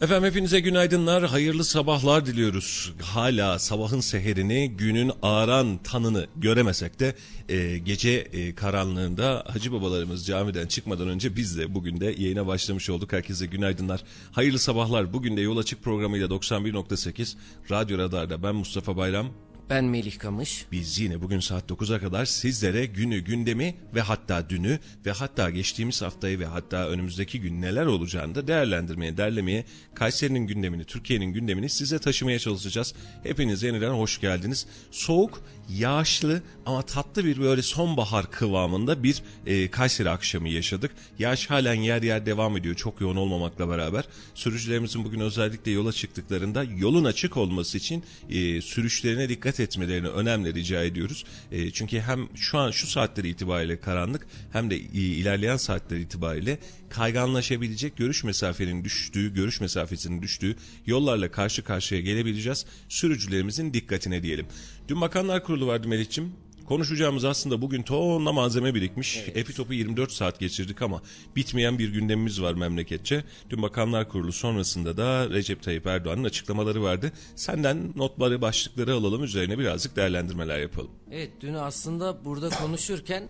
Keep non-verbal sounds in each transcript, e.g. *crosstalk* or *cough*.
Efendim hepinize günaydınlar, hayırlı sabahlar diliyoruz. Hala sabahın seherini, günün ağaran tanını göremesek de e, gece e, karanlığında hacı babalarımız camiden çıkmadan önce biz de bugün de yayına başlamış olduk. Herkese günaydınlar, hayırlı sabahlar. Bugün de Yol Açık programıyla 91.8 Radyo Radar'da ben Mustafa Bayram, ben Melih Kamış. Biz yine bugün saat 9'a kadar sizlere günü, gündemi ve hatta dünü ve hatta geçtiğimiz haftayı ve hatta önümüzdeki gün neler olacağını da değerlendirmeye, derlemeye, Kayseri'nin gündemini, Türkiye'nin gündemini size taşımaya çalışacağız. Hepiniz yeniden hoş geldiniz. Soğuk, yağışlı ama tatlı bir böyle sonbahar kıvamında bir e, Kayseri akşamı yaşadık. Yağış halen yer yer devam ediyor çok yoğun olmamakla beraber. Sürücülerimizin bugün özellikle yola çıktıklarında yolun açık olması için e, sürüşlerine dikkat etmelerini önemli rica ediyoruz. E, çünkü hem şu an şu saatleri itibariyle karanlık hem de ilerleyen saatler itibariyle kayganlaşabilecek görüş mesafenin düştüğü, görüş mesafesinin düştüğü yollarla karşı karşıya gelebileceğiz. Sürücülerimizin dikkatine diyelim. Dün Bakanlar Kurulu vardı Melih'ciğim. Konuşacağımız aslında bugün tonla malzeme birikmiş. Evet. Epitop'u 24 saat geçirdik ama bitmeyen bir gündemimiz var memleketçe. Dün Bakanlar Kurulu sonrasında da Recep Tayyip Erdoğan'ın açıklamaları vardı. Senden notları, başlıkları alalım üzerine birazcık değerlendirmeler yapalım. Evet dün aslında burada konuşurken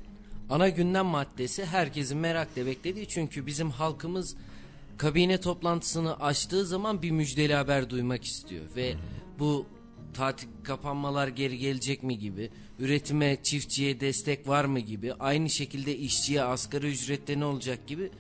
ana gündem maddesi herkesin merakla beklediği çünkü bizim halkımız kabine toplantısını açtığı zaman bir müjdeli haber duymak istiyor ve bu tatil kapanmalar geri gelecek mi gibi, üretime, çiftçiye destek var mı gibi, aynı şekilde işçiye asgari ücrette ne olacak gibi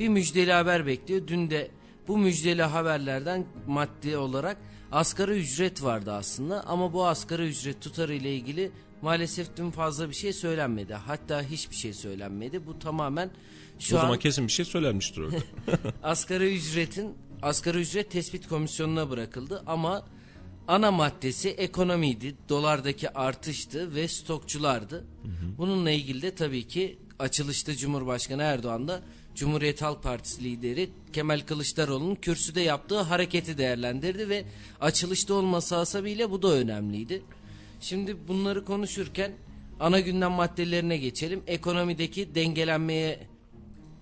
bir müjdeli haber bekliyor. Dün de bu müjdeli haberlerden maddi olarak asgari ücret vardı aslında ama bu asgari ücret tutarı ile ilgili maalesef dün fazla bir şey söylenmedi. Hatta hiçbir şey söylenmedi. Bu tamamen şu o an... zaman kesin bir şey söylenmiştir orada. *laughs* asgari ücretin asgari ücret tespit komisyonuna bırakıldı ama ana maddesi ekonomiydi, dolardaki artıştı ve stokçulardı. Hı hı. Bununla ilgili de tabii ki açılışta Cumhurbaşkanı Erdoğan da Cumhuriyet Halk Partisi lideri Kemal Kılıçdaroğlu'nun kürsüde yaptığı hareketi değerlendirdi ve açılışta olması hasebiyle bu da önemliydi. Şimdi bunları konuşurken ana gündem maddelerine geçelim. Ekonomideki dengelenmeye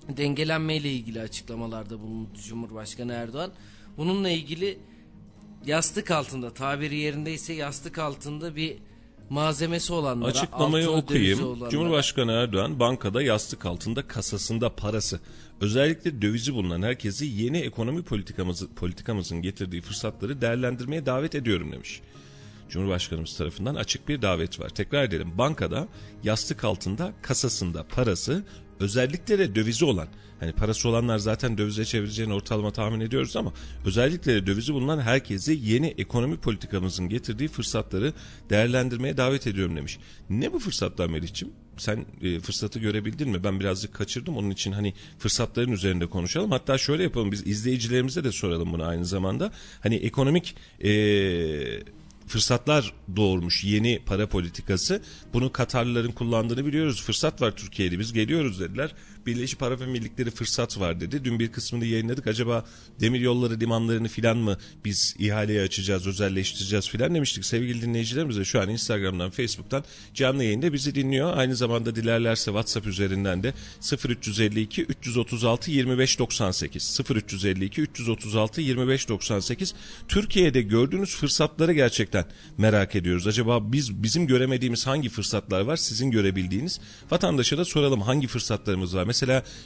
dengelenmeyle ilgili açıklamalarda bulundu Cumhurbaşkanı Erdoğan. Bununla ilgili yastık altında tabiri yerindeyse yastık altında bir malzemesi olanlara açıklamayı okuyayım. Cumhurbaşkanı Erdoğan bankada yastık altında kasasında parası özellikle dövizi bulunan herkesi yeni ekonomi politikamızı, politikamızın getirdiği fırsatları değerlendirmeye davet ediyorum demiş. Cumhurbaşkanımız tarafından açık bir davet var. Tekrar edelim bankada yastık altında kasasında parası özellikle de dövizi olan hani parası olanlar zaten dövize çevireceğini ortalama tahmin ediyoruz ama özellikle de dövizi bulunan herkesi yeni ekonomi politikamızın getirdiği fırsatları değerlendirmeye davet ediyorum demiş. Ne bu fırsatlar Meriç'im? Sen e, fırsatı görebildin mi? Ben birazcık kaçırdım. Onun için hani fırsatların üzerinde konuşalım. Hatta şöyle yapalım biz izleyicilerimize de soralım bunu aynı zamanda. Hani ekonomik e, fırsatlar doğurmuş yeni para politikası. Bunu Katarlıların kullandığını biliyoruz. Fırsat var Türkiye'de biz geliyoruz dediler. Birleşik Para ve Birlikleri fırsat var dedi. Dün bir kısmını yayınladık. Acaba demir yolları limanlarını filan mı biz ihaleye açacağız, özelleştireceğiz filan demiştik. Sevgili dinleyicilerimiz de şu an Instagram'dan, Facebook'tan canlı yayında bizi dinliyor. Aynı zamanda dilerlerse WhatsApp üzerinden de 0352 336 2598 0352 336 2598 Türkiye'de gördüğünüz fırsatları gerçekten merak ediyoruz. Acaba biz bizim göremediğimiz hangi fırsatlar var? Sizin görebildiğiniz vatandaşa da soralım hangi fırsatlarımız var? Mesela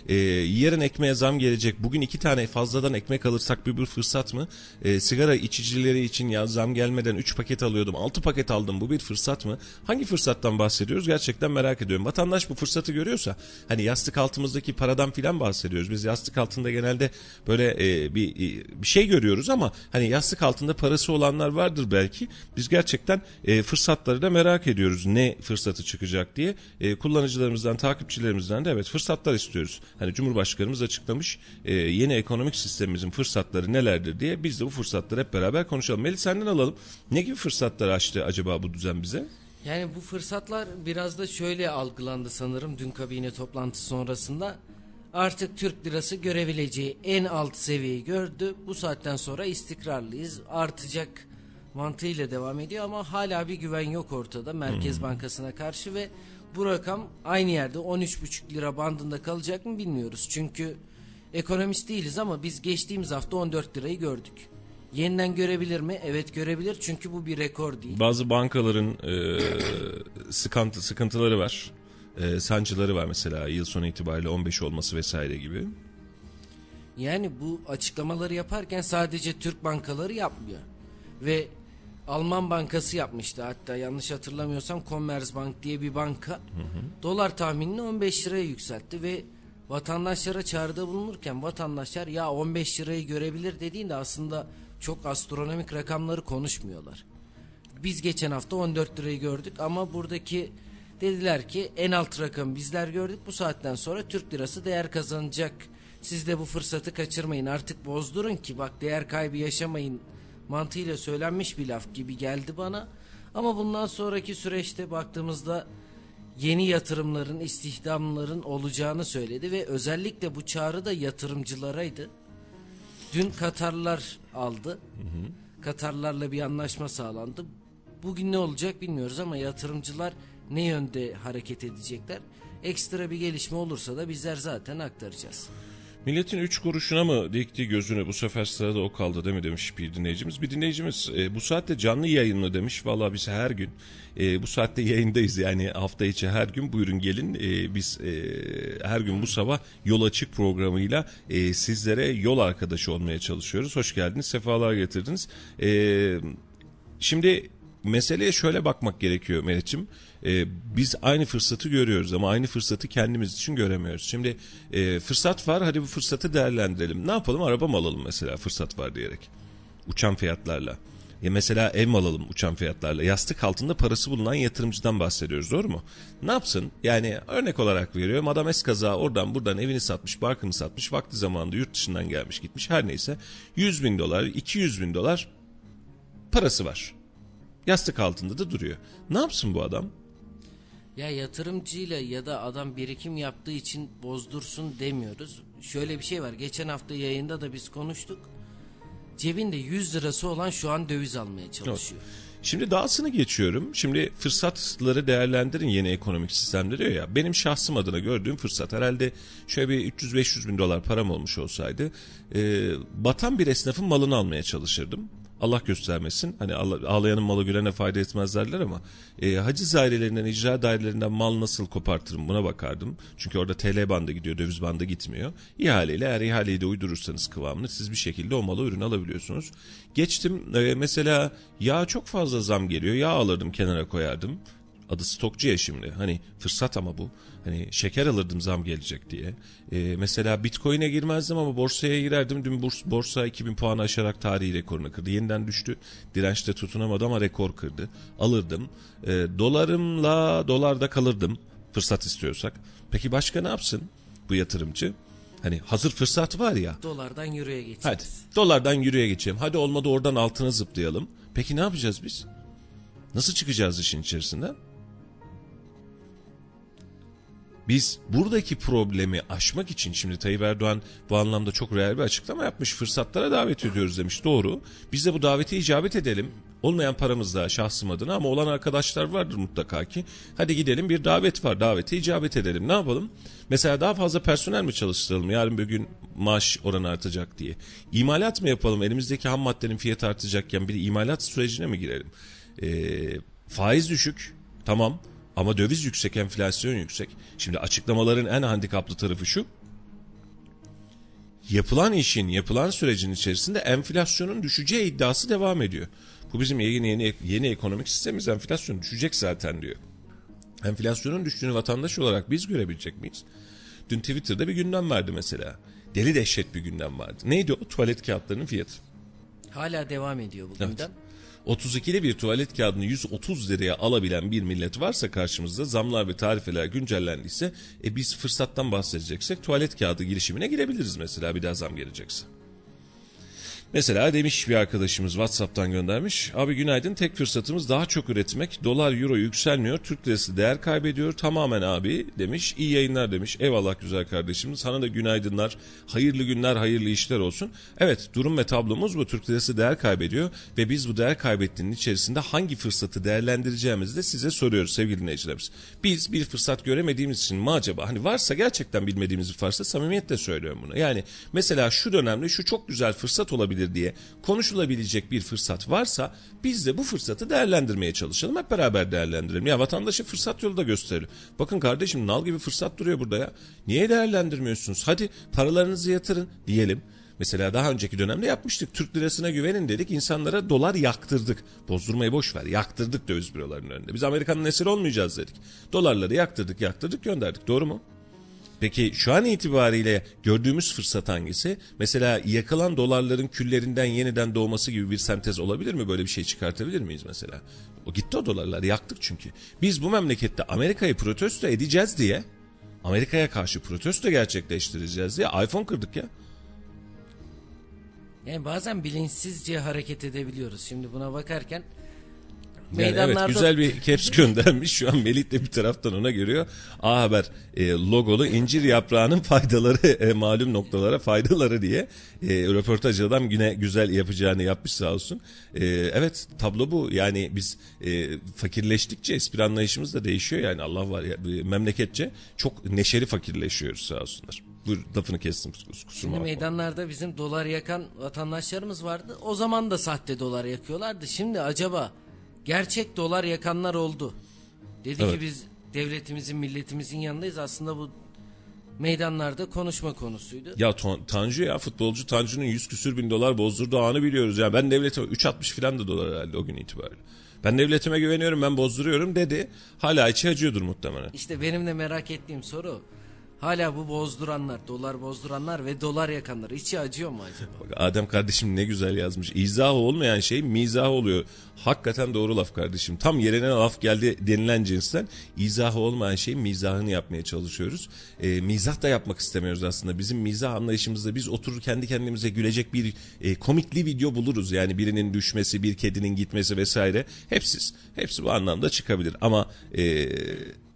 e, yarın ekmeğe zam gelecek. Bugün iki tane fazladan ekmek alırsak bir, bir fırsat mı? E, sigara içicileri için ya zam gelmeden üç paket alıyordum. altı paket aldım. Bu bir fırsat mı? Hangi fırsattan bahsediyoruz? Gerçekten merak ediyorum. Vatandaş bu fırsatı görüyorsa hani yastık altımızdaki paradan filan bahsediyoruz. Biz yastık altında genelde böyle e, bir e, bir şey görüyoruz ama hani yastık altında parası olanlar vardır belki. Biz gerçekten e, fırsatları da merak ediyoruz. Ne fırsatı çıkacak diye. E, kullanıcılarımızdan, takipçilerimizden de evet fırsatlar istiyoruz. Hani Cumhurbaşkanımız açıklamış e, yeni ekonomik sistemimizin fırsatları nelerdir diye biz de bu fırsatları hep beraber konuşalım. Melih senden alalım. Ne gibi fırsatlar açtı acaba bu düzen bize? Yani bu fırsatlar biraz da şöyle algılandı sanırım dün kabine toplantısı sonrasında. Artık Türk lirası görebileceği en alt seviyeyi gördü. Bu saatten sonra istikrarlıyız. Artacak mantığıyla devam ediyor ama hala bir güven yok ortada Merkez hmm. Bankası'na karşı ve bu rakam aynı yerde 13,5 lira bandında kalacak mı bilmiyoruz. Çünkü ekonomist değiliz ama biz geçtiğimiz hafta 14 lirayı gördük. Yeniden görebilir mi? Evet görebilir çünkü bu bir rekor değil. Bazı bankaların e, sıkıntı, sıkıntıları var. E, sancıları var mesela yıl sonu itibariyle 15 olması vesaire gibi. Yani bu açıklamaları yaparken sadece Türk bankaları yapmıyor. Ve Alman bankası yapmıştı hatta yanlış hatırlamıyorsam Commerzbank diye bir banka. Hı hı. Dolar tahminini 15 liraya yükseltti ve vatandaşlara çağrıda bulunurken vatandaşlar ya 15 lirayı görebilir dediğinde aslında çok astronomik rakamları konuşmuyorlar. Biz geçen hafta 14 lirayı gördük ama buradaki dediler ki en alt rakam bizler gördük bu saatten sonra Türk lirası değer kazanacak. Siz de bu fırsatı kaçırmayın artık bozdurun ki bak değer kaybı yaşamayın mantığıyla söylenmiş bir laf gibi geldi bana. Ama bundan sonraki süreçte baktığımızda yeni yatırımların, istihdamların olacağını söyledi ve özellikle bu çağrı da yatırımcılaraydı. Dün Katarlar aldı. Hı hı. Katarlarla bir anlaşma sağlandı. Bugün ne olacak bilmiyoruz ama yatırımcılar ne yönde hareket edecekler? Ekstra bir gelişme olursa da bizler zaten aktaracağız. Milletin üç kuruşuna mı dikti gözünü bu sefer sırada o kaldı değil mi demiş bir dinleyicimiz. Bir dinleyicimiz e, bu saatte canlı yayınlı demiş. Valla biz her gün e, bu saatte yayındayız yani hafta içi her gün buyurun gelin. E, biz e, her gün bu sabah yol açık programıyla e, sizlere yol arkadaşı olmaya çalışıyoruz. Hoş geldiniz sefalar getirdiniz. E, şimdi meseleye şöyle bakmak gerekiyor Meriç'im e, biz aynı fırsatı görüyoruz ama aynı fırsatı kendimiz için göremiyoruz. Şimdi e, fırsat var hadi bu fırsatı değerlendirelim. Ne yapalım araba mı alalım mesela fırsat var diyerek. Uçan fiyatlarla. Ya mesela ev mi alalım uçan fiyatlarla? Yastık altında parası bulunan yatırımcıdan bahsediyoruz doğru mu? Ne yapsın? Yani örnek olarak veriyorum adam eskaza oradan buradan evini satmış, barkını satmış, vakti zamanında yurt dışından gelmiş gitmiş her neyse 100 bin dolar, 200 bin dolar parası var. Yastık altında da duruyor. Ne yapsın bu adam? Ya yatırımcıyla ya da adam birikim yaptığı için bozdursun demiyoruz. Şöyle bir şey var. Geçen hafta yayında da biz konuştuk. Cebinde 100 lirası olan şu an döviz almaya çalışıyor. Evet. Şimdi dahasını geçiyorum. Şimdi fırsatları değerlendirin yeni ekonomik sistemde diyor ya. Benim şahsım adına gördüğüm fırsat herhalde şöyle bir 300-500 bin dolar param olmuş olsaydı e, batan bir esnafın malını almaya çalışırdım. Allah göstermesin. Hani ağlayanın malı gülene fayda etmez derler ama e, haciz dairelerinden, icra dairelerinden mal nasıl kopartırım buna bakardım. Çünkü orada TL bandı gidiyor, döviz bandı gitmiyor. İhaleyle eğer ihaleyi de uydurursanız kıvamını siz bir şekilde o malı ürün alabiliyorsunuz. Geçtim e, mesela yağ çok fazla zam geliyor. Yağ alırdım kenara koyardım. Adı stokçu ya şimdi. Hani fırsat ama bu. Hani şeker alırdım zam gelecek diye. Ee, mesela Bitcoin'e girmezdim ama borsaya girerdim. Dün borsa, borsa 2000 puan aşarak tarihi rekorunu kırdı. Yeniden düştü. Dirençte tutunamadı ama rekor kırdı. Alırdım. Ee, dolarımla dolarda kalırdım. Fırsat istiyorsak. Peki başka ne yapsın bu yatırımcı? Hani hazır fırsat var ya. Dolardan yürüye geçeceğiz. Hadi dolardan yürüye geçelim. Hadi olmadı oradan altına zıplayalım. Peki ne yapacağız biz? Nasıl çıkacağız işin içerisinden? Biz buradaki problemi aşmak için şimdi Tayyip Erdoğan bu anlamda çok real bir açıklama yapmış. Fırsatlara davet ediyoruz demiş. Doğru. Biz de bu davete icabet edelim. Olmayan paramızda şahsım adına ama olan arkadaşlar vardır mutlaka ki. Hadi gidelim bir davet var. Davete icabet edelim. Ne yapalım? Mesela daha fazla personel mi çalıştıralım? Yarın bir gün maaş oranı artacak diye. İmalat mı yapalım? Elimizdeki ham maddenin fiyatı artacakken bir imalat sürecine mi girelim? Ee, faiz düşük. Tamam. Ama döviz yüksek, enflasyon yüksek. Şimdi açıklamaların en handikaplı tarafı şu. Yapılan işin, yapılan sürecin içerisinde enflasyonun düşeceği iddiası devam ediyor. Bu bizim yeni yeni, yeni ekonomik sistemimiz enflasyon düşecek zaten diyor. Enflasyonun düştüğünü vatandaş olarak biz görebilecek miyiz? Dün Twitter'da bir gündem vardı mesela. Deli dehşet bir gündem vardı. Neydi o? Tuvalet kağıtlarının fiyatı. Hala devam ediyor bu gündem. Evet. 32'li bir tuvalet kağıdını 130 liraya alabilen bir millet varsa karşımızda zamlar ve tarifeler güncellendiyse e biz fırsattan bahsedeceksek tuvalet kağıdı girişimine girebiliriz mesela bir daha zam gelecekse. Mesela demiş bir arkadaşımız WhatsApp'tan göndermiş. Abi günaydın tek fırsatımız daha çok üretmek. Dolar euro yükselmiyor. Türk lirası değer kaybediyor. Tamamen abi demiş. İyi yayınlar demiş. Eyvallah güzel kardeşim. Sana da günaydınlar. Hayırlı günler, hayırlı işler olsun. Evet durum ve tablomuz bu. Türk lirası değer kaybediyor. Ve biz bu değer kaybettiğinin içerisinde hangi fırsatı değerlendireceğimizi de size soruyoruz sevgili dinleyicilerimiz. Biz bir fırsat göremediğimiz için mi acaba? Hani varsa gerçekten bilmediğimiz bir fırsat samimiyetle söylüyorum bunu. Yani mesela şu dönemde şu çok güzel fırsat olabilir diye konuşulabilecek bir fırsat varsa biz de bu fırsatı değerlendirmeye çalışalım. Hep beraber değerlendirelim. Ya vatandaşı fırsat yolu da gösterelim. Bakın kardeşim nal gibi fırsat duruyor burada ya. Niye değerlendirmiyorsunuz? Hadi paralarınızı yatırın diyelim. Mesela daha önceki dönemde yapmıştık. Türk lirasına güvenin dedik. İnsanlara dolar yaktırdık. Bozdurmayı boş ver. Yaktırdık döviz bürolarının önünde. Biz Amerika'nın eseri olmayacağız dedik. Dolarları yaktırdık yaktırdık gönderdik. Doğru mu? Peki şu an itibariyle gördüğümüz fırsat hangisi? Mesela yakılan dolarların küllerinden yeniden doğması gibi bir sentez olabilir mi? Böyle bir şey çıkartabilir miyiz mesela? O gitti o dolarlar yaktık çünkü. Biz bu memlekette Amerika'yı protesto edeceğiz diye Amerika'ya karşı protesto gerçekleştireceğiz diye iPhone kırdık ya. Yani bazen bilinçsizce hareket edebiliyoruz. Şimdi buna bakarken yani evet güzel bir caps göndermiş. Şu an Melih de bir taraftan ona görüyor. A Haber e, logolu incir yaprağının faydaları e, malum noktalara faydaları diye e, röportaj adam yine güzel yapacağını yapmış sağ olsun. E, evet tablo bu. Yani biz e, fakirleştikçe espri anlayışımız da değişiyor. Yani Allah var ya memleketçe çok neşeli fakirleşiyoruz sağ olsunlar. Bu lafını kestim kusuruma Şimdi meydanlarda bizim dolar yakan vatandaşlarımız vardı. O zaman da sahte dolar yakıyorlardı. Şimdi acaba gerçek dolar yakanlar oldu. Dedi evet. ki biz devletimizin milletimizin yanındayız. Aslında bu meydanlarda konuşma konusuydu. Ya Tanju ya futbolcu Tanju'nun 100 küsür bin dolar bozdurduğu anı biliyoruz. Ya ben devletime 3.60 filan da dolar herhalde o gün itibariyle. Ben devletime güveniyorum ben bozduruyorum dedi. Hala içi acıyordur muhtemelen. İşte benim de merak ettiğim soru Hala bu bozduranlar, dolar bozduranlar ve dolar yakanlar içi acıyor mu acaba? Adem kardeşim ne güzel yazmış. İzahı olmayan şey mizah oluyor. Hakikaten doğru laf kardeşim. Tam yerine laf geldi denilen cinsten izahı olmayan şeyin mizahını yapmaya çalışıyoruz. E, mizah da yapmak istemiyoruz aslında. Bizim mizah anlayışımızda biz oturur kendi kendimize gülecek bir e, komikli video buluruz. Yani birinin düşmesi, bir kedinin gitmesi vesaire. Hepsiz. Hepsi bu anlamda çıkabilir. Ama e,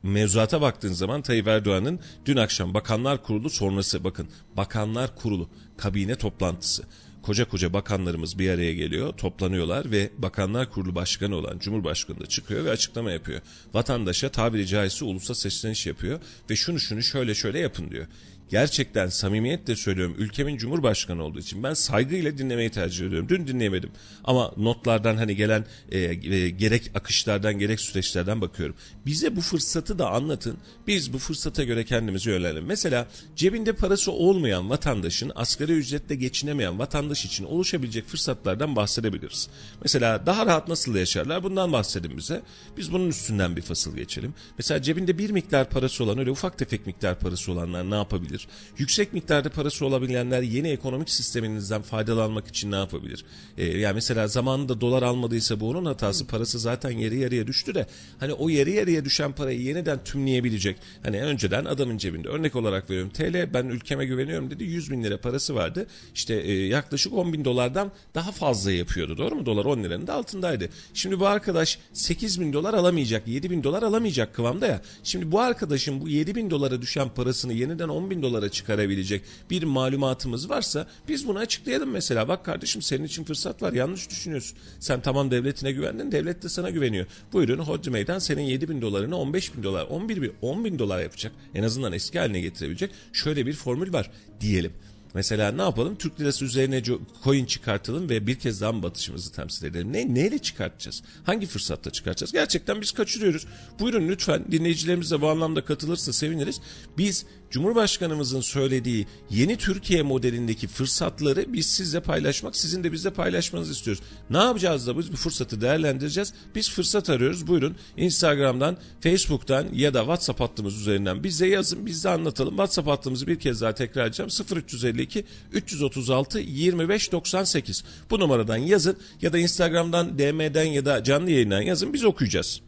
mevzuata baktığın zaman Tayyip Erdoğan'ın dün akşam Bakanlar Kurulu sonrası bakın Bakanlar Kurulu kabine toplantısı koca koca bakanlarımız bir araya geliyor, toplanıyorlar ve Bakanlar Kurulu Başkanı olan Cumhurbaşkanı da çıkıyor ve açıklama yapıyor. Vatandaşa tabiri caizse ulusa sesleniş yapıyor ve şunu şunu şöyle şöyle yapın diyor gerçekten samimiyetle söylüyorum ülkemin cumhurbaşkanı olduğu için ben saygıyla dinlemeyi tercih ediyorum. Dün dinleyemedim ama notlardan hani gelen e, e, gerek akışlardan gerek süreçlerden bakıyorum. Bize bu fırsatı da anlatın. Biz bu fırsata göre kendimizi yönelelim. Mesela cebinde parası olmayan vatandaşın asgari ücretle geçinemeyen vatandaş için oluşabilecek fırsatlardan bahsedebiliriz. Mesela daha rahat nasıl yaşarlar bundan bahsedin bize. Biz bunun üstünden bir fasıl geçelim. Mesela cebinde bir miktar parası olan öyle ufak tefek miktar parası olanlar ne yapabilir? Yapabilir? Yüksek miktarda parası olabilenler yeni ekonomik sisteminizden faydalanmak için ne yapabilir? Ee, yani mesela zamanında dolar almadıysa bu onun hatası. Parası zaten yarı yarıya düştü de hani o yarı yarıya düşen parayı yeniden tümleyebilecek. Hani önceden adamın cebinde örnek olarak veriyorum TL ben ülkeme güveniyorum dedi 100 bin lira parası vardı. İşte e, yaklaşık 10 bin dolardan daha fazla yapıyordu doğru mu? Dolar 10 liranın da altındaydı. Şimdi bu arkadaş 8 bin dolar alamayacak 7 bin dolar alamayacak kıvamda ya. Şimdi bu arkadaşın bu 7 bin dolara düşen parasını yeniden 10 bin dolara çıkarabilecek bir malumatımız varsa biz bunu açıklayalım mesela. Bak kardeşim senin için fırsat var yanlış düşünüyorsun. Sen tamam devletine güvendin devlet de sana güveniyor. Buyurun Hodri Meydan senin 7 bin dolarını 15 bin dolar 11 bin 10 bin dolar yapacak. En azından eski haline getirebilecek şöyle bir formül var diyelim. Mesela ne yapalım? Türk lirası üzerine coin çıkartalım ve bir kez daha mı batışımızı temsil edelim? Ne, neyle çıkartacağız? Hangi fırsatta çıkartacağız? Gerçekten biz kaçırıyoruz. Buyurun lütfen dinleyicilerimiz de bu anlamda katılırsa seviniriz. Biz Cumhurbaşkanımızın söylediği yeni Türkiye modelindeki fırsatları biz sizle paylaşmak, sizin de bizle paylaşmanızı istiyoruz. Ne yapacağız da biz bu fırsatı değerlendireceğiz? Biz fırsat arıyoruz. Buyurun Instagram'dan, Facebook'tan ya da WhatsApp hattımız üzerinden bize yazın, biz de anlatalım. WhatsApp hattımızı bir kez daha tekrar edeceğim. 0352 336 25 98. Bu numaradan yazın ya da Instagram'dan, DM'den ya da canlı yayından yazın biz okuyacağız.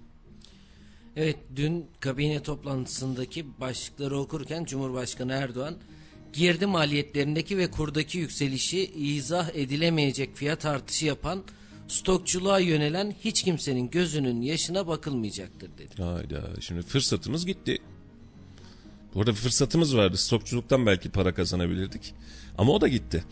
Evet dün kabine toplantısındaki başlıkları okurken Cumhurbaşkanı Erdoğan girdi maliyetlerindeki ve kurdaki yükselişi izah edilemeyecek fiyat artışı yapan stokçuluğa yönelen hiç kimsenin gözünün yaşına bakılmayacaktır dedi. Hayda şimdi fırsatımız gitti. Bu arada fırsatımız vardı. Stokçuluktan belki para kazanabilirdik. Ama o da gitti.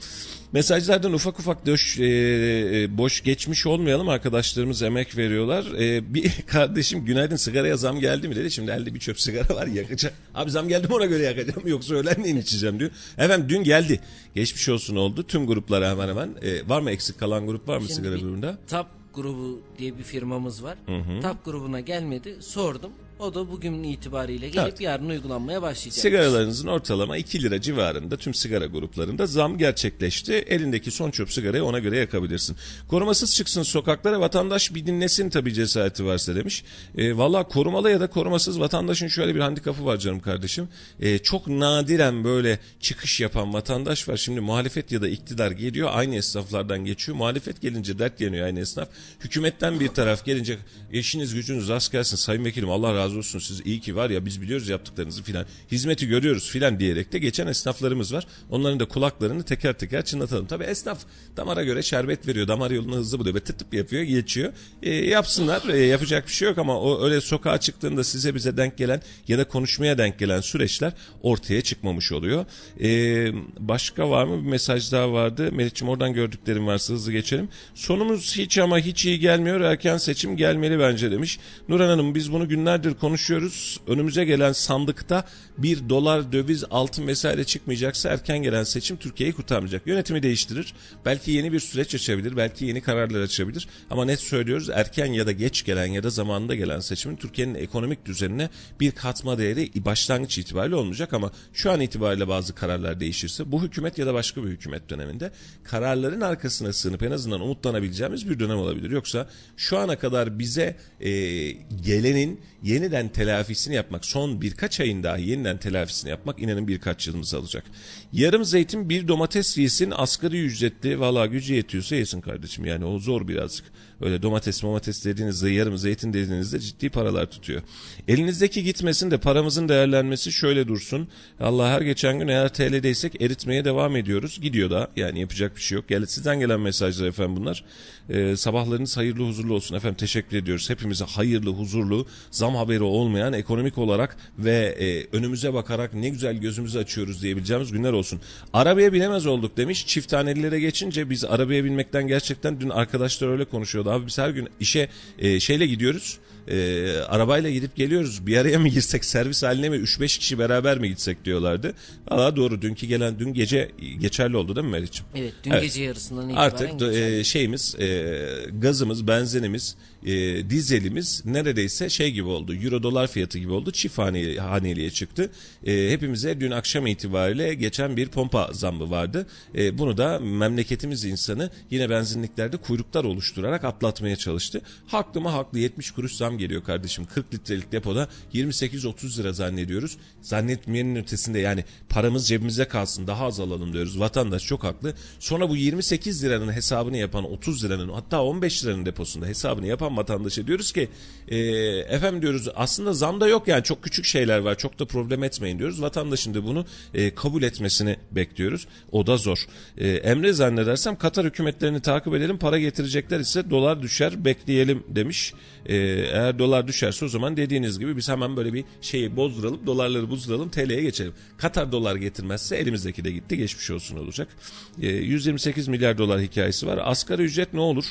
Mesajlardan ufak ufak döş, e, e, boş geçmiş olmayalım. Arkadaşlarımız emek veriyorlar. E, bir *laughs* kardeşim günaydın sigaraya zam geldi mi dedi. Şimdi elde bir çöp sigara var yakacak. Abi zam geldi mi ona göre yakacağım. Yoksa öğlenleyin içeceğim diyor. Efendim dün geldi. Geçmiş olsun oldu. Tüm gruplara hemen hemen. E, var mı eksik kalan grup var mı Şimdi sigara grubunda? TAP grubu diye bir firmamız var. TAP grubuna gelmedi. Sordum. O da bugün itibariyle gelip Evet. yarın uygulanmaya başlayacak. Sigaralarınızın ortalama 2 lira civarında tüm sigara gruplarında zam gerçekleşti. Elindeki son çöp sigarayı ona göre yakabilirsin. Korumasız çıksın sokaklara vatandaş bir dinlesin tabii cesareti varsa demiş. E, Valla korumalı ya da korumasız vatandaşın şöyle bir handikapı var canım kardeşim. E, çok nadiren böyle çıkış yapan vatandaş var. Şimdi muhalefet ya da iktidar geliyor aynı esnaflardan geçiyor. Muhalefet gelince dert yanıyor aynı esnaf. Hükümetten bir taraf gelince eşiniz gücünüz rast gelsin sayın vekilim Allah razı olsun siz iyi ki var ya biz biliyoruz yaptıklarınızı filan hizmeti görüyoruz filan diyerek de geçen esnaflarımız var. Onların da kulaklarını teker teker çınlatalım. Tabii esnaf damara göre şerbet veriyor. Damar yolunu hızlı buluyor ve tıp tıp yapıyor geçiyor. E, yapsınlar e, yapacak bir şey yok ama o öyle sokağa çıktığında size bize denk gelen ya da konuşmaya denk gelen süreçler ortaya çıkmamış oluyor. E, başka var mı bir mesaj daha vardı. Melih'ciğim oradan gördüklerim varsa hızlı geçelim. Sonumuz hiç ama hiç iyi gelmiyor. Erken seçim gelmeli bence demiş. Nurhan Hanım biz bunu günlerdir konuşuyoruz. Önümüze gelen sandıkta bir dolar, döviz, altın vesaire çıkmayacaksa erken gelen seçim Türkiye'yi kurtarmayacak. Yönetimi değiştirir. Belki yeni bir süreç açabilir. Belki yeni kararlar açabilir. Ama net söylüyoruz erken ya da geç gelen ya da zamanında gelen seçimin Türkiye'nin ekonomik düzenine bir katma değeri başlangıç itibariyle olmayacak ama şu an itibariyle bazı kararlar değişirse bu hükümet ya da başka bir hükümet döneminde kararların arkasına sığınıp en azından umutlanabileceğimiz bir dönem olabilir. Yoksa şu ana kadar bize e, gelenin yeniden telafisini yapmak son birkaç ayın dahi yeniden telafisini yapmak inanın birkaç yılımızı alacak. Yarım zeytin bir domates yesin asgari ücretli valla gücü yetiyorsa yesin kardeşim yani o zor birazcık. Öyle domates domates dediğinizde yarım zeytin dediğinizde ciddi paralar tutuyor. Elinizdeki gitmesin de paramızın değerlenmesi şöyle dursun. Allah her geçen gün eğer TL'deysek eritmeye devam ediyoruz. Gidiyor da yani yapacak bir şey yok. Gel, sizden gelen mesajlar efendim bunlar. Ee, sabahlarınız hayırlı huzurlu olsun efendim teşekkür ediyoruz. Hepimize hayırlı huzurlu zam haberi olmayan ekonomik olarak ve e, önümüze bakarak ne güzel gözümüzü açıyoruz diyebileceğimiz günler olsun. Arabaya binemez olduk demiş. Çift tanelilere geçince biz arabaya binmekten gerçekten dün arkadaşlar öyle konuşuyordu. Abi biz her gün işe e, şeyle gidiyoruz. E, arabayla gidip geliyoruz. Bir araya mı girsek servis haline mi 3-5 kişi beraber mi gitsek diyorlardı. Valla doğru dünkü gelen dün gece geçerli oldu değil mi Meriç'im? Evet dün Evet. gece yarısından itibaren Artık e, şeyimiz e, gazımız, benzinimiz, e, dizelimiz neredeyse şey gibi oldu. Euro dolar fiyatı gibi oldu. Çift hane, haneliğe çıktı. E, hepimize dün akşam itibariyle geçen bir pompa zammı vardı. E, bunu da memleketimiz insanı yine benzinliklerde kuyruklar oluşturarak atlatmaya çalıştı. Haklı mı haklı 70 kuruş zam geliyor kardeşim. 40 litrelik depoda 28-30 lira zannediyoruz. Zannetmeyenin ötesinde yani paramız cebimize kalsın daha az alalım diyoruz. Vatandaş çok haklı. Sonra bu 28 liranın hesabını yapan 30 liranın hatta 15 liranın deposunda hesabını yapan vatandaşa diyoruz ki e, efendim diyoruz aslında zam da yok yani çok küçük şeyler var çok da problem etmeyin diyoruz. Vatandaşın da bunu e, kabul etmesini bekliyoruz. O da zor. E, Emre zannedersem Katar hükümetlerini takip edelim para getirecekler ise dolar düşer bekleyelim demiş. E, eğer dolar düşerse o zaman dediğiniz gibi biz hemen böyle bir şeyi bozduralım dolarları bozduralım TL'ye geçelim. Katar dolar getirmezse elimizdeki de gitti geçmiş olsun olacak. E, 128 milyar dolar hikayesi var. Asgari ücret ne olur?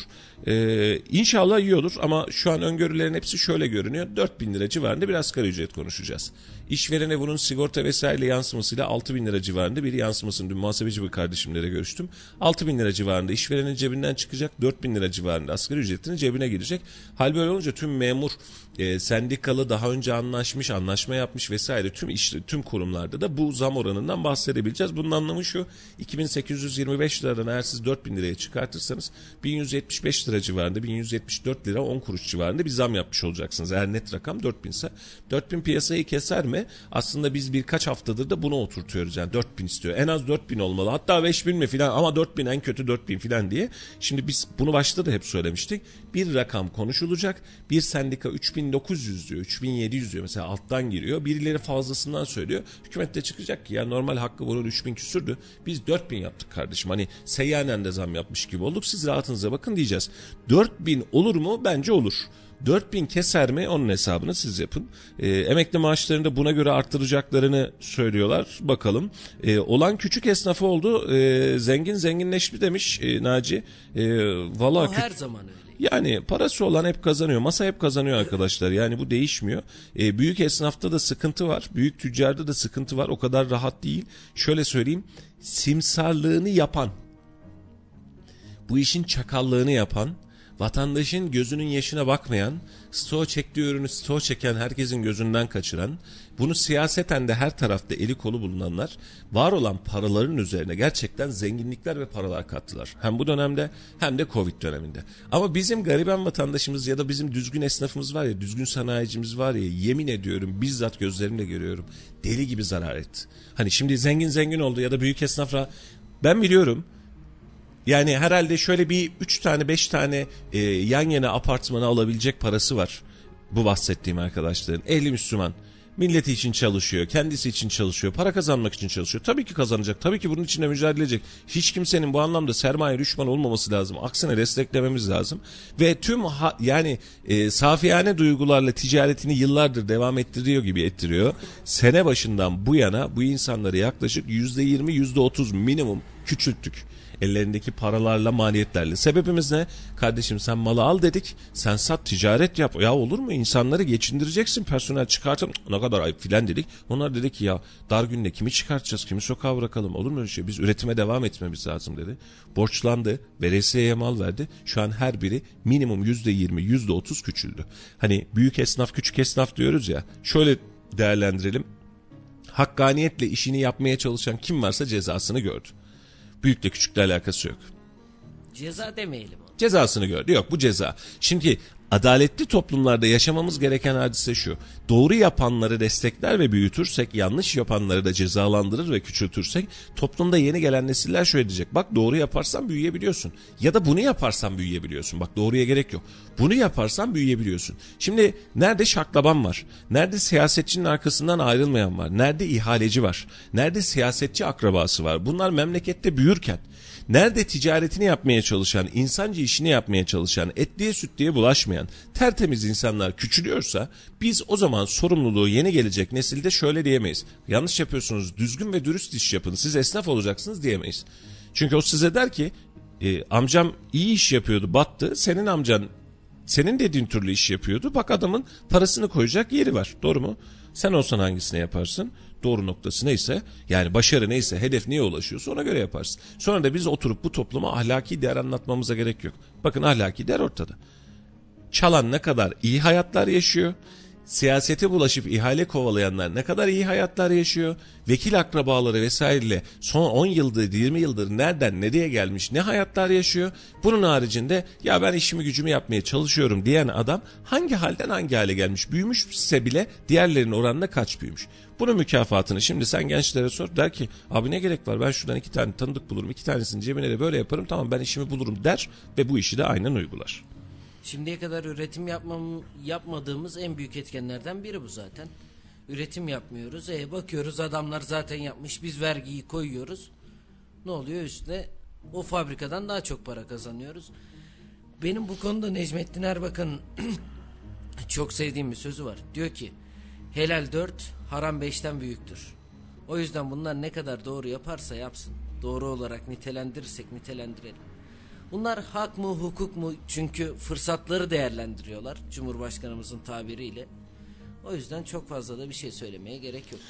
E, inşallah iyi olur ama şu an öngörülerin hepsi şöyle görünüyor. 4000 lira civarında bir asgari ücret konuşacağız. İşverene bunun sigorta vesaire yansımasıyla 6 bin lira civarında bir yansımasını dün muhasebeci bir kardeşimlere görüştüm. 6 bin lira civarında işverenin cebinden çıkacak 4 bin lira civarında asgari ücretinin cebine girecek. Hal böyle olunca tüm memur, e, sendikalı daha önce anlaşmış, anlaşma yapmış vesaire tüm iş, tüm kurumlarda da bu zam oranından bahsedebileceğiz. Bunun anlamı şu 2825 liradan eğer siz 4000 liraya çıkartırsanız 1175 lira civarında 1174 lira 10 kuruş civarında bir zam yapmış olacaksınız. Eğer net rakam 4000 ise 4000 piyasayı keser mi? Sisteme aslında biz birkaç haftadır da bunu oturtuyoruz. Yani 4000 istiyor. En az 4000 olmalı. Hatta 5000 mi filan ama 4000 en kötü 4000 filan diye. Şimdi biz bunu başta da hep söylemiştik. Bir rakam konuşulacak. Bir sendika 3900 diyor. 3700 diyor. Mesela alttan giriyor. Birileri fazlasından söylüyor. Hükümet de çıkacak ki ya normal hakkı bunun 3000 küsürdü. Biz 4000 yaptık kardeşim. Hani seyyanen de zam yapmış gibi olduk. Siz rahatınıza bakın diyeceğiz. 4000 olur mu? Bence olur. 4000 keser mi onun hesabını siz yapın. E, emekli maaşlarını da buna göre arttıracaklarını söylüyorlar. Bakalım. E, olan küçük esnafı oldu. E, zengin zenginleşti demiş e, Naci. E, vallahi o her zaman öyle. Yani parası olan hep kazanıyor. Masa hep kazanıyor arkadaşlar. Yani bu değişmiyor. E, büyük esnafta da sıkıntı var. Büyük tüccarda da sıkıntı var. O kadar rahat değil. Şöyle söyleyeyim. Simsarlığını yapan, bu işin çakallığını yapan, vatandaşın gözünün yaşına bakmayan, stoğ çektiği ürünü stoğ çeken herkesin gözünden kaçıran, bunu siyaseten de her tarafta eli kolu bulunanlar var olan paraların üzerine gerçekten zenginlikler ve paralar kattılar. Hem bu dönemde hem de Covid döneminde. Ama bizim gariban vatandaşımız ya da bizim düzgün esnafımız var ya, düzgün sanayicimiz var ya yemin ediyorum bizzat gözlerimle görüyorum. Deli gibi zarar etti. Hani şimdi zengin zengin oldu ya da büyük esnafla ben biliyorum yani herhalde şöyle bir 3 tane 5 tane e, yan yana apartmanı alabilecek parası var. Bu bahsettiğim arkadaşların. Ehli Müslüman. Milleti için çalışıyor, kendisi için çalışıyor, para kazanmak için çalışıyor. Tabii ki kazanacak, tabii ki bunun için de mücadele edecek. Hiç kimsenin bu anlamda sermaye düşman olmaması lazım. Aksine desteklememiz lazım. Ve tüm ha, yani e, safiyane duygularla ticaretini yıllardır devam ettiriyor gibi ettiriyor. Sene başından bu yana bu insanları yaklaşık %20, %30 minimum küçülttük ellerindeki paralarla maliyetlerle. Sebebimiz ne? Kardeşim sen malı al dedik. Sen sat ticaret yap. Ya olur mu? İnsanları geçindireceksin. Personel çıkartın. Ne kadar ayıp filan dedik. Onlar dedi ki ya dar günde kimi çıkartacağız? Kimi sokağa bırakalım? Olur mu öyle şey? Biz üretime devam etmemiz lazım dedi. Borçlandı. Veresiye mal verdi. Şu an her biri minimum yüzde yirmi, yüzde otuz küçüldü. Hani büyük esnaf, küçük esnaf diyoruz ya. Şöyle değerlendirelim. Hakkaniyetle işini yapmaya çalışan kim varsa cezasını gördü. Büyükle küçükle alakası yok. Ceza demeyelim. Cezasını gördü. Yok bu ceza. Şimdi adaletli toplumlarda yaşamamız gereken hadise şu. Doğru yapanları destekler ve büyütürsek, yanlış yapanları da cezalandırır ve küçültürsek toplumda yeni gelen nesiller şöyle diyecek. Bak doğru yaparsan büyüyebiliyorsun. Ya da bunu yaparsan büyüyebiliyorsun. Bak doğruya gerek yok. Bunu yaparsan büyüyebiliyorsun. Şimdi nerede şaklaban var? Nerede siyasetçinin arkasından ayrılmayan var? Nerede ihaleci var? Nerede siyasetçi akrabası var? Bunlar memlekette büyürken Nerede ticaretini yapmaya çalışan, insancı işini yapmaya çalışan, etliye sütliye bulaşmayan tertemiz insanlar küçülüyorsa biz o zaman sorumluluğu yeni gelecek nesilde şöyle diyemeyiz. Yanlış yapıyorsunuz düzgün ve dürüst iş yapın siz esnaf olacaksınız diyemeyiz. Çünkü o size der ki e, amcam iyi iş yapıyordu battı senin amcan senin dediğin türlü iş yapıyordu bak adamın parasını koyacak yeri var doğru mu? Sen olsan hangisini yaparsın? Doğru noktası neyse yani başarı neyse hedef niye ulaşıyorsa ona göre yaparsın. Sonra da biz oturup bu topluma ahlaki değer anlatmamıza gerek yok. Bakın ahlaki değer ortada. Çalan ne kadar iyi hayatlar yaşıyor siyasete bulaşıp ihale kovalayanlar ne kadar iyi hayatlar yaşıyor. Vekil akrabaları vesaireyle son 10 yıldır 20 yıldır nereden nereye gelmiş ne hayatlar yaşıyor. Bunun haricinde ya ben işimi gücümü yapmaya çalışıyorum diyen adam hangi halden hangi hale gelmiş büyümüşse bile diğerlerinin oranında kaç büyümüş. Bunun mükafatını şimdi sen gençlere sor der ki abi ne gerek var ben şuradan iki tane tanıdık bulurum iki tanesini cebine de böyle yaparım tamam ben işimi bulurum der ve bu işi de aynen uygular. Şimdiye kadar üretim yapmam, yapmadığımız en büyük etkenlerden biri bu zaten. Üretim yapmıyoruz. E bakıyoruz adamlar zaten yapmış. Biz vergiyi koyuyoruz. Ne oluyor üstüne? O fabrikadan daha çok para kazanıyoruz. Benim bu konuda Necmettin Erbakan'ın *clears throat* çok sevdiğim bir sözü var. Diyor ki helal 4 haram 5'ten büyüktür. O yüzden bunlar ne kadar doğru yaparsa yapsın. Doğru olarak nitelendirirsek nitelendirelim. Bunlar hak mı hukuk mu çünkü fırsatları değerlendiriyorlar Cumhurbaşkanımızın tabiriyle. O yüzden çok fazla da bir şey söylemeye gerek yok.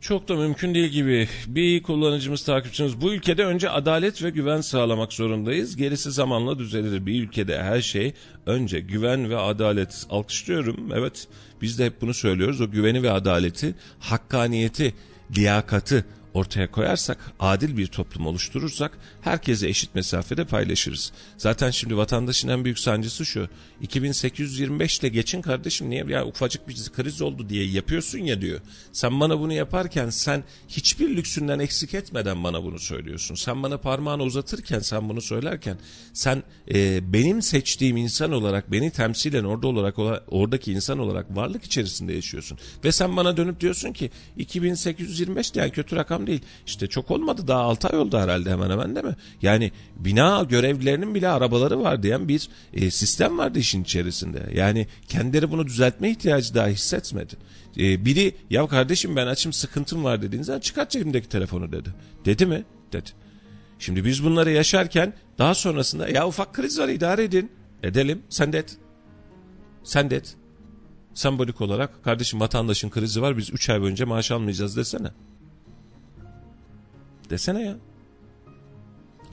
Çok da mümkün değil gibi. Bir kullanıcımız, takipçimiz bu ülkede önce adalet ve güven sağlamak zorundayız. Gerisi zamanla düzelir. Bir ülkede her şey önce güven ve adalet. Alkışlıyorum. Evet biz de hep bunu söylüyoruz. O güveni ve adaleti, hakkaniyeti, liyakatı, ortaya koyarsak, adil bir toplum oluşturursak herkese eşit mesafede paylaşırız. Zaten şimdi vatandaşın en büyük sancısı şu. 2825 ile geçin kardeşim niye ya ufacık bir kriz oldu diye yapıyorsun ya diyor. Sen bana bunu yaparken sen hiçbir lüksünden eksik etmeden bana bunu söylüyorsun. Sen bana parmağını uzatırken sen bunu söylerken sen e, benim seçtiğim insan olarak beni temsilen orada olarak oradaki insan olarak varlık içerisinde yaşıyorsun. Ve sen bana dönüp diyorsun ki 2825 yani kötü rakam değil. İşte çok olmadı daha 6 ay oldu herhalde hemen hemen değil mi? Yani bina görevlilerinin bile arabaları var diyen bir e, sistem vardı işin içerisinde. Yani kendileri bunu düzeltme ihtiyacı daha hissetmedi. E, biri ya kardeşim ben açım sıkıntım var dediğinizde çıkart cebimdeki telefonu dedi. Dedi mi? Dedi. Şimdi biz bunları yaşarken daha sonrasında ya ufak kriz var idare edin. Edelim. Sen de et. Sen de et. Sembolik olarak kardeşim vatandaşın krizi var biz 3 ay önce maaş almayacağız desene. Desene ya.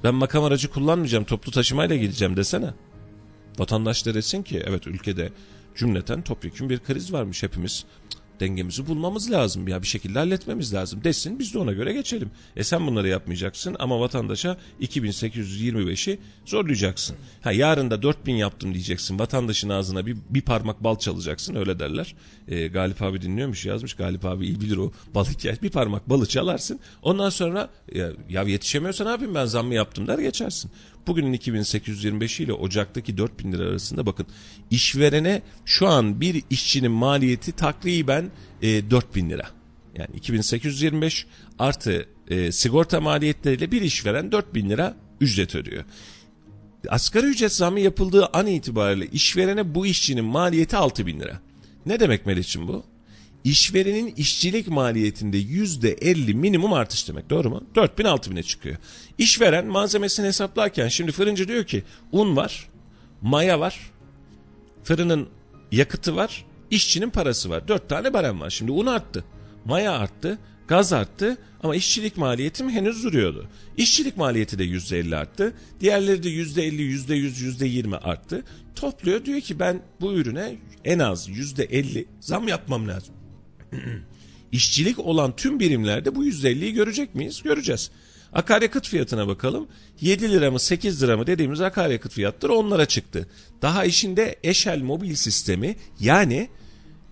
Ben makam aracı kullanmayacağım toplu taşımayla gideceğim desene. Vatandaş da desin ki evet ülkede cümleten topyekun bir kriz varmış hepimiz dengemizi bulmamız lazım ya bir şekilde halletmemiz lazım desin biz de ona göre geçelim. E sen bunları yapmayacaksın ama vatandaşa 2825'i zorlayacaksın. Ha yarın da 4000 yaptım diyeceksin vatandaşın ağzına bir, bir parmak bal çalacaksın öyle derler. E, Galip abi dinliyormuş yazmış Galip abi iyi bilir o bal hikayesi bir parmak balı çalarsın ondan sonra ya, ya yetişemiyorsa ne yapayım ben zammı yaptım der geçersin. Bugünün 2825 ile Ocak'taki 4000 lira arasında bakın işverene şu an bir işçinin maliyeti takriben e, 4000 lira. Yani 2825 artı e, sigorta maliyetleriyle bir işveren 4000 lira ücret ödüyor. Asgari ücret zamı yapıldığı an itibariyle işverene bu işçinin maliyeti 6000 lira. Ne demek Melih'ciğim bu? İşverenin işçilik maliyetinde yüzde 50 minimum artış demek doğru mu? 4000 6000'e çıkıyor. İşveren malzemesini hesaplarken şimdi fırıncı diyor ki un var, maya var, fırının yakıtı var, işçinin parası var. 4 tane barem var. Şimdi un arttı, maya arttı, gaz arttı ama işçilik maliyetim henüz duruyordu. İşçilik maliyeti de %50 arttı. Diğerleri de %50, %100, %20 arttı. Topluyor diyor ki ben bu ürüne en az %50 zam yapmam lazım. İşçilik olan tüm birimlerde bu %50'yi görecek miyiz? Göreceğiz. Akaryakıt fiyatına bakalım. 7 lira mı 8 lira mı dediğimiz akaryakıt fiyatları onlara çıktı. Daha işinde eşel mobil sistemi yani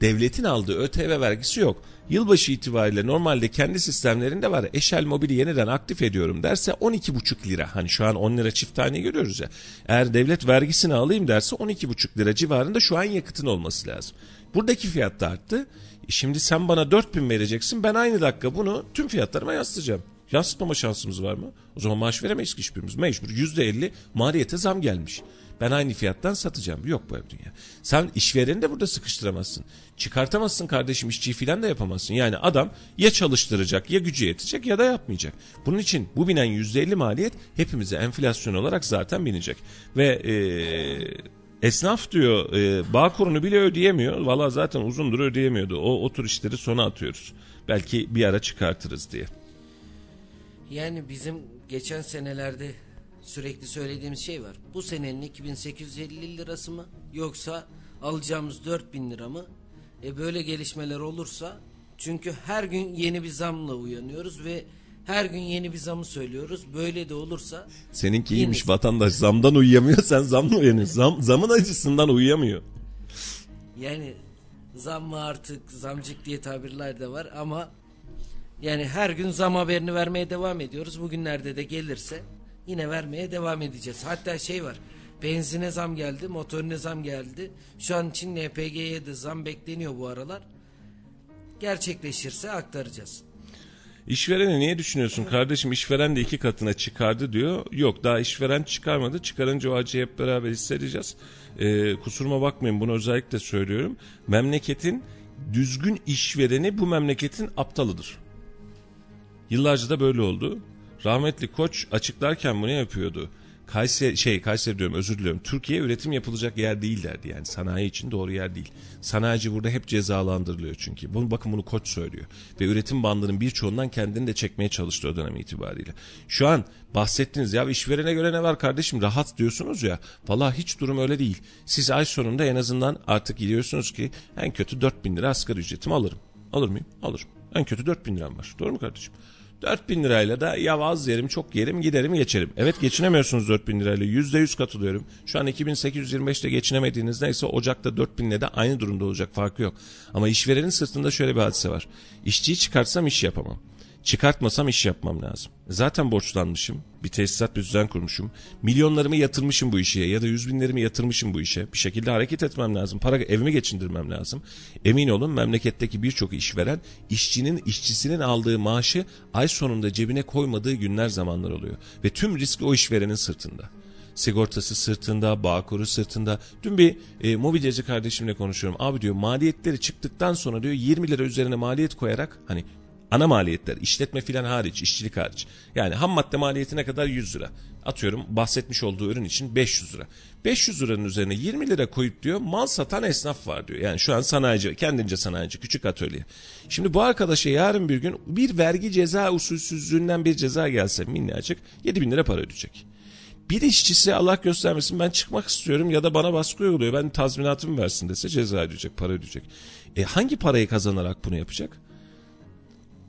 devletin aldığı ÖTV vergisi yok. Yılbaşı itibariyle normalde kendi sistemlerinde var. Eşel mobili yeniden aktif ediyorum derse 12,5 lira. Hani şu an 10 lira çift tane görüyoruz ya. Eğer devlet vergisini alayım derse 12,5 lira civarında şu an yakıtın olması lazım. Buradaki fiyat da arttı. Şimdi sen bana 4000 vereceksin ben aynı dakika bunu tüm fiyatlarıma yansıtacağım. Yansıtmama şansımız var mı? O zaman maaş veremeyiz ki hiçbirimiz. Mecbur %50 maliyete zam gelmiş. Ben aynı fiyattan satacağım. Yok bu dünya. Sen işvereni de burada sıkıştıramazsın. Çıkartamazsın kardeşim işçiyi filan da yapamazsın. Yani adam ya çalıştıracak ya gücü yetecek ya da yapmayacak. Bunun için bu binen %50 maliyet hepimize enflasyon olarak zaten binecek. Ve ee, Esnaf diyor e, bağ kurunu bile ödeyemiyor. Valla zaten uzundur ödeyemiyordu. O, o tür işleri sona atıyoruz. Belki bir ara çıkartırız diye. Yani bizim geçen senelerde sürekli söylediğimiz şey var. Bu senenin 2850 lirası mı yoksa alacağımız 4000 lira mı? E böyle gelişmeler olursa çünkü her gün yeni bir zamla uyanıyoruz ve her gün yeni bir zamı söylüyoruz. Böyle de olursa... Seninki iyiymiş vatandaş. Zamdan uyuyamıyor sen zamla uyanıyorsun. Zam, zamın acısından uyuyamıyor. Yani zam mı artık zamcık diye tabirler de var ama yani her gün zam haberini vermeye devam ediyoruz. Bugünlerde de gelirse yine vermeye devam edeceğiz. Hatta şey var. Benzine zam geldi, motorine zam geldi. Şu an için LPG'ye de zam bekleniyor bu aralar. Gerçekleşirse aktaracağız. İşvereni niye düşünüyorsun kardeşim işveren de iki katına çıkardı diyor. Yok daha işveren çıkarmadı. Çıkarınca o acıyı hep beraber hissedeceğiz. Ee, kusuruma bakmayın bunu özellikle söylüyorum. Memleketin düzgün işvereni bu memleketin aptalıdır. Yıllarca da böyle oldu. Rahmetli Koç açıklarken bunu yapıyordu. Kayseri şey Kayseri diyorum özür diliyorum. Türkiye üretim yapılacak yer değil derdi yani sanayi için doğru yer değil. Sanayici burada hep cezalandırılıyor çünkü. Bunu bakın bunu Koç söylüyor ve üretim bandının birçoğundan kendini de çekmeye çalıştı o dönem itibariyle. Şu an bahsettiniz ya işverene göre ne var kardeşim rahat diyorsunuz ya. Valla hiç durum öyle değil. Siz ay sonunda en azından artık gidiyorsunuz ki en kötü 4000 lira asgari ücretimi alırım. Alır mıyım? Alırım. En kötü 4000 liram var. Doğru mu kardeşim? 4000 lirayla da ya az yerim çok yerim giderim geçerim. Evet geçinemiyorsunuz 4000 lirayla %100 katılıyorum. Şu an 2825'te geçinemediğiniz neyse Ocak'ta 4000 ile de aynı durumda olacak farkı yok. Ama işverenin sırtında şöyle bir hadise var. İşçiyi çıkartsam iş yapamam. Çıkartmasam iş yapmam lazım. Zaten borçlanmışım. Bir tesisat bir düzen kurmuşum. Milyonlarımı yatırmışım bu işe ya da yüz binlerimi yatırmışım bu işe. Bir şekilde hareket etmem lazım. Para evimi geçindirmem lazım. Emin olun memleketteki birçok işveren işçinin işçisinin aldığı maaşı ay sonunda cebine koymadığı günler zamanlar oluyor. Ve tüm risk o işverenin sırtında sigortası sırtında, bağkuru sırtında. Dün bir e, mobilyacı kardeşimle konuşuyorum. Abi diyor maliyetleri çıktıktan sonra diyor 20 lira üzerine maliyet koyarak hani ana maliyetler işletme filan hariç işçilik hariç. Yani ham madde maliyetine kadar 100 lira. Atıyorum bahsetmiş olduğu ürün için 500 lira. 500 liranın üzerine 20 lira koyup diyor mal satan esnaf var diyor. Yani şu an sanayici kendince sanayici küçük atölye. Şimdi bu arkadaşa yarın bir gün bir vergi ceza usulsüzlüğünden bir ceza gelse minnacık 7 bin lira para ödeyecek. Bir işçisi Allah göstermesin ben çıkmak istiyorum ya da bana baskı uyguluyor ben tazminatımı versin dese ceza ödeyecek para ödeyecek. E hangi parayı kazanarak bunu yapacak?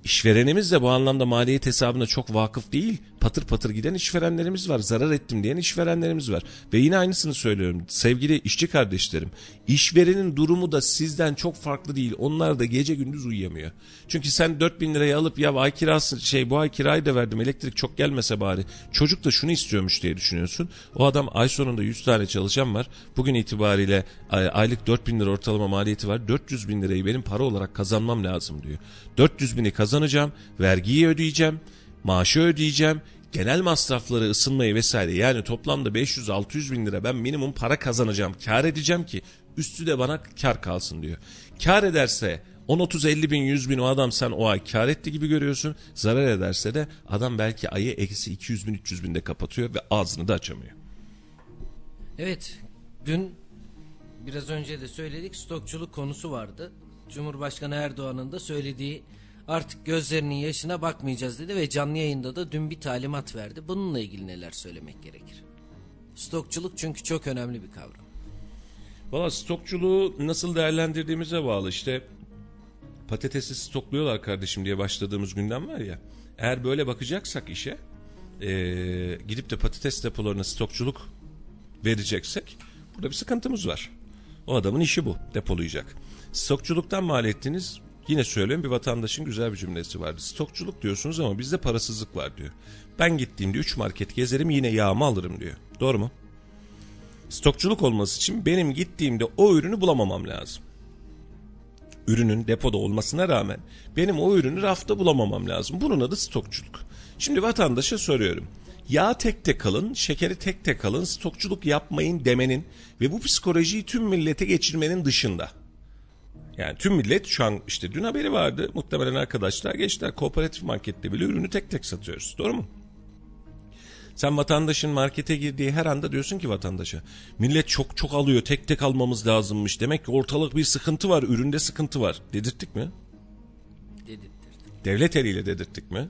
İşverenimiz de bu anlamda maliyet hesabına çok vakıf değil. Patır patır giden işverenlerimiz var. Zarar ettim diyen işverenlerimiz var. Ve yine aynısını söylüyorum. Sevgili işçi kardeşlerim. işverenin durumu da sizden çok farklı değil. Onlar da gece gündüz uyuyamıyor. Çünkü sen 4000 lirayı alıp ya ay kirası şey bu ay kirayı da verdim elektrik çok gelmese bari. Çocuk da şunu istiyormuş diye düşünüyorsun. O adam ay sonunda 100 tane çalışan var. Bugün itibariyle aylık 4000 lira ortalama maliyeti var. 400 bin lirayı benim para olarak kazanmam lazım diyor. 400 bini kazanacağım. Vergiyi ödeyeceğim. Maaşı ödeyeceğim genel masrafları ısınmayı vesaire yani toplamda 500-600 bin lira ben minimum para kazanacağım kar edeceğim ki üstü de bana kar kalsın diyor. Kar ederse 10-30-50 bin 100 bin o adam sen o ay kar etti gibi görüyorsun zarar ederse de adam belki ayı eksi 200 bin 300 binde kapatıyor ve ağzını da açamıyor. Evet dün biraz önce de söyledik stokçuluk konusu vardı. Cumhurbaşkanı Erdoğan'ın da söylediği artık gözlerinin yaşına bakmayacağız dedi ve canlı yayında da dün bir talimat verdi. Bununla ilgili neler söylemek gerekir? Stokçuluk çünkü çok önemli bir kavram. Valla stokçuluğu nasıl değerlendirdiğimize bağlı. İşte patatesi stokluyorlar kardeşim diye başladığımız günden var ya. Eğer böyle bakacaksak işe e, gidip de patates depolarına stokçuluk vereceksek burada bir sıkıntımız var. O adamın işi bu depolayacak. Stokçuluktan mal ettiğiniz Yine söyleyeyim bir vatandaşın güzel bir cümlesi vardı. Stokçuluk diyorsunuz ama bizde parasızlık var diyor. Ben gittiğimde 3 market gezerim yine yağımı alırım diyor. Doğru mu? Stokçuluk olması için benim gittiğimde o ürünü bulamamam lazım. Ürünün depoda olmasına rağmen benim o ürünü rafta bulamamam lazım. Bunun adı stokçuluk. Şimdi vatandaşa soruyorum. Yağ tek tek alın, şekeri tek tek alın, stokçuluk yapmayın demenin ve bu psikolojiyi tüm millete geçirmenin dışında yani tüm millet şu an işte dün haberi vardı. Muhtemelen arkadaşlar geçtiler. Kooperatif markette bile ürünü tek tek satıyoruz. Doğru mu? Sen vatandaşın markete girdiği her anda diyorsun ki vatandaşa millet çok çok alıyor tek tek almamız lazımmış. Demek ki ortalık bir sıkıntı var üründe sıkıntı var. Dedirttik mi? Dedirttirdik. Devlet eliyle dedirttik mi?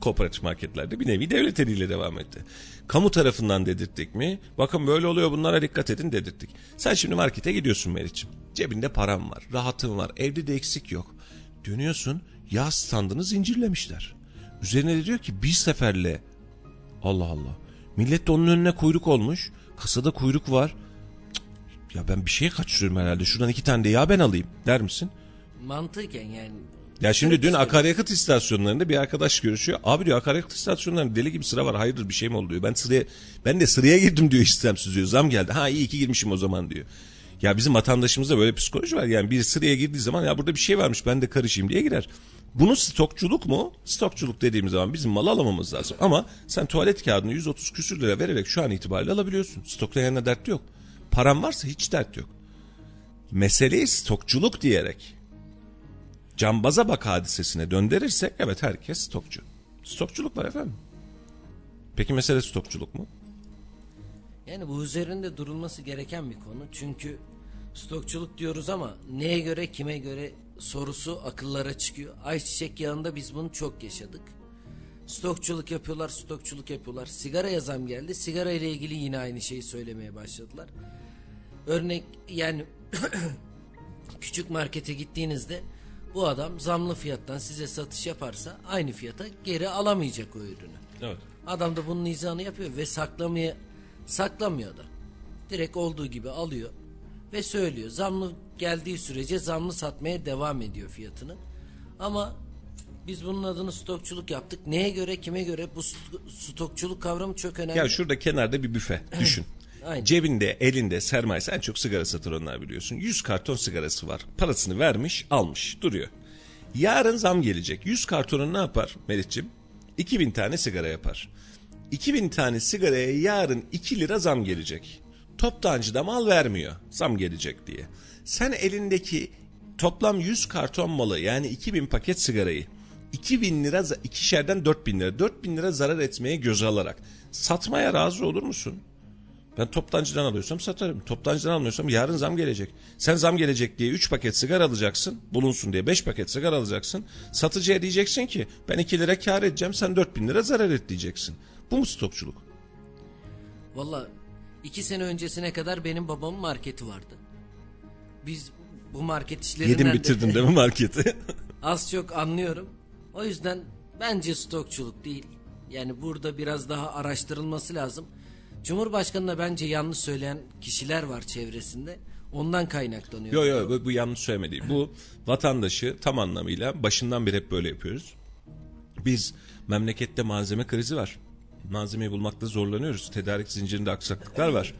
Kooperatif marketlerde bir nevi devlet eliyle devam etti. Kamu tarafından dedirttik mi? Bakın böyle oluyor bunlara dikkat edin dedirttik. Sen şimdi markete gidiyorsun Meriç'im. Cebinde param var, rahatın var, evde de eksik yok. Dönüyorsun yağ standını zincirlemişler. Üzerine de diyor ki bir seferle Allah Allah. Millet de onun önüne kuyruk olmuş. Kasada kuyruk var. Cık, ya ben bir şey kaçırıyorum herhalde. Şuradan iki tane de yağ ben alayım der misin? Mantıken yani ya şimdi dün akaryakıt istasyonlarında bir arkadaş görüşüyor. Abi diyor akaryakıt istasyonlarında deli gibi sıra var. Hayırdır bir şey mi oldu diyor. Ben sıraya ben de sıraya *laughs* girdim diyor istemsiz diyor. Zam geldi. Ha iyi ki girmişim o zaman diyor. Ya bizim vatandaşımızda böyle psikoloji var. Yani bir sıraya girdiği zaman ya burada bir şey varmış ben de karışayım diye girer. Bunu stokçuluk mu? Stokçuluk dediğimiz zaman bizim malı alamamız lazım. Ama sen tuvalet kağıdını 130 küsür lira vererek şu an itibariyle alabiliyorsun. Stoklayanına dert yok. Param varsa hiç dert yok. Meseleyi stokçuluk diyerek cambaza bak hadisesine döndürürsek evet herkes stokçu. Stokçuluk var efendim. Peki mesele stokçuluk mu? Yani bu üzerinde durulması gereken bir konu. Çünkü stokçuluk diyoruz ama neye göre kime göre sorusu akıllara çıkıyor. Ayçiçek yağında biz bunu çok yaşadık. Stokçuluk yapıyorlar, stokçuluk yapıyorlar. Sigara yazam geldi. Sigara ile ilgili yine aynı şeyi söylemeye başladılar. Örnek yani *clears throat* küçük markete gittiğinizde Bu adam zamlı fiyattan size satış yaparsa aynı fiyata geri alamayacak o ürünü. Evet. Adam da bunun izahını yapıyor ve saklamaya saklamıyor da. Direkt olduğu gibi alıyor ve söylüyor. Zamlı geldiği sürece zamlı satmaya devam ediyor fiyatını. Ama biz bunun adını stokçuluk yaptık. Neye göre, kime göre bu stokçuluk kavramı çok önemli. Ya şurada kenarda bir büfe düşün. *laughs* Aynen. Cebinde, elinde sermayesi en çok sigara satır onlar biliyorsun. 100 karton sigarası var. Parasını vermiş, almış, duruyor. Yarın zam gelecek. 100 kartonun ne yapar Melih'ciğim? 2000 tane sigara yapar. 2000 tane sigaraya yarın 2 lira zam gelecek. Toptancı da mal vermiyor zam gelecek diye. Sen elindeki toplam 100 karton malı yani 2000 paket sigarayı 2000 lira ikişerden 4000 lira 4000 lira zarar etmeye göze alarak satmaya razı olur musun? Ben toptancıdan alıyorsam satarım. Toptancıdan almıyorsam yarın zam gelecek. Sen zam gelecek diye 3 paket sigara alacaksın. Bulunsun diye 5 paket sigara alacaksın. Satıcıya diyeceksin ki ben 2 lira kar edeceğim sen 4000 lira zarar et diyeceksin. Bu mu stokçuluk? Valla 2 sene öncesine kadar benim babamın marketi vardı. Biz bu market işlerinden Yedim bitirdin değil mi *laughs* marketi? az çok anlıyorum. O yüzden bence stokçuluk değil. Yani burada biraz daha araştırılması lazım. Cumhurbaşkanına bence yanlış söyleyen kişiler var çevresinde. Ondan kaynaklanıyor. Yok yok bu, bu yanlış söylemedi. Bu vatandaşı tam anlamıyla başından beri hep böyle yapıyoruz. Biz memlekette malzeme krizi var. Malzemeyi bulmakta zorlanıyoruz. Tedarik zincirinde aksaklıklar var.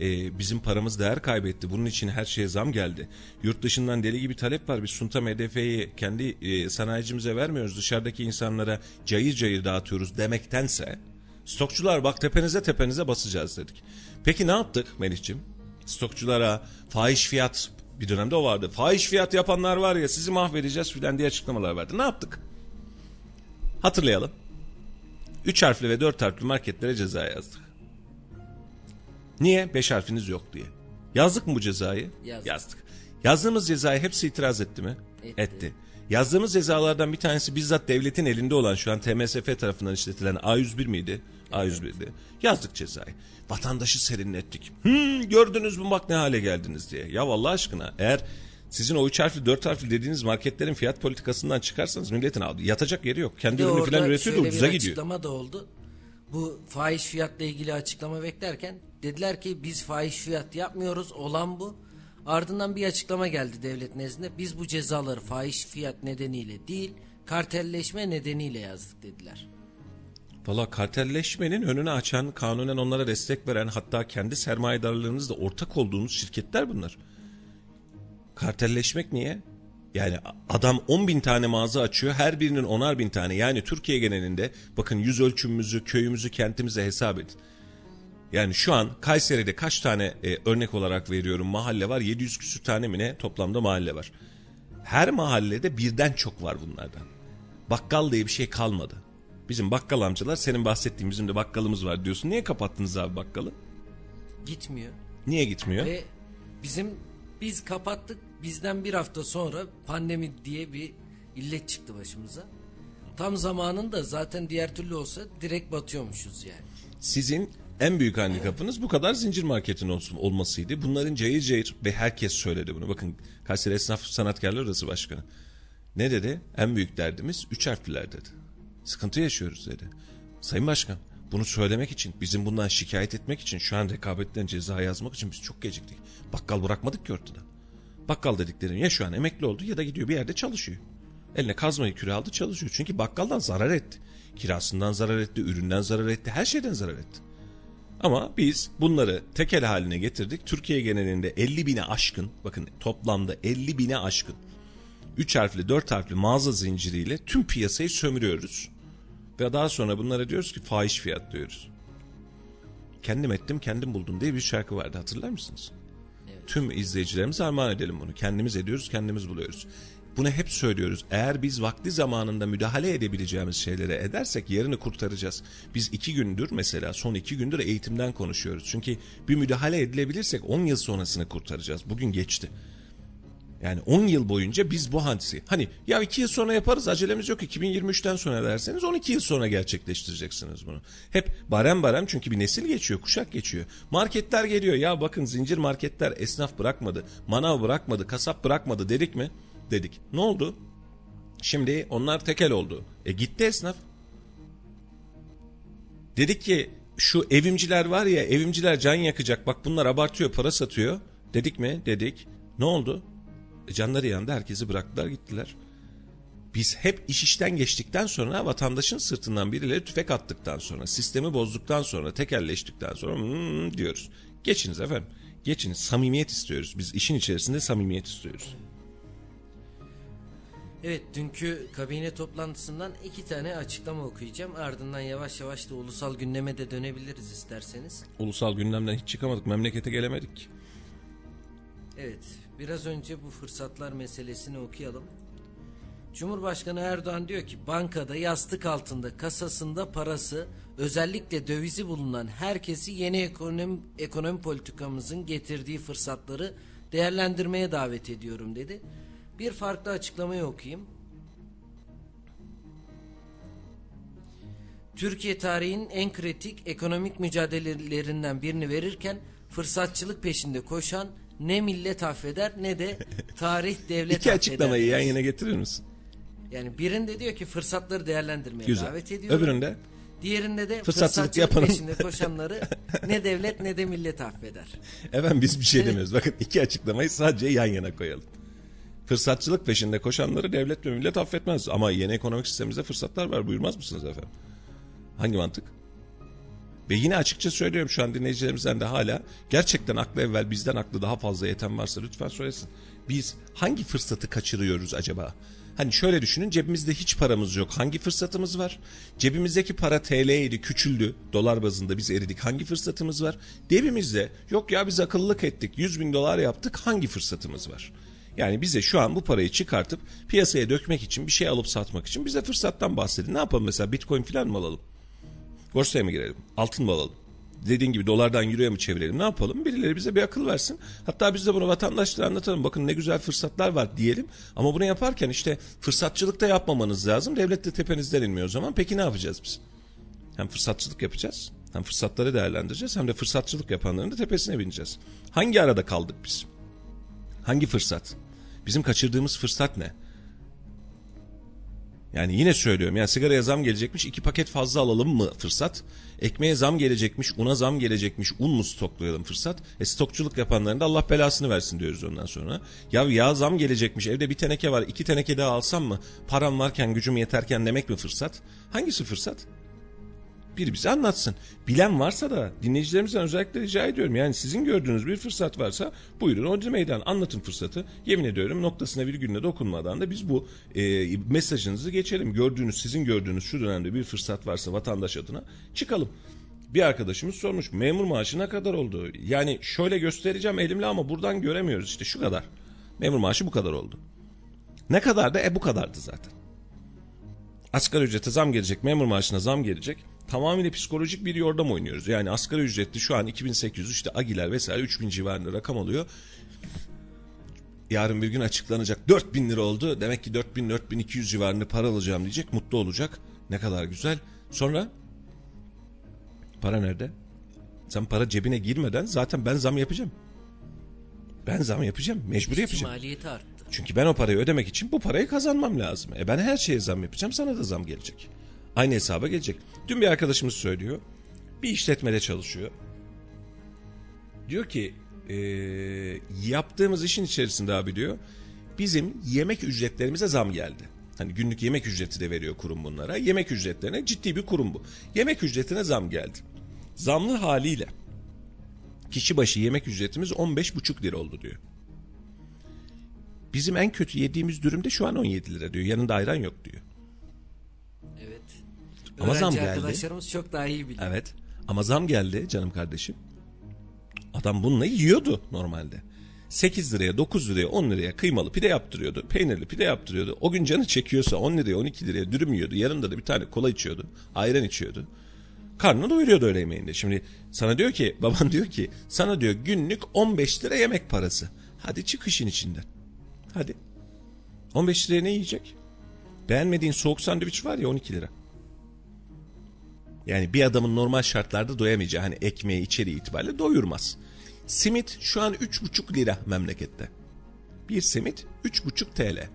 Ee, bizim paramız değer kaybetti. Bunun için her şeye zam geldi. Yurt dışından deli gibi talep var. Biz Sunta MDF'yi kendi e, sanayicimize vermiyoruz. Dışarıdaki insanlara cayır cayır dağıtıyoruz demektense Stokçular bak tepenize tepenize basacağız dedik. Peki ne yaptık Melih'ciğim? Stokçulara fahiş fiyat bir dönemde o vardı. Fahiş fiyat yapanlar var ya sizi mahvedeceğiz filan diye açıklamalar verdi. Ne yaptık? Hatırlayalım. Üç harfli ve dört harfli marketlere ceza yazdık. Niye? Beş harfiniz yok diye. Yazdık mı bu cezayı? Yazdık. Yazdık. Yazdığımız cezayı hepsi itiraz etti mi? Etti. etti. Yazdığımız cezalardan bir tanesi bizzat devletin elinde olan şu an TMSF tarafından işletilen A101 miydi? A101'di. Yazdık cezayı. Vatandaşı serinlettik. Hmm, gördünüz mü bak ne hale geldiniz diye. Ya vallahi aşkına eğer sizin o üç harfli dört harfli dediğiniz marketlerin fiyat politikasından çıkarsanız milletin aldı. Yatacak yeri yok. Kendi ürünü falan üretiyor da ucuza gidiyor. açıklama da oldu. Bu fahiş fiyatla ilgili açıklama beklerken dediler ki biz fahiş fiyat yapmıyoruz olan bu. Ardından bir açıklama geldi devlet nezdinde. Biz bu cezaları fahiş fiyat nedeniyle değil kartelleşme nedeniyle yazdık dediler. Valla kartelleşmenin önünü açan, kanunen onlara destek veren hatta kendi sermayedarlarınızla ortak olduğunuz şirketler bunlar. Kartelleşmek niye? Yani adam 10 bin tane mağaza açıyor her birinin onar bin tane yani Türkiye genelinde bakın yüz ölçümümüzü köyümüzü kentimize hesap edin. Yani şu an Kayseri'de kaç tane e, örnek olarak veriyorum mahalle var 700 küsür tane mi ne toplamda mahalle var. Her mahallede birden çok var bunlardan. Bakkal diye bir şey kalmadı. Bizim bakkal amcalar senin bahsettiğin bizim de bakkalımız var diyorsun. Niye kapattınız abi bakkalı? Gitmiyor. Niye gitmiyor? Ve bizim biz kapattık bizden bir hafta sonra pandemi diye bir illet çıktı başımıza. Tam zamanında zaten diğer türlü olsa direkt batıyormuşuz yani. Sizin en büyük handikapınız bu kadar zincir marketin olsun, olmasıydı. Bunların cayır cayır ve herkes söyledi bunu. Bakın Kayseri Esnaf Sanatkarlar Odası Başkanı. Ne dedi? En büyük derdimiz üç harfliler dedi. Sıkıntı yaşıyoruz dedi. Sayın Başkan bunu söylemek için bizim bundan şikayet etmek için şu an rekabetten ceza yazmak için biz çok geciktik. Bakkal bırakmadık ki ortada. Bakkal dediklerin ya şu an emekli oldu ya da gidiyor bir yerde çalışıyor. Eline kazmayı küre aldı çalışıyor. Çünkü bakkaldan zarar etti. Kirasından zarar etti, üründen zarar etti, her şeyden zarar etti. Ama biz bunları tekel haline getirdik. Türkiye genelinde 50 bine aşkın, bakın toplamda 50 bine aşkın 3 harfli 4 harfli mağaza zinciriyle tüm piyasayı sömürüyoruz. Ve daha sonra bunlara diyoruz ki fahiş fiyat diyoruz. Kendim ettim kendim buldum diye bir şarkı vardı hatırlar mısınız? Evet. Tüm izleyicilerimize armağan edelim bunu. Kendimiz ediyoruz kendimiz buluyoruz. Bunu hep söylüyoruz. Eğer biz vakti zamanında müdahale edebileceğimiz şeylere edersek yarını kurtaracağız. Biz iki gündür mesela son iki gündür eğitimden konuşuyoruz. Çünkü bir müdahale edilebilirsek 10 yıl sonrasını kurtaracağız. Bugün geçti. Yani 10 yıl boyunca biz bu hadisi hani ya 2 yıl sonra yaparız acelemiz yok 2023'ten sonra derseniz 12 yıl sonra gerçekleştireceksiniz bunu. Hep barem barem çünkü bir nesil geçiyor kuşak geçiyor. Marketler geliyor ya bakın zincir marketler esnaf bırakmadı manav bırakmadı kasap bırakmadı dedik mi? Dedik. Ne oldu? Şimdi onlar tekel oldu. E gitti esnaf. Dedik ki şu evimciler var ya evimciler can yakacak bak bunlar abartıyor para satıyor. Dedik mi? Dedik. Ne oldu? Canları yandı herkesi bıraktılar gittiler. Biz hep iş işten geçtikten sonra vatandaşın sırtından birileri tüfek attıktan sonra sistemi bozduktan sonra tekelleştikten sonra hmm, diyoruz. Geçiniz efendim. Geçiniz. Samimiyet istiyoruz. Biz işin içerisinde samimiyet istiyoruz. Evet dünkü kabine toplantısından iki tane açıklama okuyacağım. Ardından yavaş yavaş da ulusal gündeme de dönebiliriz isterseniz. Ulusal gündemden hiç çıkamadık. Memlekete gelemedik. Evet biraz önce bu fırsatlar meselesini okuyalım. Cumhurbaşkanı Erdoğan diyor ki bankada yastık altında kasasında parası özellikle dövizi bulunan herkesi yeni ekonomi, ekonomi politikamızın getirdiği fırsatları değerlendirmeye davet ediyorum dedi. Bir farklı açıklamayı okuyayım. Türkiye tarihinin en kritik ekonomik mücadelelerinden birini verirken fırsatçılık peşinde koşan ne millet affeder ne de tarih devlet *laughs* İki affeder. açıklamayı yan yana getirir misin? Yani birinde diyor ki fırsatları değerlendirmeye Güzel. davet ediyorum. Öbüründe Diğerinde de Fırsatçılık fırsatçılık, yapanın- peşinde koşanları *laughs* ne devlet ne de millet affeder. efendim biz bir şey demiyoruz. Bakın iki açıklamayı sadece yan yana koyalım. Fırsatçılık peşinde koşanları devlet ve millet affetmez. Ama yeni ekonomik sistemimizde fırsatlar var. Buyurmaz mısınız efendim? Hangi mantık? Ve yine açıkça söylüyorum şu an dinleyicilerimizden de hala gerçekten aklı evvel bizden aklı daha fazla yeten varsa lütfen söylesin. Biz hangi fırsatı kaçırıyoruz acaba? Hani şöyle düşünün cebimizde hiç paramız yok. Hangi fırsatımız var? Cebimizdeki para TL'ydi küçüldü. Dolar bazında biz eridik. Hangi fırsatımız var? Cebimizde yok ya biz akıllılık ettik. 100 bin dolar yaptık. Hangi fırsatımız var? Yani bize şu an bu parayı çıkartıp piyasaya dökmek için bir şey alıp satmak için bize fırsattan bahsedin. Ne yapalım mesela bitcoin falan mı alalım? Borsaya mı girelim? Altın mı alalım? Dediğin gibi dolardan euroya mı çevirelim? Ne yapalım? Birileri bize bir akıl versin. Hatta biz de bunu vatandaşlara anlatalım. Bakın ne güzel fırsatlar var diyelim. Ama bunu yaparken işte fırsatçılık da yapmamanız lazım. Devlet de tepenizden inmiyor o zaman. Peki ne yapacağız biz? Hem fırsatçılık yapacağız. Hem fırsatları değerlendireceğiz. Hem de fırsatçılık yapanların da tepesine bineceğiz. Hangi arada kaldık biz? Hangi fırsat? Bizim kaçırdığımız fırsat ne? Yani yine söylüyorum yani sigaraya zam gelecekmiş iki paket fazla alalım mı fırsat? Ekmeğe zam gelecekmiş una zam gelecekmiş un mu stoklayalım fırsat? E stokçuluk yapanların da Allah belasını versin diyoruz ondan sonra. Ya yağ zam gelecekmiş evde bir teneke var iki teneke daha alsam mı? Param varken gücüm yeterken demek mi fırsat? Hangisi fırsat? Biri bize anlatsın. Bilen varsa da dinleyicilerimizden özellikle rica ediyorum. Yani sizin gördüğünüz bir fırsat varsa buyurun Odri Meydan anlatın fırsatı. Yemin ediyorum noktasına virgülüne dokunmadan da biz bu e, mesajınızı geçelim. Gördüğünüz sizin gördüğünüz şu dönemde bir fırsat varsa vatandaş adına çıkalım. Bir arkadaşımız sormuş memur maaşı ne kadar oldu? Yani şöyle göstereceğim elimle ama buradan göremiyoruz işte şu kadar. Memur maaşı bu kadar oldu. Ne kadar da e bu kadardı zaten. Asgari ücrete zam gelecek, memur maaşına zam gelecek. Tamamıyla psikolojik bir yordam oynuyoruz. Yani asgari ücretli şu an 2800 işte agiler vesaire 3000 civarında rakam alıyor. Yarın bir gün açıklanacak 4000 lira oldu. Demek ki 4000 4200 civarında para alacağım diyecek. Mutlu olacak. Ne kadar güzel. Sonra para nerede? Sen para cebine girmeden zaten ben zam yapacağım. Ben zam yapacağım. Mecbur yapacağım. maliyeti arttı. Çünkü ben o parayı ödemek için bu parayı kazanmam lazım. E ben her şeye zam yapacağım sana da zam gelecek. Aynı hesaba gelecek. Dün bir arkadaşımız söylüyor. Bir işletmede çalışıyor. Diyor ki e, yaptığımız işin içerisinde abi diyor. Bizim yemek ücretlerimize zam geldi. Hani günlük yemek ücreti de veriyor kurum bunlara. Yemek ücretlerine ciddi bir kurum bu. Yemek ücretine zam geldi. Zamlı haliyle kişi başı yemek ücretimiz 15,5 lira oldu diyor. Bizim en kötü yediğimiz dürümde şu an 17 lira diyor. Yanında ayran yok diyor. Ama Öğrenci zam geldi. arkadaşlarımız çok daha iyi biliyor. Evet. Ama zam geldi canım kardeşim. Adam bununla yiyordu normalde. 8 liraya, 9 liraya, 10 liraya kıymalı pide yaptırıyordu. Peynirli pide yaptırıyordu. O gün canı çekiyorsa 10 liraya, 12 liraya dürüm yiyordu. Yarında da bir tane kola içiyordu. Ayran içiyordu. Karnını doyuruyordu öğle yemeğinde. Şimdi sana diyor ki, *laughs* baban diyor ki sana diyor günlük 15 lira yemek parası. Hadi çık işin içinden. Hadi. 15 liraya ne yiyecek? Beğenmediğin soğuk sandviç var ya 12 lira. Yani bir adamın normal şartlarda doyamayacağı hani ekmeği içeriği itibariyle doyurmaz. Simit şu an 3,5 lira memlekette. Bir simit 3,5 TL.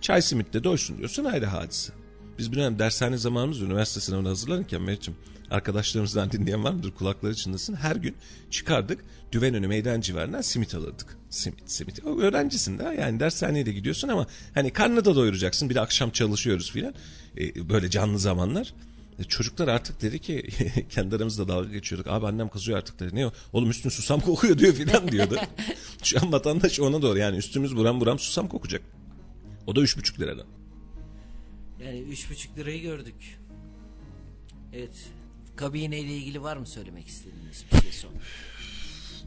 Çay simitle doysun diyorsun ayrı hadise. Biz bir dönem dershane zamanımız üniversite sınavına hazırlanırken Meriç'im arkadaşlarımızdan dinleyen var mıdır kulakları çınlasın. Her gün çıkardık düven önü meydan civarından simit alırdık. Simit simit. O öğrencisin de yani dershaneye de gidiyorsun ama hani karnını da doyuracaksın. Bir de akşam çalışıyoruz filan. E, böyle canlı zamanlar. E, çocuklar artık dedi ki *laughs* kendi aramızda dalga geçiyorduk. Abi annem kızıyor artık dedi. Ne o? Oğlum üstün susam *laughs* kokuyor diyor filan diyordu. *laughs* Şu an vatandaş ona doğru yani üstümüz buram buram susam kokacak. O da üç buçuk liradan. Yani üç buçuk lirayı gördük. Evet. Kabine ile ilgili var mı söylemek istediğiniz bir şey son?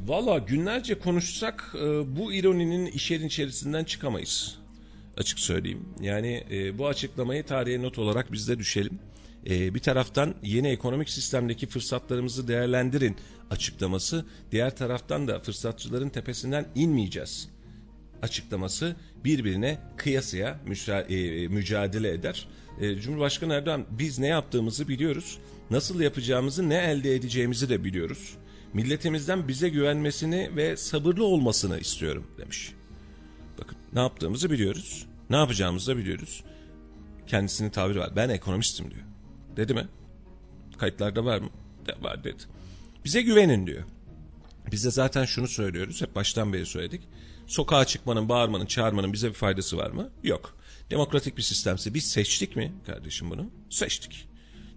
Valla günlerce konuşsak e, bu ironinin işlerin içerisinden çıkamayız. Açık söyleyeyim. Yani e, bu açıklamayı tarihe not olarak biz de düşelim. E, bir taraftan yeni ekonomik sistemdeki fırsatlarımızı değerlendirin açıklaması. Diğer taraftan da fırsatçıların tepesinden inmeyeceğiz açıklaması birbirine kıyasıya mücadele eder. Cumhurbaşkanı Erdoğan biz ne yaptığımızı biliyoruz. Nasıl yapacağımızı ne elde edeceğimizi de biliyoruz milletimizden bize güvenmesini ve sabırlı olmasını istiyorum demiş. Bakın ne yaptığımızı biliyoruz. Ne yapacağımızı da biliyoruz. Kendisinin tabiri var. Ben ekonomistim diyor. Dedi mi? Kayıtlarda var mı? De, var dedi. Bize güvenin diyor. Biz de zaten şunu söylüyoruz. Hep baştan beri söyledik. Sokağa çıkmanın, bağırmanın, çağırmanın bize bir faydası var mı? Yok. Demokratik bir sistemse biz seçtik mi kardeşim bunu? Seçtik.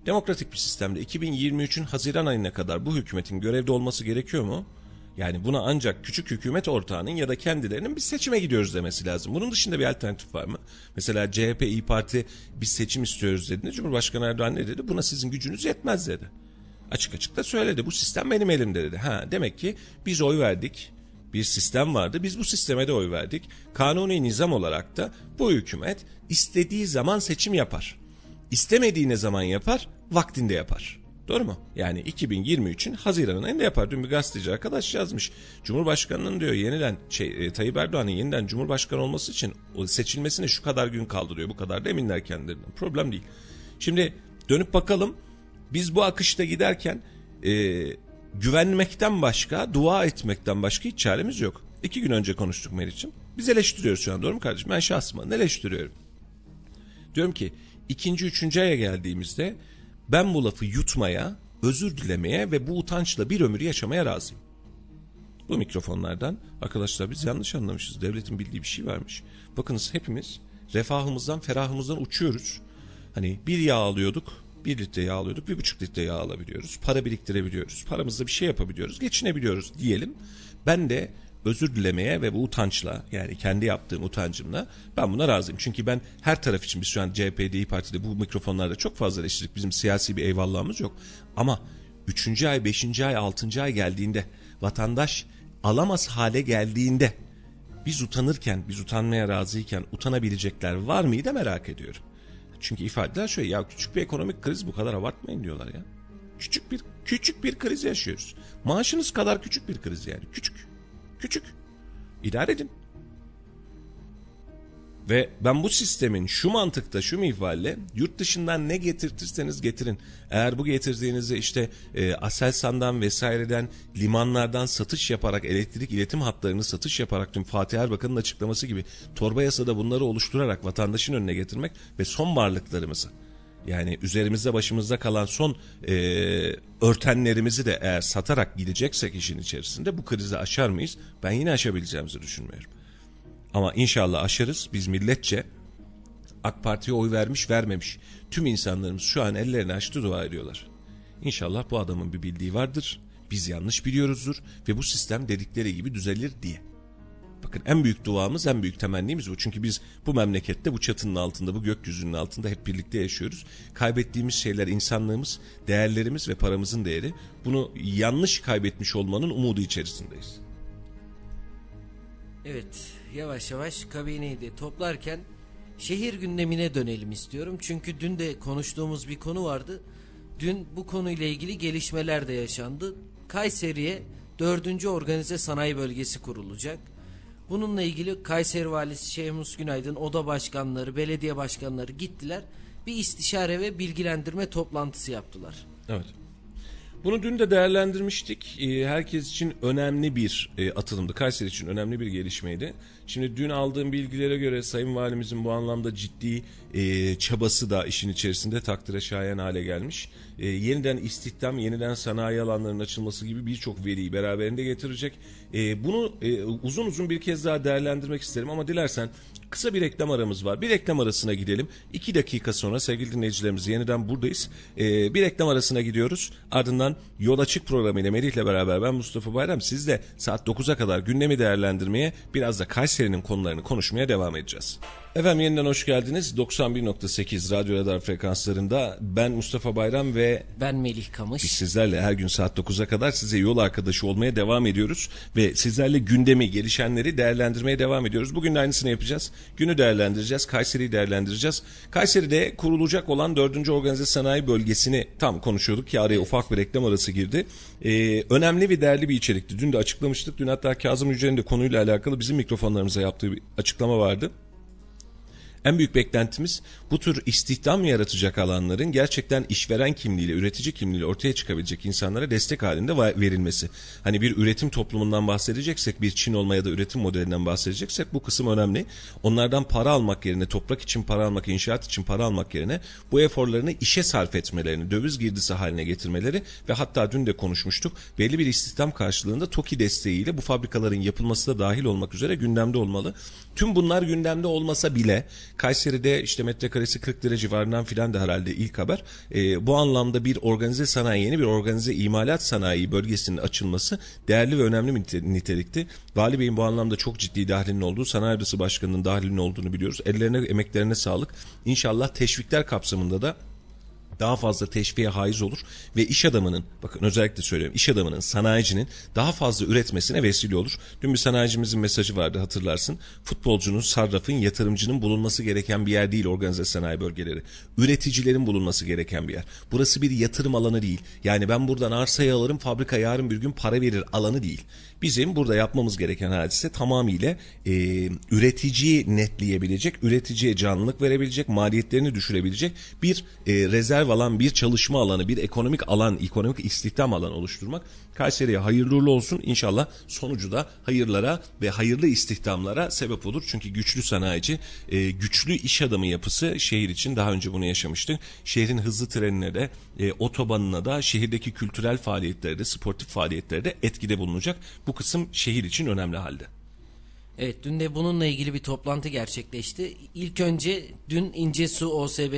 Demokratik bir sistemde 2023'ün Haziran ayına kadar bu hükümetin görevde olması gerekiyor mu? Yani buna ancak küçük hükümet ortağının ya da kendilerinin bir seçime gidiyoruz demesi lazım. Bunun dışında bir alternatif var mı? Mesela CHP, İyi Parti biz seçim istiyoruz dediğinde Cumhurbaşkanı Erdoğan ne dedi? Buna sizin gücünüz yetmez dedi. Açık açık da söyledi. Bu sistem benim elimde dedi. Ha demek ki biz oy verdik. Bir sistem vardı. Biz bu sisteme de oy verdik. Kanuni nizam olarak da bu hükümet istediği zaman seçim yapar. İstemediği ne zaman yapar? Vaktinde yapar. Doğru mu? Yani 2023'ün Haziran ayında yapar. Dün bir gazeteci arkadaş yazmış. Cumhurbaşkanının diyor yenilen şey, e, Tayyip Erdoğan'ın yeniden Cumhurbaşkanı olması için seçilmesine şu kadar gün kaldı diyor. Bu kadar da eminler kendilerinden. Problem değil. Şimdi dönüp bakalım. Biz bu akışta giderken e, güvenmekten başka, dua etmekten başka hiç çaremiz yok. İki gün önce konuştuk Meriç'im. Biz eleştiriyoruz şu an doğru mu kardeşim? Ben şahsıma eleştiriyorum. Diyorum ki ikinci, üçüncü aya geldiğimizde ben bu lafı yutmaya, özür dilemeye ve bu utançla bir ömür yaşamaya razıyım. Bu mikrofonlardan arkadaşlar biz yanlış anlamışız. Devletin bildiği bir şey varmış. Bakınız hepimiz refahımızdan, ferahımızdan uçuyoruz. Hani bir yağ alıyorduk, bir litre yağ alıyorduk, bir buçuk litre yağ alabiliyoruz. Para biriktirebiliyoruz. Paramızla bir şey yapabiliyoruz. Geçinebiliyoruz diyelim. Ben de özür dilemeye ve bu utançla yani kendi yaptığım utancımla ben buna razıyım. Çünkü ben her taraf için biz şu an CHP'de, İYİ Parti'de bu mikrofonlarda çok fazla eleştirdik. Bizim siyasi bir eyvallahımız yok. Ama 3. ay, 5. ay, 6. ay geldiğinde vatandaş alamaz hale geldiğinde biz utanırken, biz utanmaya razıyken utanabilecekler var mıydı merak ediyorum. Çünkü ifadeler şöyle ya küçük bir ekonomik kriz bu kadar abartmayın diyorlar ya. Küçük bir küçük bir kriz yaşıyoruz. Maaşınız kadar küçük bir kriz yani. Küçük. Küçük. İdare edin. Ve ben bu sistemin şu mantıkta şu minvalle yurt dışından ne getirtirseniz getirin. Eğer bu getirdiğinizde işte e, Aselsan'dan vesaireden limanlardan satış yaparak elektrik iletim hatlarını satış yaparak tüm Fatih Erbakan'ın açıklaması gibi torba yasada bunları oluşturarak vatandaşın önüne getirmek ve son varlıklarımızı yani üzerimizde başımızda kalan son e, örtenlerimizi de eğer satarak gideceksek işin içerisinde bu krizi aşar mıyız? Ben yine aşabileceğimizi düşünmüyorum. Ama inşallah aşarız. Biz milletçe AK Parti'ye oy vermiş vermemiş. Tüm insanlarımız şu an ellerini açtı dua ediyorlar. İnşallah bu adamın bir bildiği vardır. Biz yanlış biliyoruzdur ve bu sistem dedikleri gibi düzelir diye. Bakın en büyük duamız, en büyük temennimiz bu. Çünkü biz bu memlekette, bu çatının altında, bu gökyüzünün altında hep birlikte yaşıyoruz. Kaybettiğimiz şeyler insanlığımız, değerlerimiz ve paramızın değeri. Bunu yanlış kaybetmiş olmanın umudu içerisindeyiz. Evet, yavaş yavaş kabineyi de toplarken şehir gündemine dönelim istiyorum. Çünkü dün de konuştuğumuz bir konu vardı. Dün bu konuyla ilgili gelişmeler de yaşandı. Kayseri'ye dördüncü organize sanayi bölgesi kurulacak. Bununla ilgili Kayseri Valisi Şehmus Günaydın, oda başkanları, belediye başkanları gittiler. Bir istişare ve bilgilendirme toplantısı yaptılar. Evet. Bunu dün de değerlendirmiştik. Ee, herkes için önemli bir e, atılımdı. Kayseri için önemli bir gelişmeydi. Şimdi dün aldığım bilgilere göre Sayın Valimizin bu anlamda ciddi e, çabası da işin içerisinde takdire şayan hale gelmiş. E, yeniden istihdam, yeniden sanayi alanlarının açılması gibi birçok veriyi beraberinde getirecek. E, bunu e, uzun uzun bir kez daha değerlendirmek isterim ama dilersen kısa bir reklam aramız var. Bir reklam arasına gidelim. İki dakika sonra sevgili dinleyicilerimiz yeniden buradayız. E, bir reklam arasına gidiyoruz. Ardından Yol Açık programıyla Melih ile beraber ben Mustafa Bayram sizle saat 9'a kadar gündemi değerlendirmeye biraz da Kayseri'nin konularını konuşmaya devam edeceğiz. Efendim yeniden hoş geldiniz. 91.8 Radyo Radar frekanslarında ben Mustafa Bayram ve ben Melih Kamış. Biz sizlerle her gün saat 9'a kadar size yol arkadaşı olmaya devam ediyoruz ve sizlerle gündemi, gelişenleri değerlendirmeye devam ediyoruz. Bugün de aynısını yapacağız. Günü değerlendireceğiz, Kayseri'yi değerlendireceğiz. Kayseri'de kurulacak olan 4. Organize Sanayi Bölgesi'ni tam konuşuyorduk ki araya ufak bir reklam arası girdi. Ee, önemli ve değerli bir içerikti. Dün de açıklamıştık. Dün hatta Kazım Yücel'in de konuyla alakalı bizim mikrofonlarımıza yaptığı bir açıklama vardı. En büyük beklentimiz bu tür istihdam yaratacak alanların gerçekten işveren kimliğiyle, üretici kimliğiyle ortaya çıkabilecek insanlara destek halinde verilmesi. Hani bir üretim toplumundan bahsedeceksek, bir Çin olma ya da üretim modelinden bahsedeceksek bu kısım önemli. Onlardan para almak yerine, toprak için para almak, inşaat için para almak yerine bu eforlarını işe sarf etmelerini, döviz girdisi haline getirmeleri ve hatta dün de konuşmuştuk. Belli bir istihdam karşılığında TOKİ desteğiyle bu fabrikaların yapılması da dahil olmak üzere gündemde olmalı. Tüm bunlar gündemde olmasa bile Kayseri'de işte metrekaresi 40 lira civarından filan da herhalde ilk haber. E, bu anlamda bir organize sanayi, yeni bir organize imalat sanayi bölgesinin açılması değerli ve önemli bir nitelikti. Vali Bey'in bu anlamda çok ciddi dahlinin olduğu, Sanayi Odası Başkanı'nın dahlinin olduğunu biliyoruz. Ellerine, emeklerine sağlık. İnşallah teşvikler kapsamında da daha fazla teşviğe haiz olur ve iş adamının bakın özellikle söylüyorum iş adamının sanayicinin daha fazla üretmesine vesile olur. Dün bir sanayicimizin mesajı vardı hatırlarsın. Futbolcunun, sarrafın, yatırımcının bulunması gereken bir yer değil organize sanayi bölgeleri. Üreticilerin bulunması gereken bir yer. Burası bir yatırım alanı değil. Yani ben buradan arsayı alırım fabrika yarın bir gün para verir alanı değil. Bizim burada yapmamız gereken hadise tamamıyla e, üreticiyi netleyebilecek, üreticiye canlılık verebilecek, maliyetlerini düşürebilecek bir e, rezerv alan, bir çalışma alanı, bir ekonomik alan, ekonomik istihdam alanı oluşturmak. Kayseri'ye hayırlı uğurlu olsun. İnşallah sonucu da hayırlara ve hayırlı istihdamlara sebep olur. Çünkü güçlü sanayici, e, güçlü iş adamı yapısı şehir için daha önce bunu yaşamıştık. Şehrin hızlı trenine de, e, otobanına da, şehirdeki kültürel faaliyetlerde, sportif faaliyetlerde etkide bulunacak. Bu kısım şehir için önemli halde. Evet dün de bununla ilgili bir toplantı gerçekleşti. İlk önce dün İncesu OSB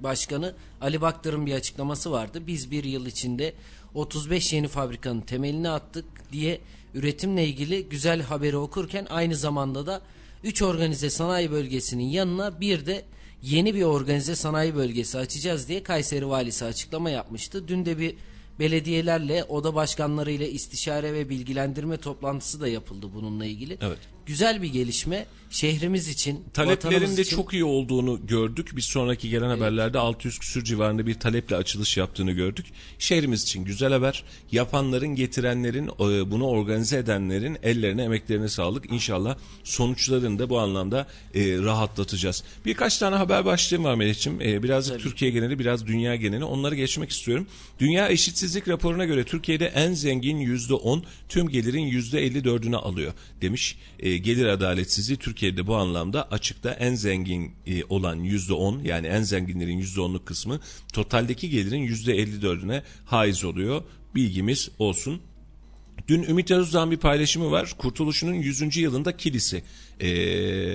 Başkanı Ali Baktır'ın bir açıklaması vardı. Biz bir yıl içinde 35 yeni fabrikanın temelini attık diye üretimle ilgili güzel haberi okurken aynı zamanda da 3 organize sanayi bölgesinin yanına bir de yeni bir organize sanayi bölgesi açacağız diye Kayseri Valisi açıklama yapmıştı. Dün de bir belediyelerle oda başkanlarıyla istişare ve bilgilendirme toplantısı da yapıldı bununla ilgili. Evet. Güzel bir gelişme şehrimiz için, taleplerin de için... çok iyi olduğunu gördük. Biz sonraki gelen evet. haberlerde 600 küsür civarında bir taleple açılış yaptığını gördük. Şehrimiz için güzel haber. Yapanların, getirenlerin, e, bunu organize edenlerin ellerine, emeklerine sağlık. İnşallah sonuçlarını da bu anlamda e, rahatlatacağız. Birkaç tane haber başlığım var Melih'ciğim. E, birazcık Tabii. Türkiye geneli, biraz dünya geneli. Onları geçmek istiyorum. Dünya eşitsizlik raporuna göre Türkiye'de en zengin %10, tüm gelirin %54'ünü alıyor demiş. E, gelir adaletsizliği Türkiye Türkiye'de bu anlamda açıkta en zengin e, olan yüzde on yani en zenginlerin yüzde onluk kısmı totaldeki gelirin yüzde elli dördüne haiz oluyor. Bilgimiz olsun. Dün Ümit Özdağ'ın bir paylaşımı var. Kurtuluş'un 100. yılında kilisi e,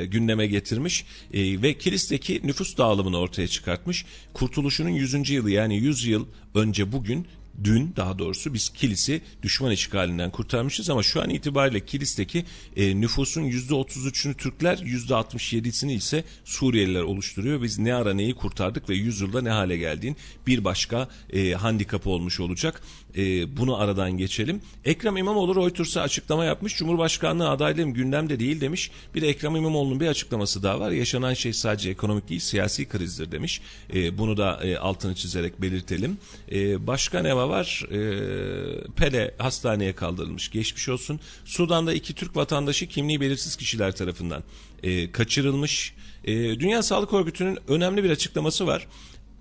gündeme getirmiş e, ve kilisteki nüfus dağılımını ortaya çıkartmış. Kurtuluş'un 100. yılı yani 100 yıl önce bugün dün daha doğrusu biz Kilis'i düşman işgalinden kurtarmışız ama şu an itibariyle Kilis'teki e, nüfusun %33'ünü Türkler %67'sini ise Suriyeliler oluşturuyor. Biz ne ara neyi kurtardık ve yüzyılda ne hale geldiğin bir başka e, handikapı olmuş olacak. E, bunu aradan geçelim. Ekrem İmamoğlu Reuters'a açıklama yapmış. Cumhurbaşkanlığı adaylığım gündemde değil demiş. Bir de Ekrem İmamoğlu'nun bir açıklaması daha var. Yaşanan şey sadece ekonomik değil siyasi krizdir demiş. E, bunu da e, altını çizerek belirtelim. E, başka ne var? Var. E, Pele hastaneye kaldırılmış. Geçmiş olsun. Sudan'da iki Türk vatandaşı kimliği belirsiz kişiler tarafından e, kaçırılmış. E, Dünya Sağlık Örgütü'nün önemli bir açıklaması var.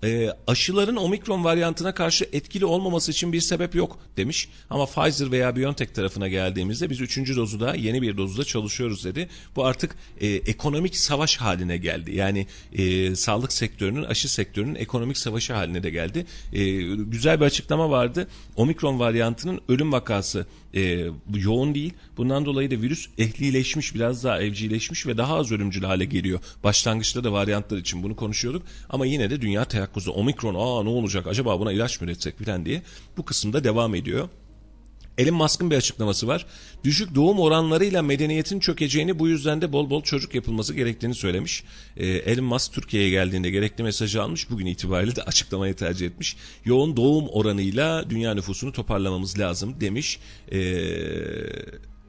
E, aşıların omikron varyantına karşı etkili olmaması için bir sebep yok demiş. Ama Pfizer veya BioNTech tarafına geldiğimizde biz üçüncü dozu da yeni bir dozda çalışıyoruz dedi. Bu artık e, ekonomik savaş haline geldi. Yani e, sağlık sektörünün, aşı sektörünün ekonomik savaşı haline de geldi. E, güzel bir açıklama vardı. Omikron varyantının ölüm vakası e, yoğun değil. Bundan dolayı da virüs ehlileşmiş, biraz daha evcilleşmiş ve daha az ölümcül hale geliyor. Başlangıçta da varyantlar için bunu konuşuyorduk. Ama yine de dünya teyakkuzu omikron aa ne olacak acaba buna ilaç mı üretsek falan diye bu kısımda devam ediyor. Elon Musk'ın bir açıklaması var. Düşük doğum oranlarıyla medeniyetin çökeceğini bu yüzden de bol bol çocuk yapılması gerektiğini söylemiş. Ee, Elon Musk Türkiye'ye geldiğinde gerekli mesajı almış. Bugün itibariyle de *laughs* açıklamayı tercih etmiş. Yoğun doğum oranıyla dünya nüfusunu toparlamamız lazım demiş. Ee,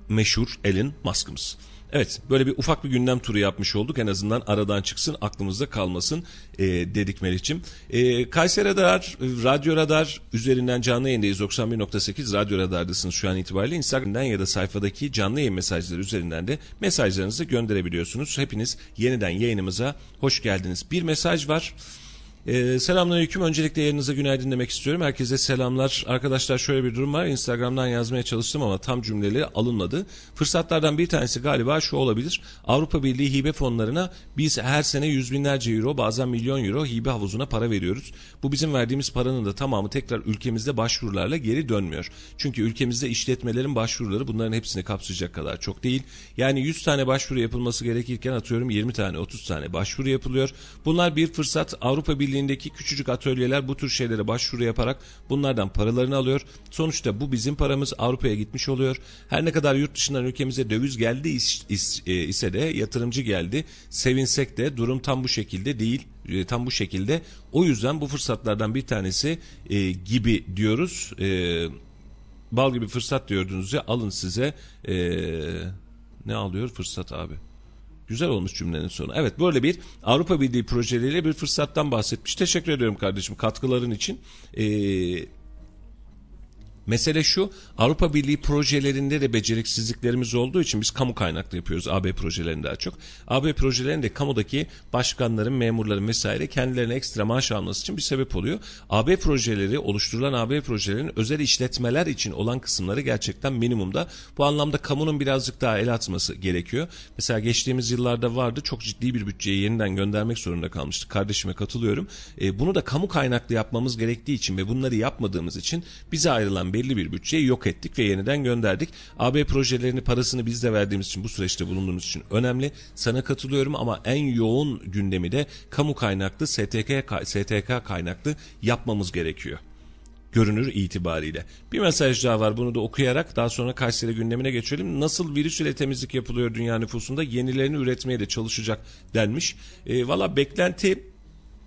meşhur Elon Musk'ımız. Evet böyle bir ufak bir gündem turu yapmış olduk. En azından aradan çıksın aklımızda kalmasın e, dedik Melih'ciğim. E, Kayseri Radar, Radyo Radar üzerinden canlı yayındayız. 91.8 Radyo Radar'dasınız şu an itibariyle. Instagram'dan ya da sayfadaki canlı yayın mesajları üzerinden de mesajlarınızı gönderebiliyorsunuz. Hepiniz yeniden yayınımıza hoş geldiniz. Bir mesaj var. Ee, selamünaleyküm. Öncelikle yayınıza günaydın demek istiyorum. Herkese selamlar. Arkadaşlar şöyle bir durum var. Instagram'dan yazmaya çalıştım ama tam cümleleri alınmadı. Fırsatlardan bir tanesi galiba şu olabilir. Avrupa Birliği hibe fonlarına biz her sene yüz binlerce euro bazen milyon euro hibe havuzuna para veriyoruz. Bu bizim verdiğimiz paranın da tamamı tekrar ülkemizde başvurularla geri dönmüyor. Çünkü ülkemizde işletmelerin başvuruları bunların hepsini kapsayacak kadar çok değil. Yani 100 tane başvuru yapılması gerekirken atıyorum 20 tane 30 tane başvuru yapılıyor. Bunlar bir fırsat. Avrupa Birliği Birliği'ndeki küçücük atölyeler bu tür şeylere başvuru yaparak bunlardan paralarını alıyor. Sonuçta bu bizim paramız Avrupa'ya gitmiş oluyor. Her ne kadar yurt dışından ülkemize döviz geldi e, ise de yatırımcı geldi. Sevinsek de durum tam bu şekilde değil. E, tam bu şekilde. O yüzden bu fırsatlardan bir tanesi e, gibi diyoruz. E, bal gibi fırsat diyordunuz ya alın size e, ne alıyor fırsat abi. Güzel olmuş cümlenin sonu. Evet böyle bir Avrupa Birliği projeleriyle bir fırsattan bahsetmiş. Teşekkür ediyorum kardeşim katkıların için. Ee, Mesele şu Avrupa Birliği projelerinde de beceriksizliklerimiz olduğu için biz kamu kaynaklı yapıyoruz AB projelerinde daha çok. AB projelerinde kamudaki başkanların, memurların vesaire kendilerine ekstra maaş alması için bir sebep oluyor. AB projeleri oluşturulan AB projelerinin özel işletmeler için olan kısımları gerçekten minimumda. Bu anlamda kamunun birazcık daha el atması gerekiyor. Mesela geçtiğimiz yıllarda vardı çok ciddi bir bütçeyi yeniden göndermek zorunda kalmıştık. Kardeşime katılıyorum. E, bunu da kamu kaynaklı yapmamız gerektiği için ve bunları yapmadığımız için bize ayrılan belli bir bütçeyi yok ettik ve yeniden gönderdik. AB projelerini parasını biz de verdiğimiz için bu süreçte bulunduğumuz için önemli. Sana katılıyorum ama en yoğun gündemi de kamu kaynaklı STK, STK kaynaklı yapmamız gerekiyor görünür itibariyle. Bir mesaj daha var bunu da okuyarak daha sonra Kayseri gündemine geçelim. Nasıl virüs ile temizlik yapılıyor dünya nüfusunda yenilerini üretmeye de çalışacak denmiş. E, Valla beklenti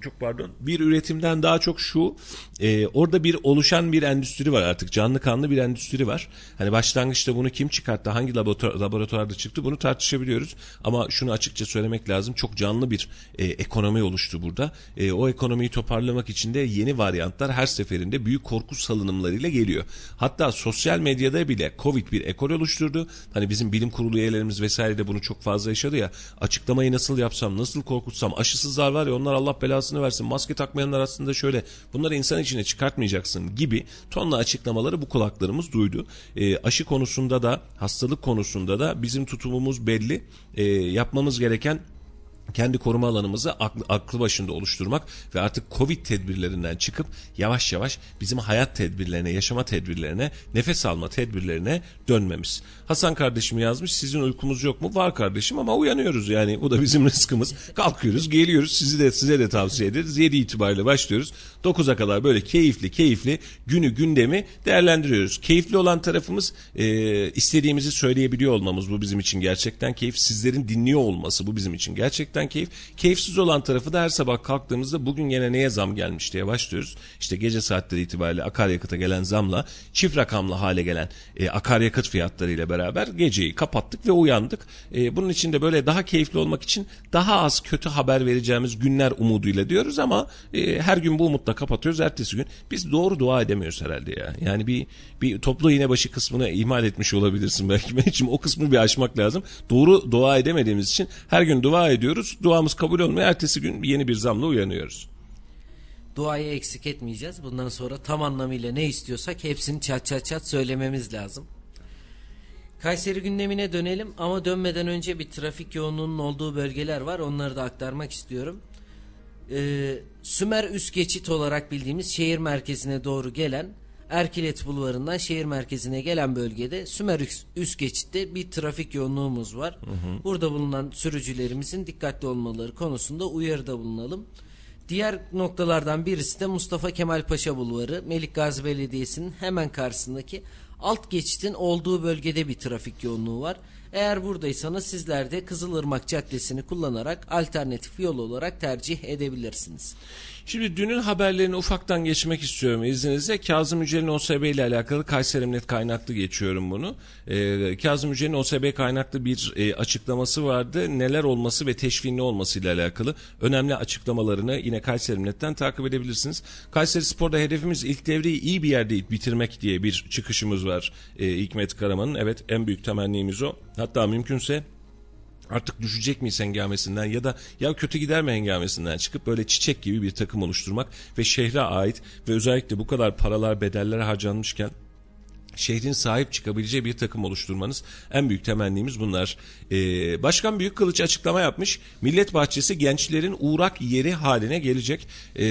çok pardon bir üretimden daha çok şu e, orada bir oluşan bir endüstri var artık canlı kanlı bir endüstri var. Hani başlangıçta bunu kim çıkarttı hangi laboratuvar, laboratuvarda çıktı bunu tartışabiliyoruz ama şunu açıkça söylemek lazım çok canlı bir e, ekonomi oluştu burada. E, o ekonomiyi toparlamak için de yeni varyantlar her seferinde büyük korku salınımlarıyla geliyor. Hatta sosyal medyada bile Covid bir ekol oluşturdu. Hani bizim bilim kurulu üyelerimiz vesaire de bunu çok fazla yaşadı ya açıklamayı nasıl yapsam nasıl korkutsam aşısızlar var ya onlar Allah belasını belasını versin. Maske takmayanlar aslında şöyle bunları insan içine çıkartmayacaksın gibi tonla açıklamaları bu kulaklarımız duydu. E, aşı konusunda da hastalık konusunda da bizim tutumumuz belli. E, yapmamız gereken kendi koruma alanımızı aklı, aklı başında oluşturmak ve artık Covid tedbirlerinden çıkıp yavaş yavaş bizim hayat tedbirlerine, yaşama tedbirlerine, nefes alma tedbirlerine dönmemiz. Hasan kardeşim yazmış sizin uykumuz yok mu? Var kardeşim ama uyanıyoruz yani bu da bizim *laughs* rızkımız. Kalkıyoruz, geliyoruz sizi de size de tavsiye ederiz. 7 itibariyle başlıyoruz. 9'a kadar böyle keyifli keyifli günü gündemi değerlendiriyoruz. Keyifli olan tarafımız e, istediğimizi söyleyebiliyor olmamız bu bizim için gerçekten keyif. Sizlerin dinliyor olması bu bizim için gerçekten keyif. Keyifsiz olan tarafı da her sabah kalktığımızda bugün yine neye zam gelmiş diye başlıyoruz. İşte gece saatleri itibariyle akaryakıta gelen zamla çift rakamlı hale gelen e, akaryakıt fiyatlarıyla beraber geceyi kapattık ve uyandık. E, bunun için de böyle daha keyifli olmak için daha az kötü haber vereceğimiz günler umuduyla diyoruz ama e, her gün bu umutla kapatıyoruz. Ertesi gün biz doğru dua edemiyoruz herhalde ya. Yani bir bir toplu iğne başı kısmını ihmal etmiş olabilirsin belki. *laughs* İçin o kısmı bir aşmak lazım. Doğru dua edemediğimiz için her gün dua ediyoruz. Duamız kabul olmuyor. Ertesi gün yeni bir zamla uyanıyoruz. duayı eksik etmeyeceğiz. Bundan sonra tam anlamıyla ne istiyorsak hepsini çat çat çat söylememiz lazım. Kayseri gündemine dönelim ama dönmeden önce bir trafik yoğunluğunun olduğu bölgeler var. Onları da aktarmak istiyorum. Ee, Sümer üst geçit olarak bildiğimiz şehir merkezine doğru gelen Erkilet Bulvarı'ndan şehir merkezine gelen bölgede Sümer üst, geçitte bir trafik yoğunluğumuz var. Hı hı. Burada bulunan sürücülerimizin dikkatli olmaları konusunda uyarıda bulunalım. Diğer noktalardan birisi de Mustafa Kemal Paşa Bulvarı, Melik Gazi Belediyesi'nin hemen karşısındaki alt geçitin olduğu bölgede bir trafik yoğunluğu var. Eğer buradaysanız sizler de Kızılırmak Caddesi'ni kullanarak alternatif yol olarak tercih edebilirsiniz. Şimdi dünün haberlerini ufaktan geçmek istiyorum izninizle. Kazım Yücel'in OSB ile alakalı Kayseri Emniyet kaynaklı geçiyorum bunu. Ee, Kazım Yücel'in OSB kaynaklı bir e, açıklaması vardı. Neler olması ve teşviğin olması ile alakalı önemli açıklamalarını yine Kayseri Emniyet'ten takip edebilirsiniz. Kayseri Spor'da hedefimiz ilk devreyi iyi bir yerde bitirmek diye bir çıkışımız var e, Hikmet Karaman'ın. Evet en büyük temennimiz o. Hatta mümkünse artık düşecek miyiz hengamesinden ya da ya kötü gider mi hengamesinden çıkıp böyle çiçek gibi bir takım oluşturmak ve şehre ait ve özellikle bu kadar paralar bedeller harcanmışken şehrin sahip çıkabileceği bir takım oluşturmanız en büyük temennimiz bunlar. Ee, Başkan Büyük Kılıç açıklama yapmış. Millet Bahçesi gençlerin uğrak yeri haline gelecek. Ee,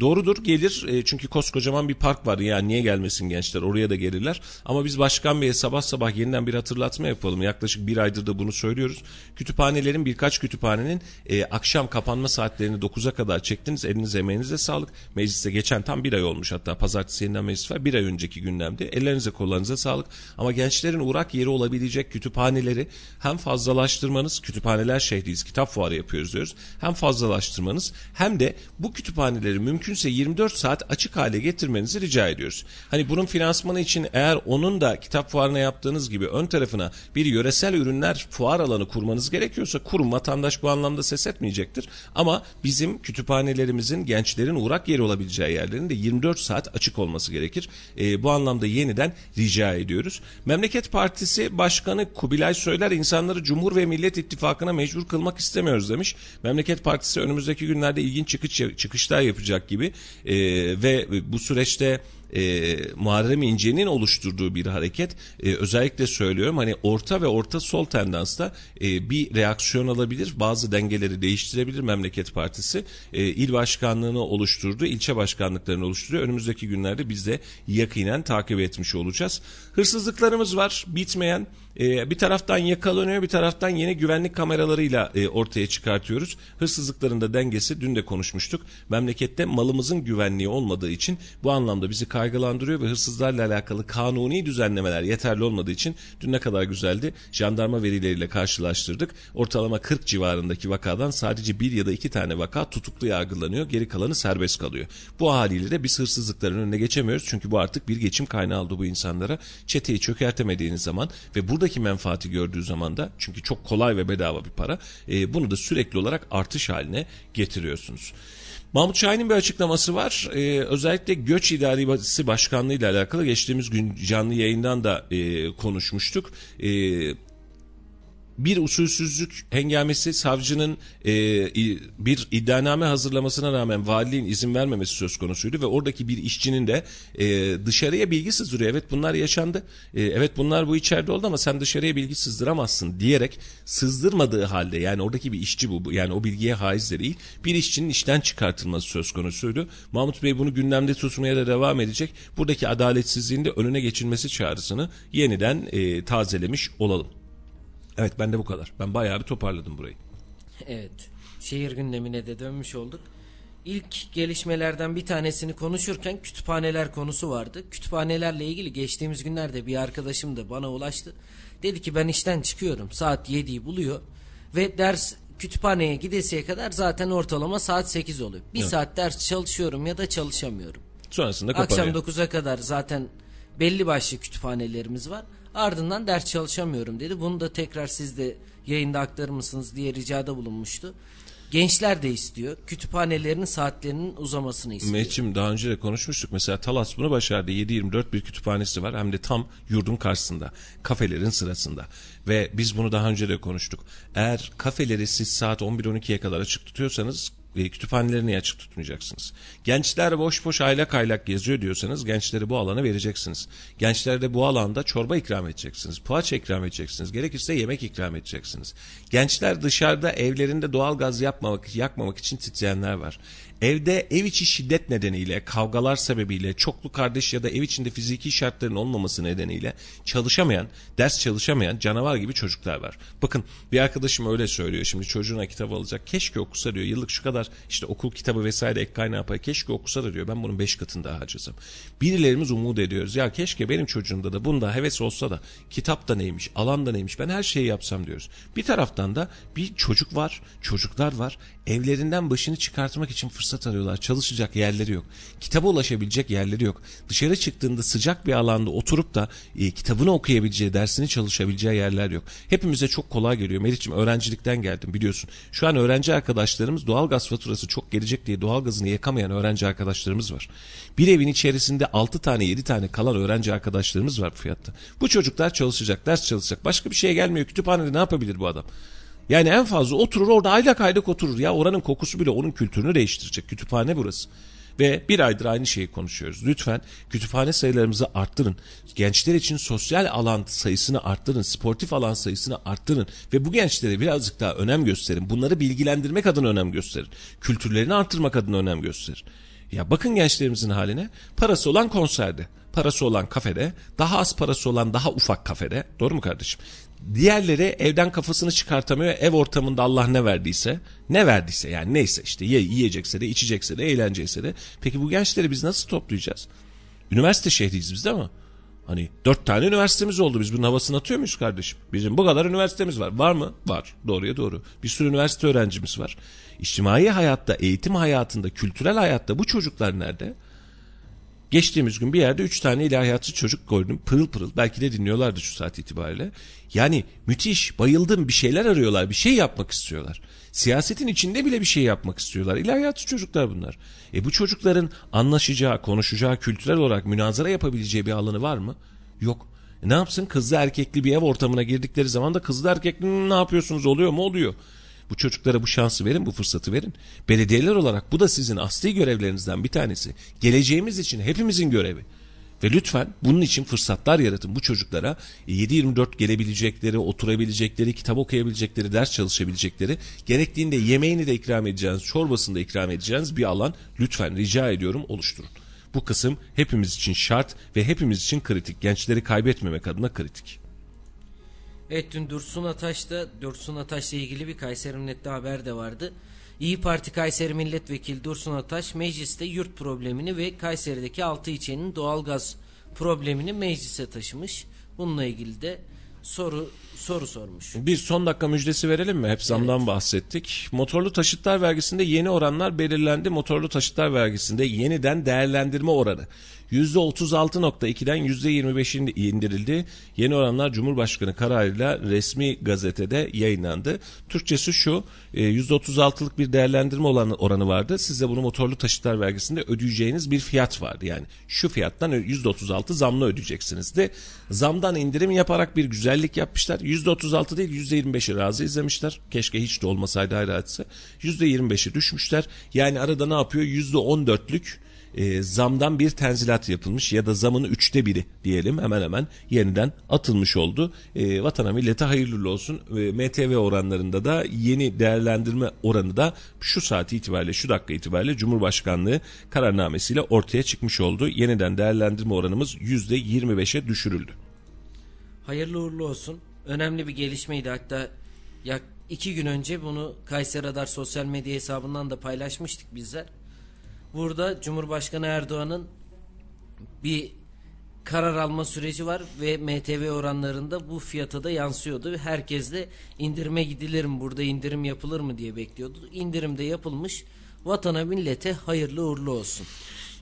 doğrudur gelir ee, çünkü koskocaman bir park var yani niye gelmesin gençler oraya da gelirler. Ama biz Başkan Bey'e sabah sabah yeniden bir hatırlatma yapalım. Yaklaşık bir aydır da bunu söylüyoruz. Kütüphanelerin birkaç kütüphanenin e, akşam kapanma saatlerini 9'a kadar çektiniz. Elinize emeğinize sağlık. Mecliste geçen tam bir ay olmuş hatta pazartesi yeniden meclis var. Bir ay önceki gündemde. Ellerinize kollarınıza sağlık. Ama gençlerin uğrak yeri olabilecek kütüphaneleri hem fazlalaştırmanız, kütüphaneler şehriyiz, kitap fuarı yapıyoruz diyoruz. Hem fazlalaştırmanız hem de bu kütüphaneleri mümkünse 24 saat açık hale getirmenizi rica ediyoruz. Hani bunun finansmanı için eğer onun da kitap fuarına yaptığınız gibi ön tarafına bir yöresel ürünler fuar alanı kurmanız gerekiyorsa kurum vatandaş bu anlamda ses etmeyecektir. Ama bizim kütüphanelerimizin gençlerin uğrak yeri olabileceği yerlerin de 24 saat açık olması gerekir. E, bu anlamda yeniden rica ediyoruz. Memleket Partisi Başkanı Kubilay Söyler insanları Cumhur ve Millet İttifakı'na mecbur kılmak istemiyoruz demiş. Memleket Partisi önümüzdeki günlerde ilginç çıkış, çıkışlar yapacak gibi e, ve bu süreçte e, Muharrem İnce'nin oluşturduğu bir hareket. E, özellikle söylüyorum hani orta ve orta sol tendansta e, bir reaksiyon alabilir bazı dengeleri değiştirebilir Memleket Partisi. E, il başkanlığını oluşturdu ilçe başkanlıklarını oluşturuyor. Önümüzdeki günlerde biz de yakinen takip etmiş olacağız. Hırsızlıklarımız var bitmeyen e, bir taraftan yakalanıyor bir taraftan yeni güvenlik kameralarıyla e, ortaya çıkartıyoruz. Hırsızlıkların da dengesi dün de konuşmuştuk. Memlekette malımızın güvenliği olmadığı için bu anlamda bizi kaygılandırıyor ve hırsızlarla alakalı kanuni düzenlemeler yeterli olmadığı için dün ne kadar güzeldi. Jandarma verileriyle karşılaştırdık. Ortalama 40 civarındaki vakadan sadece bir ya da iki tane vaka tutuklu yargılanıyor. Geri kalanı serbest kalıyor. Bu haliyle de biz hırsızlıkların önüne geçemiyoruz. Çünkü bu artık bir geçim kaynağı oldu bu insanlara. Çeteyi çökertemediğiniz zaman ve buradaki menfaati gördüğü zaman da çünkü çok kolay ve bedava bir para e, bunu da sürekli olarak artış haline getiriyorsunuz. Mahmut Şahin'in bir açıklaması var. Ee, özellikle Göç İdaresi Başkanlığı ile alakalı geçtiğimiz gün canlı yayından da e, konuşmuştuk. E, bir usulsüzlük hengamesi savcının e, bir iddianame hazırlamasına rağmen valiliğin izin vermemesi söz konusuydu ve oradaki bir işçinin de e, dışarıya bilgi sızdırıyor. Evet bunlar yaşandı. E, evet bunlar bu içeride oldu ama sen dışarıya bilgi sızdıramazsın diyerek sızdırmadığı halde yani oradaki bir işçi bu yani o bilgiye haiz de değil bir işçinin işten çıkartılması söz konusuydu. Mahmut Bey bunu gündemde tutmaya da devam edecek. Buradaki adaletsizliğin de önüne geçilmesi çağrısını yeniden e, tazelemiş olalım. Evet ben de bu kadar. Ben bayağı bir toparladım burayı. Evet. Şehir gündemine de dönmüş olduk. İlk gelişmelerden bir tanesini konuşurken kütüphaneler konusu vardı. Kütüphanelerle ilgili geçtiğimiz günlerde bir arkadaşım da bana ulaştı. Dedi ki ben işten çıkıyorum. Saat 7'yi buluyor. Ve ders kütüphaneye gidesiye kadar zaten ortalama saat 8 oluyor. Bir evet. saat ders çalışıyorum ya da çalışamıyorum. Sonrasında kapanıyor. Akşam 9'a kadar zaten belli başlı kütüphanelerimiz var. Ardından ders çalışamıyorum dedi. Bunu da tekrar siz de yayında aktarır mısınız diye ricada bulunmuştu. Gençler de istiyor. Kütüphanelerinin saatlerinin uzamasını istiyor. Mehmetciğim daha önce de konuşmuştuk. Mesela Talas bunu başardı. 7-24 bir kütüphanesi var. Hem de tam yurdun karşısında. Kafelerin sırasında. Ve biz bunu daha önce de konuştuk. Eğer kafeleri siz saat 11-12'ye kadar açık tutuyorsanız ve kütüphanelerini açık tutmayacaksınız. Gençler boş boş aylak aylak geziyor diyorsanız gençleri bu alana vereceksiniz. Gençlere de bu alanda çorba ikram edeceksiniz. Poğaça ikram edeceksiniz. Gerekirse yemek ikram edeceksiniz. Gençler dışarıda evlerinde doğal gaz yapmamak, yakmamak için titreyenler var. Evde ev içi şiddet nedeniyle, kavgalar sebebiyle, çoklu kardeş ya da ev içinde fiziki şartların olmaması nedeniyle çalışamayan, ders çalışamayan canavar gibi çocuklar var. Bakın bir arkadaşım öyle söylüyor. Şimdi çocuğuna kitap alacak. Keşke okusa diyor. Yıllık şu kadar işte okul kitabı vesaire ek kaynağı yapar. Keşke okusa da diyor. Ben bunun beş katını daha harcasam. Birilerimiz umut ediyoruz. Ya keşke benim çocuğumda da bunda heves olsa da kitap da neymiş, alan da neymiş. Ben her şeyi yapsam diyoruz. Bir taraftan da bir çocuk var, çocuklar var. Evlerinden başını çıkartmak için fırsat arıyorlar. Çalışacak yerleri yok. Kitaba ulaşabilecek yerleri yok. Dışarı çıktığında sıcak bir alanda oturup da e, kitabını okuyabileceği, dersini çalışabileceği yerler yok. Hepimize çok kolay geliyor. Meriç'im öğrencilikten geldim biliyorsun. Şu an öğrenci arkadaşlarımız doğalgaz faturası çok gelecek diye doğalgazını yakamayan öğrenci arkadaşlarımız var. Bir evin içerisinde 6 tane 7 tane kalan öğrenci arkadaşlarımız var bu fiyatta. Bu çocuklar çalışacak, ders çalışacak. Başka bir şeye gelmiyor. Kütüphanede ne yapabilir bu adam? Yani en fazla oturur orada aylak aylık oturur. Ya oranın kokusu bile onun kültürünü değiştirecek. Kütüphane burası. Ve bir aydır aynı şeyi konuşuyoruz. Lütfen kütüphane sayılarımızı arttırın. Gençler için sosyal alan sayısını arttırın. Sportif alan sayısını arttırın. Ve bu gençlere birazcık daha önem gösterin. Bunları bilgilendirmek adına önem gösterin. Kültürlerini arttırmak adına önem gösterin. Ya bakın gençlerimizin haline. Parası olan konserde, parası olan kafede, daha az parası olan daha ufak kafede. Doğru mu kardeşim? Diğerleri evden kafasını çıkartamıyor. Ev ortamında Allah ne verdiyse, ne verdiyse yani neyse işte ye, yiyecekse de, içecekse de, eğlenceyse de. Peki bu gençleri biz nasıl toplayacağız? Üniversite şehriyiz biz değil mi? Hani dört tane üniversitemiz oldu. Biz bunun havasını atıyor muyuz kardeşim? Bizim bu kadar üniversitemiz var. Var mı? Var. Doğruya doğru. Bir sürü üniversite öğrencimiz var. İçtimai hayatta, eğitim hayatında, kültürel hayatta bu çocuklar nerede? Geçtiğimiz gün bir yerde üç tane ilahiyatçı çocuk gördüm. Pırıl pırıl. Belki de dinliyorlardı şu saat itibariyle. Yani müthiş, bayıldım bir şeyler arıyorlar. Bir şey yapmak istiyorlar. Siyasetin içinde bile bir şey yapmak istiyorlar. İlahiyatçı çocuklar bunlar. E bu çocukların anlaşacağı, konuşacağı, kültürel olarak münazara yapabileceği bir alanı var mı? Yok. E ne yapsın? Kızlı erkekli bir ev ortamına girdikleri zaman da kızlı erkekli ne yapıyorsunuz oluyor mu? Oluyor. Bu çocuklara bu şansı verin, bu fırsatı verin. Belediyeler olarak bu da sizin asli görevlerinizden bir tanesi. Geleceğimiz için hepimizin görevi. Ve lütfen bunun için fırsatlar yaratın bu çocuklara 7-24 gelebilecekleri, oturabilecekleri, kitap okuyabilecekleri, ders çalışabilecekleri, gerektiğinde yemeğini de ikram edeceğiniz, çorbasını da ikram edeceğiniz bir alan lütfen rica ediyorum oluşturun. Bu kısım hepimiz için şart ve hepimiz için kritik. Gençleri kaybetmemek adına kritik. Evet dün Dursun Ataş'ta Dursun Ataş'la ilgili bir Kayseri Millet'te haber de vardı. İyi Parti Kayseri Milletvekili Dursun Ataş mecliste yurt problemini ve Kayseri'deki altı ilçenin doğalgaz problemini meclise taşımış. Bununla ilgili de soru soru sormuş. Bir son dakika müjdesi verelim mi? Hep zamdan evet. bahsettik. Motorlu taşıtlar vergisinde yeni oranlar belirlendi. Motorlu taşıtlar vergisinde yeniden değerlendirme oranı %36.2'den %25'in indirildi. Yeni oranlar Cumhurbaşkanı kararıyla resmi gazetede yayınlandı. Türkçesi şu %36'lık e, bir değerlendirme oranı, oranı vardı. Size bunu motorlu taşıtlar vergisinde ödeyeceğiniz bir fiyat vardı. Yani şu fiyattan %36 zamlı ödeyeceksiniz de zamdan indirim yaparak bir güzellik yapmışlar. %36 değil %25'i razı izlemişler. Keşke hiç de olmasaydı ayrı hadise. %25'i düşmüşler. Yani arada ne yapıyor? %14'lük e, zamdan bir tenzilat yapılmış ya da zamın üçte biri diyelim hemen hemen yeniden atılmış oldu. E, vatana millete hayırlı olsun. E, MTV oranlarında da yeni değerlendirme oranı da şu saat itibariyle şu dakika itibariyle Cumhurbaşkanlığı kararnamesiyle ortaya çıkmış oldu. Yeniden değerlendirme oranımız yüzde 25'e düşürüldü. Hayırlı uğurlu olsun. Önemli bir gelişmeydi hatta yak iki gün önce bunu Kayseri sosyal medya hesabından da paylaşmıştık bizler. Burada Cumhurbaşkanı Erdoğan'ın bir karar alma süreci var ve MTV oranlarında bu fiyata da yansıyordu. Herkes de indirime gidilir mi burada indirim yapılır mı diye bekliyordu. İndirim de yapılmış. Vatana millete hayırlı uğurlu olsun.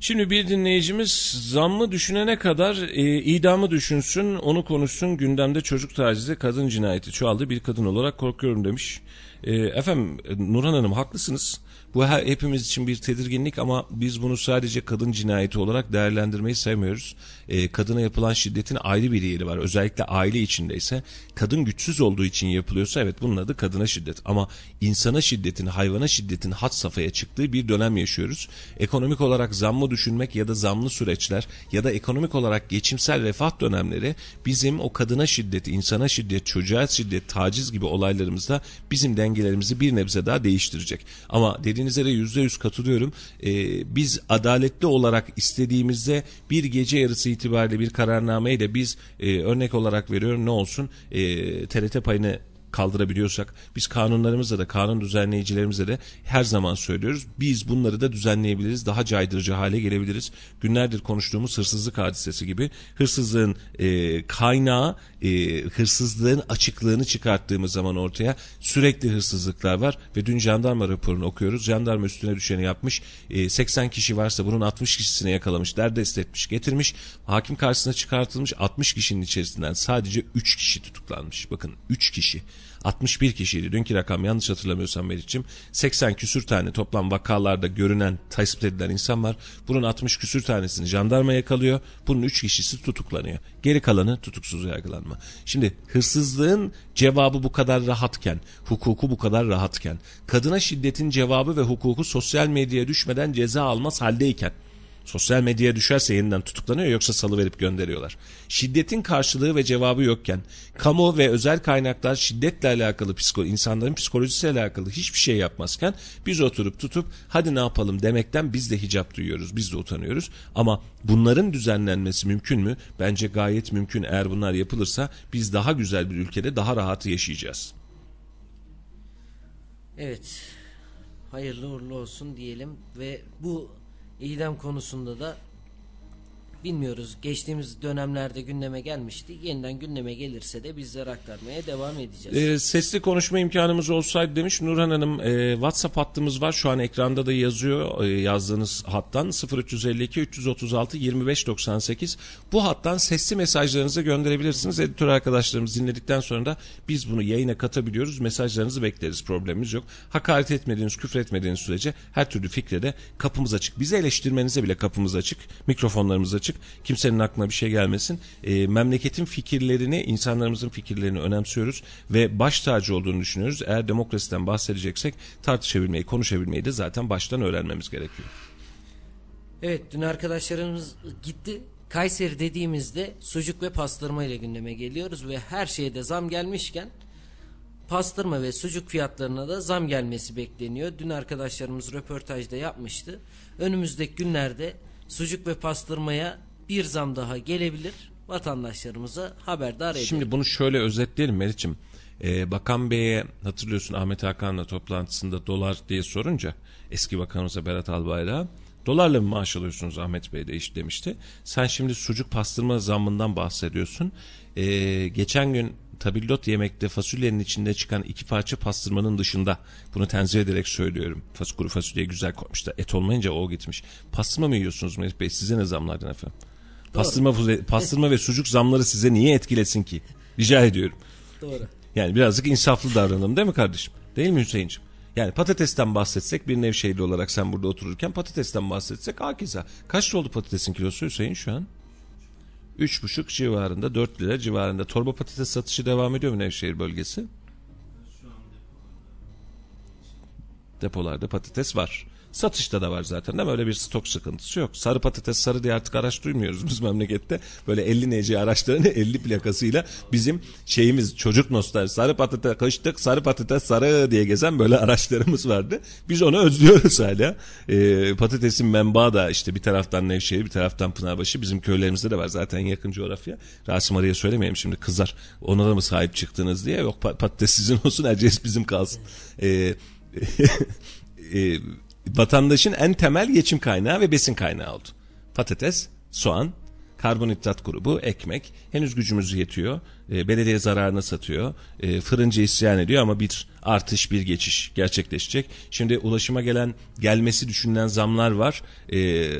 Şimdi bir dinleyicimiz zammı düşünene kadar e, idamı düşünsün, onu konuşsun. Gündemde çocuk tacizi, kadın cinayeti çoğaldı. Bir kadın olarak korkuyorum demiş. E, efendim Nurhan Hanım haklısınız. Bu her, hepimiz için bir tedirginlik ama biz bunu sadece kadın cinayeti olarak değerlendirmeyi sevmiyoruz. E, kadına yapılan şiddetin ayrı bir yeri var. Özellikle aile içindeyse kadın güçsüz olduğu için yapılıyorsa evet bunun adı kadına şiddet. Ama insana şiddetin, hayvana şiddetin hat safhaya çıktığı bir dönem yaşıyoruz. Ekonomik olarak zammı düşünmek ya da zamlı süreçler ya da ekonomik olarak geçimsel refah dönemleri bizim o kadına şiddet, insana şiddet, çocuğa şiddet, taciz gibi olaylarımızda bizim dengelerimizi bir nebze daha değiştirecek. Ama dediğiniz yere yüzde yüz katılıyorum. Ee, biz adaletli olarak istediğimizde bir gece yarısı itibariyle bir kararnameyle biz e, örnek olarak veriyorum ne olsun e, TRT payını kaldırabiliyorsak biz kanunlarımızla da kanun düzenleyicilerimizle de her zaman söylüyoruz. Biz bunları da düzenleyebiliriz. Daha caydırıcı hale gelebiliriz. Günlerdir konuştuğumuz hırsızlık hadisesi gibi hırsızlığın e, kaynağı e, hırsızlığın açıklığını çıkarttığımız zaman ortaya sürekli hırsızlıklar var ve dün jandarma raporunu okuyoruz. Jandarma üstüne düşeni yapmış. E, 80 kişi varsa bunun 60 kişisine yakalamış, derdest etmiş, getirmiş. Hakim karşısına çıkartılmış 60 kişinin içerisinden sadece 3 kişi tutuklanmış. Bakın 3 kişi. 61 kişiydi. Dünkü rakam yanlış hatırlamıyorsam Meriç'im. 80 küsür tane toplam vakalarda görünen, tespit edilen insan var. Bunun 60 küsür tanesini jandarma yakalıyor. Bunun 3 kişisi tutuklanıyor. Geri kalanı tutuksuz yargılanma. Şimdi hırsızlığın cevabı bu kadar rahatken, hukuku bu kadar rahatken, kadına şiddetin cevabı ve hukuku sosyal medyaya düşmeden ceza almaz haldeyken, Sosyal medyaya düşerse yeniden tutuklanıyor yoksa salı verip gönderiyorlar. Şiddetin karşılığı ve cevabı yokken, kamu ve özel kaynaklar şiddetle alakalı, psiko, insanların psikolojisiyle alakalı hiçbir şey yapmazken biz oturup tutup hadi ne yapalım demekten biz de hicap duyuyoruz, biz de utanıyoruz. Ama bunların düzenlenmesi mümkün mü? Bence gayet mümkün eğer bunlar yapılırsa biz daha güzel bir ülkede daha rahat yaşayacağız. Evet. Hayırlı uğurlu olsun diyelim ve bu idam konusunda da bilmiyoruz. Geçtiğimiz dönemlerde gündeme gelmişti. Yeniden gündeme gelirse de bizler aktarmaya devam edeceğiz. E, sesli konuşma imkanımız olsaydı demiş Nurhan Hanım e, WhatsApp hattımız var. Şu an ekranda da yazıyor e, yazdığınız hattan 0352 336 2598. Bu hattan sesli mesajlarınızı gönderebilirsiniz. Editör arkadaşlarımız dinledikten sonra da biz bunu yayına katabiliyoruz. Mesajlarınızı bekleriz. Problemimiz yok. Hakaret etmediğiniz, küfür etmediğiniz sürece her türlü fikre de kapımız açık. Bizi eleştirmenize bile kapımız açık. Mikrofonlarımız açık açık. Kimsenin aklına bir şey gelmesin. E, memleketin fikirlerini, insanlarımızın fikirlerini önemsiyoruz ve baş tacı olduğunu düşünüyoruz. Eğer demokrasiden bahsedeceksek tartışabilmeyi, konuşabilmeyi de zaten baştan öğrenmemiz gerekiyor. Evet, dün arkadaşlarımız gitti. Kayseri dediğimizde sucuk ve pastırma ile gündeme geliyoruz ve her şeye de zam gelmişken pastırma ve sucuk fiyatlarına da zam gelmesi bekleniyor. Dün arkadaşlarımız röportajda yapmıştı. Önümüzdeki günlerde sucuk ve pastırmaya bir zam daha gelebilir. Vatandaşlarımıza haberdar edelim. Şimdi bunu şöyle özetleyelim Meriç'im. Ee, Bakan Bey'e hatırlıyorsun Ahmet Hakan'la toplantısında dolar diye sorunca eski bakanımıza Berat Albayrak'a dolarla mı maaş alıyorsunuz Ahmet Bey de iş demişti. Sen şimdi sucuk pastırma zammından bahsediyorsun. Ee, geçen gün tabildot yemekte fasulyenin içinde çıkan iki parça pastırmanın dışında bunu tenzih ederek söylüyorum. Fas, kuru fasulye güzel koymuşlar. Et olmayınca o gitmiş. Pastırma mı yiyorsunuz Melih Bey? Size ne zamlardan efendim? Pastırma, pastırma ve sucuk zamları size niye etkilesin ki? Rica ediyorum. Doğru. Yani birazcık insaflı davranalım değil mi kardeşim? Değil mi Hüseyin'ciğim? Yani patatesten bahsetsek bir Nevşehirli olarak sen burada otururken patatesten bahsetsek hakeza. Kaç oldu patatesin kilosu Hüseyin şu an? 3,5 civarında 4 lira civarında torba patates satışı devam ediyor mu Nevşehir bölgesi? Depolarda patates var. Satışta da var zaten değil mi? Öyle bir stok sıkıntısı yok. Sarı patates sarı diye artık araç duymuyoruz biz *laughs* memlekette. Böyle 50 neci araçlarını *laughs* 50 plakasıyla bizim şeyimiz çocuk nostalji sarı patates kaçtık sarı patates sarı diye gezen böyle araçlarımız vardı. Biz onu özlüyoruz hala. Ee, patatesin menbaı da işte bir taraftan Nevşehir bir taraftan Pınarbaşı bizim köylerimizde de var zaten yakın coğrafya. Rasim Arı'ya söylemeyeyim şimdi kızar. Ona da mı sahip çıktınız diye. Yok patates sizin olsun Erciyes bizim kalsın. Ee, *laughs* e, vatandaşın en temel geçim kaynağı ve besin kaynağı oldu. Patates, soğan, karbonhidrat grubu, ekmek. Henüz gücümüz yetiyor. E, belediye zararına satıyor. E, fırıncı isyan ediyor ama bir artış, bir geçiş gerçekleşecek. Şimdi ulaşıma gelen, gelmesi düşünülen zamlar var. E,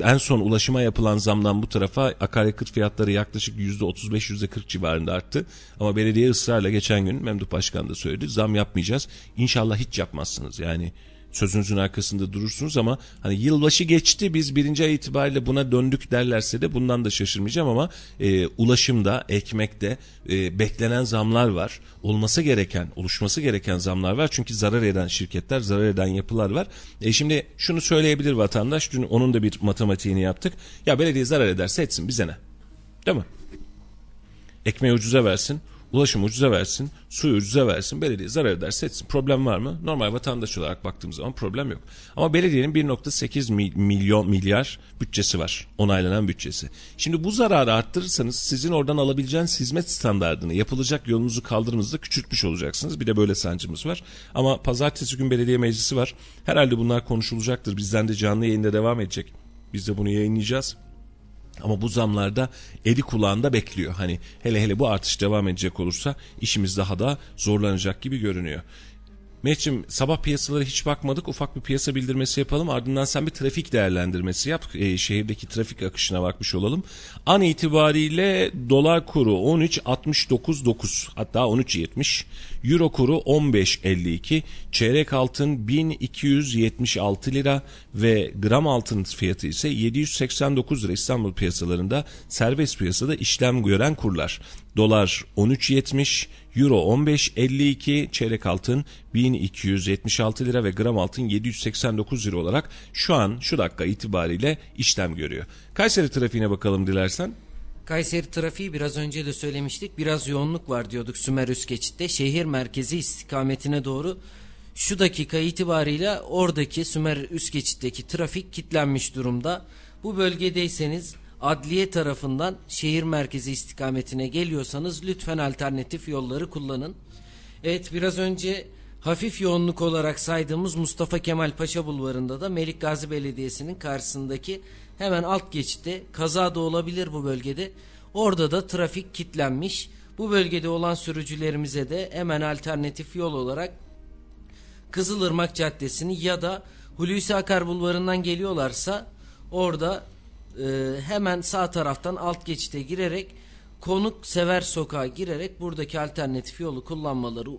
en son ulaşıma yapılan zamdan bu tarafa akaryakıt fiyatları yaklaşık %35-%40 civarında arttı. Ama belediye ısrarla geçen gün Memduh Başkan da söyledi zam yapmayacağız. İnşallah hiç yapmazsınız yani sözünüzün arkasında durursunuz ama hani yılbaşı geçti biz birinci ay itibariyle buna döndük derlerse de bundan da şaşırmayacağım ama e, ulaşımda, ekmekte e, beklenen zamlar var. Olması gereken, oluşması gereken zamlar var. Çünkü zarar eden şirketler, zarar eden yapılar var. E şimdi şunu söyleyebilir vatandaş, dün onun da bir matematiğini yaptık. Ya belediye zarar ederse etsin bize ne? Değil mi? Ekmeği ucuza versin ulaşım ucuza versin, suyu ucuza versin, belediye zarar ederse etsin. Problem var mı? Normal vatandaş olarak baktığımız zaman problem yok. Ama belediyenin 1.8 milyon milyar bütçesi var. Onaylanan bütçesi. Şimdi bu zararı arttırırsanız sizin oradan alabileceğiniz hizmet standartını, yapılacak yolunuzu kaldırınızı da küçültmüş olacaksınız. Bir de böyle sancımız var. Ama pazartesi gün belediye meclisi var. Herhalde bunlar konuşulacaktır. Bizden de canlı yayında devam edecek. Biz de bunu yayınlayacağız. Ama bu zamlarda eli kulağında bekliyor. Hani hele hele bu artış devam edecek olursa işimiz daha da zorlanacak gibi görünüyor. Mehmetciğim sabah piyasaları hiç bakmadık. Ufak bir piyasa bildirmesi yapalım. Ardından sen bir trafik değerlendirmesi yap. E, şehirdeki trafik akışına bakmış olalım. An itibariyle dolar kuru 13.69.9 hatta 13.70. Euro kuru 15.52. Çeyrek altın 1276 lira ve gram altın fiyatı ise 789 lira İstanbul piyasalarında serbest piyasada işlem gören kurlar. Dolar 13.70, Euro 15.52, çeyrek altın 1276 lira ve gram altın 789 lira olarak şu an şu dakika itibariyle işlem görüyor. Kayseri trafiğine bakalım dilersen. Kayseri trafiği biraz önce de söylemiştik. Biraz yoğunluk var diyorduk Sümer Üst Geçit'te. Şehir merkezi istikametine doğru şu dakika itibariyle oradaki Sümer Üst Geçit'teki trafik kilitlenmiş durumda. Bu bölgedeyseniz adliye tarafından şehir merkezi istikametine geliyorsanız lütfen alternatif yolları kullanın. Evet biraz önce hafif yoğunluk olarak saydığımız Mustafa Kemal Paşa Bulvarı'nda da Melik Gazi Belediyesi'nin karşısındaki hemen alt geçitte kaza da olabilir bu bölgede. Orada da trafik kilitlenmiş. Bu bölgede olan sürücülerimize de hemen alternatif yol olarak Kızılırmak Caddesi'ni ya da Hulusi Akar Bulvarı'ndan geliyorlarsa orada e, hemen sağ taraftan alt geçite girerek konuk sever sokağa girerek buradaki alternatif yolu kullanmaları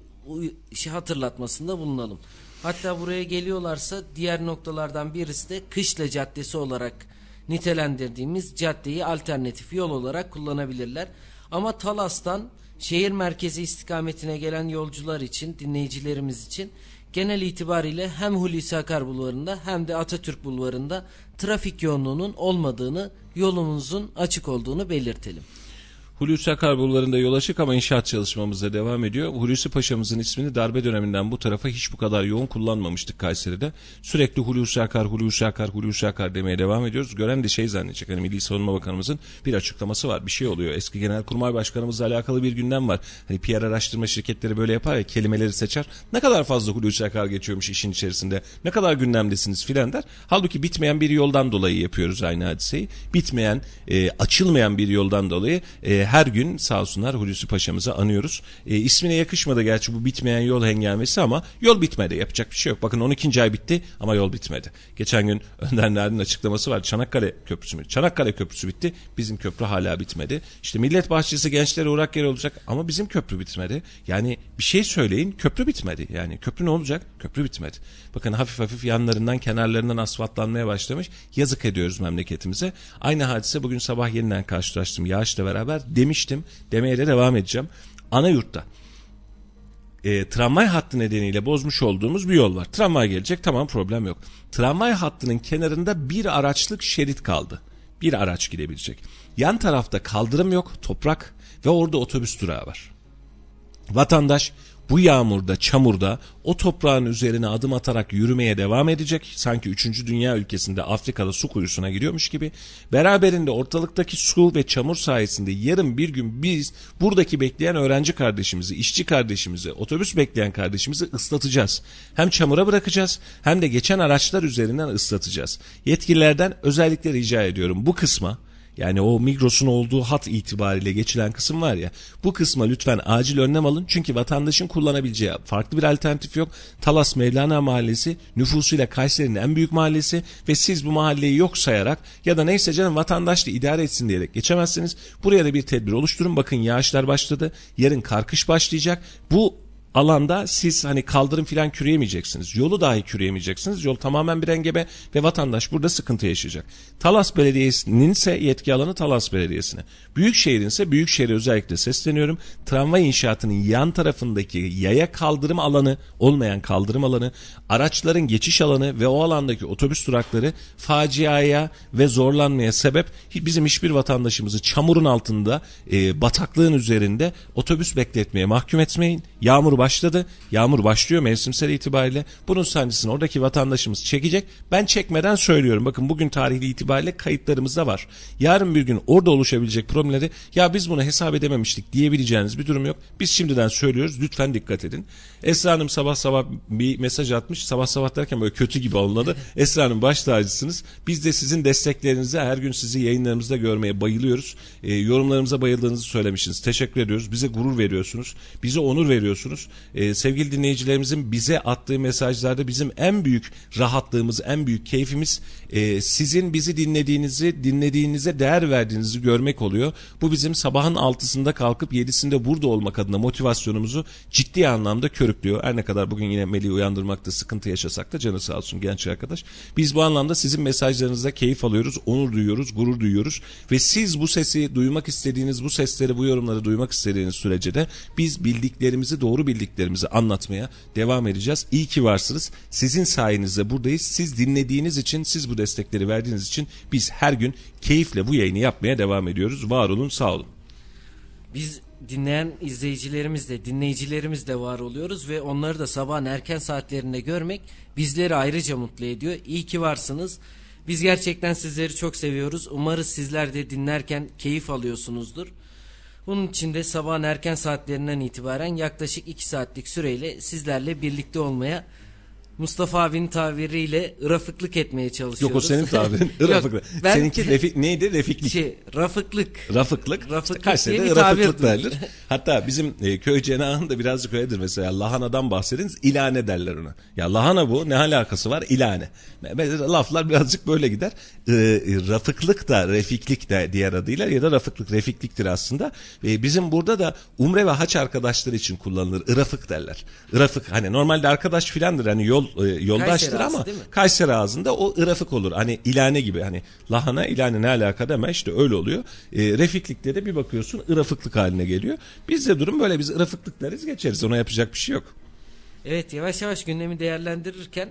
şey hatırlatmasında bulunalım. Hatta buraya geliyorlarsa diğer noktalardan birisi de Kışla Caddesi olarak nitelendirdiğimiz caddeyi alternatif yol olarak kullanabilirler. Ama Talas'tan şehir merkezi istikametine gelen yolcular için, dinleyicilerimiz için genel itibariyle hem Hulusi Akar Bulvarı'nda hem de Atatürk Bulvarı'nda trafik yoğunluğunun olmadığını, yolumuzun açık olduğunu belirtelim. Hulusi Akar bulvarında yol açık ama inşaat çalışmamıza devam ediyor. Hulusi Paşa'mızın ismini darbe döneminden bu tarafa hiç bu kadar yoğun kullanmamıştık Kayseri'de. Sürekli Hulusi Akar, Hulusi Akar, Hulusi Akar demeye devam ediyoruz. Gören de şey zannedecek. Hani Milli Savunma Bakanımızın bir açıklaması var. Bir şey oluyor. Eski Genelkurmay Başkanımızla alakalı bir gündem var. Hani PR araştırma şirketleri böyle yapar ya kelimeleri seçer. Ne kadar fazla Hulusi Akar geçiyormuş işin içerisinde. Ne kadar gündemdesiniz filan der. Halbuki bitmeyen bir yoldan dolayı yapıyoruz aynı hadiseyi. Bitmeyen, e, açılmayan bir yoldan dolayı e, her gün sağ olsunlar Hulusi Paşa'mızı anıyoruz. E, ismine yakışmadı gerçi bu bitmeyen yol hengamesi ama yol bitmedi. Yapacak bir şey yok. Bakın 12. ay bitti ama yol bitmedi. Geçen gün *laughs* Önder Narin'in açıklaması var. Çanakkale Köprüsü mü? Çanakkale Köprüsü bitti. Bizim köprü hala bitmedi. İşte Millet Bahçesi gençlere uğrak yer olacak ama bizim köprü bitmedi. Yani bir şey söyleyin köprü bitmedi. Yani köprü ne olacak? Köprü bitmedi. Bakın hafif hafif yanlarından kenarlarından asfaltlanmaya başlamış. Yazık ediyoruz memleketimize. Aynı hadise bugün sabah yeniden karşılaştım yağışla beraber demiştim. Demeye de devam edeceğim. Ana yurtta e, tramvay hattı nedeniyle bozmuş olduğumuz bir yol var. Tramvay gelecek tamam problem yok. Tramvay hattının kenarında bir araçlık şerit kaldı. Bir araç gidebilecek. Yan tarafta kaldırım yok toprak ve orada otobüs durağı var. Vatandaş bu yağmurda, çamurda o toprağın üzerine adım atarak yürümeye devam edecek. Sanki 3. dünya ülkesinde Afrika'da su kuyusuna giriyormuş gibi. Beraberinde ortalıktaki su ve çamur sayesinde yarın bir gün biz buradaki bekleyen öğrenci kardeşimizi, işçi kardeşimizi, otobüs bekleyen kardeşimizi ıslatacağız. Hem çamura bırakacağız hem de geçen araçlar üzerinden ıslatacağız. Yetkililerden özellikle rica ediyorum bu kısma Yani o Migros'un olduğu hat itibariyle geçilen kısım var ya. Bu kısma lütfen acil önlem alın. Çünkü vatandaşın kullanabileceği farklı bir alternatif yok. Talas Mevlana Mahallesi nüfusuyla Kayseri'nin en büyük mahallesi ve siz bu mahalleyi yok sayarak ya da neyse canım vatandaş da idare etsin diyerek geçemezsiniz. Buraya da bir tedbir oluşturun. Bakın yağışlar başladı. Yarın karkış başlayacak. Bu alanda siz hani kaldırım filan küreyemeyeceksiniz. Yolu dahi küreyemeyeceksiniz. Yol tamamen bir engebe ve vatandaş burada sıkıntı yaşayacak. Talas Belediyesi'nin ise yetki alanı Talas Belediyesi'ne. Büyükşehir'in ise Büyükşehir'e özellikle sesleniyorum. Tramvay inşaatının yan tarafındaki yaya kaldırım alanı, olmayan kaldırım alanı, araçların geçiş alanı ve o alandaki otobüs durakları faciaya ve zorlanmaya sebep bizim hiçbir vatandaşımızı çamurun altında, e, bataklığın üzerinde otobüs bekletmeye mahkum etmeyin. Yağmur başladı. Yağmur başlıyor mevsimsel itibariyle. Bunun sancısını oradaki vatandaşımız çekecek. Ben çekmeden söylüyorum. Bakın bugün tarihli itibariyle kayıtlarımızda var. Yarın bir gün orada oluşabilecek problemleri ya biz bunu hesap edememiştik diyebileceğiniz bir durum yok. Biz şimdiden söylüyoruz. Lütfen dikkat edin. Esra Hanım sabah sabah bir mesaj atmış. Sabah sabah derken böyle kötü gibi anladı. *laughs* Esra Hanım baş tacısınız. Biz de sizin desteklerinize her gün sizi yayınlarımızda görmeye bayılıyoruz. E, yorumlarımıza bayıldığınızı söylemişsiniz. Teşekkür ediyoruz. Bize gurur veriyorsunuz. Bize onur veriyorsunuz. E, sevgili dinleyicilerimizin bize attığı mesajlarda bizim en büyük rahatlığımız, en büyük keyfimiz e, sizin bizi dinlediğinizi, dinlediğinize değer verdiğinizi görmek oluyor. Bu bizim sabahın altısında kalkıp yedisinde burada olmak adına motivasyonumuzu ciddi anlamda körüklüyor. Her ne kadar bugün yine Melih'i uyandırmakta sıkıntı yaşasak da canı sağ olsun genç arkadaş. Biz bu anlamda sizin mesajlarınızda keyif alıyoruz, onur duyuyoruz, gurur duyuyoruz ve siz bu sesi duymak istediğiniz, bu sesleri, bu yorumları duymak istediğiniz sürece de biz bildiklerimizi, doğru bildiklerimizi anlatmaya devam edeceğiz. İyi ki varsınız. Sizin sayenizde buradayız. Siz dinlediğiniz için, siz bu destekleri verdiğiniz için biz her gün keyifle bu yayını yapmaya devam ediyoruz. Var olun, sağ olun. Biz dinleyen izleyicilerimiz de dinleyicilerimiz de var oluyoruz ve onları da sabahın erken saatlerinde görmek bizleri ayrıca mutlu ediyor. İyi ki varsınız. Biz gerçekten sizleri çok seviyoruz. Umarız sizler de dinlerken keyif alıyorsunuzdur. Bunun için de sabahın erken saatlerinden itibaren yaklaşık 2 saatlik süreyle sizlerle birlikte olmaya Mustafa abinin tabiriyle rafıklık etmeye çalışıyoruz. Yok o senin *laughs* tabirin. Rafıklık. ben, Seninki refik, neydi? Refiklik. Şey, rafıklık. Rafıklık. Rafıklık işte Kayseri'de rafıklık derler. *laughs* Hatta bizim e, köy cenahında birazcık öyledir mesela. Lahanadan bahsediniz. ilane derler ona. Ya lahana bu. Ne alakası var? İlane. Mesela laflar birazcık böyle gider. E, rafıklık da refiklik de diğer adıyla ya da rafıklık refikliktir aslında. E, bizim burada da umre ve haç arkadaşları için kullanılır. Irafık derler. Irafık hani normalde arkadaş filandır. Hani yol e, yoldaştır Kayseri ama Kayseri ağzında o ırafık olur. Hani ilane gibi hani lahana ilane ne alaka deme işte öyle oluyor. E, refiklikte de bir bakıyorsun ırafıklık haline geliyor. Bizde durum böyle biz ırafıklık deriz geçeriz ona yapacak bir şey yok. Evet yavaş yavaş gündemi değerlendirirken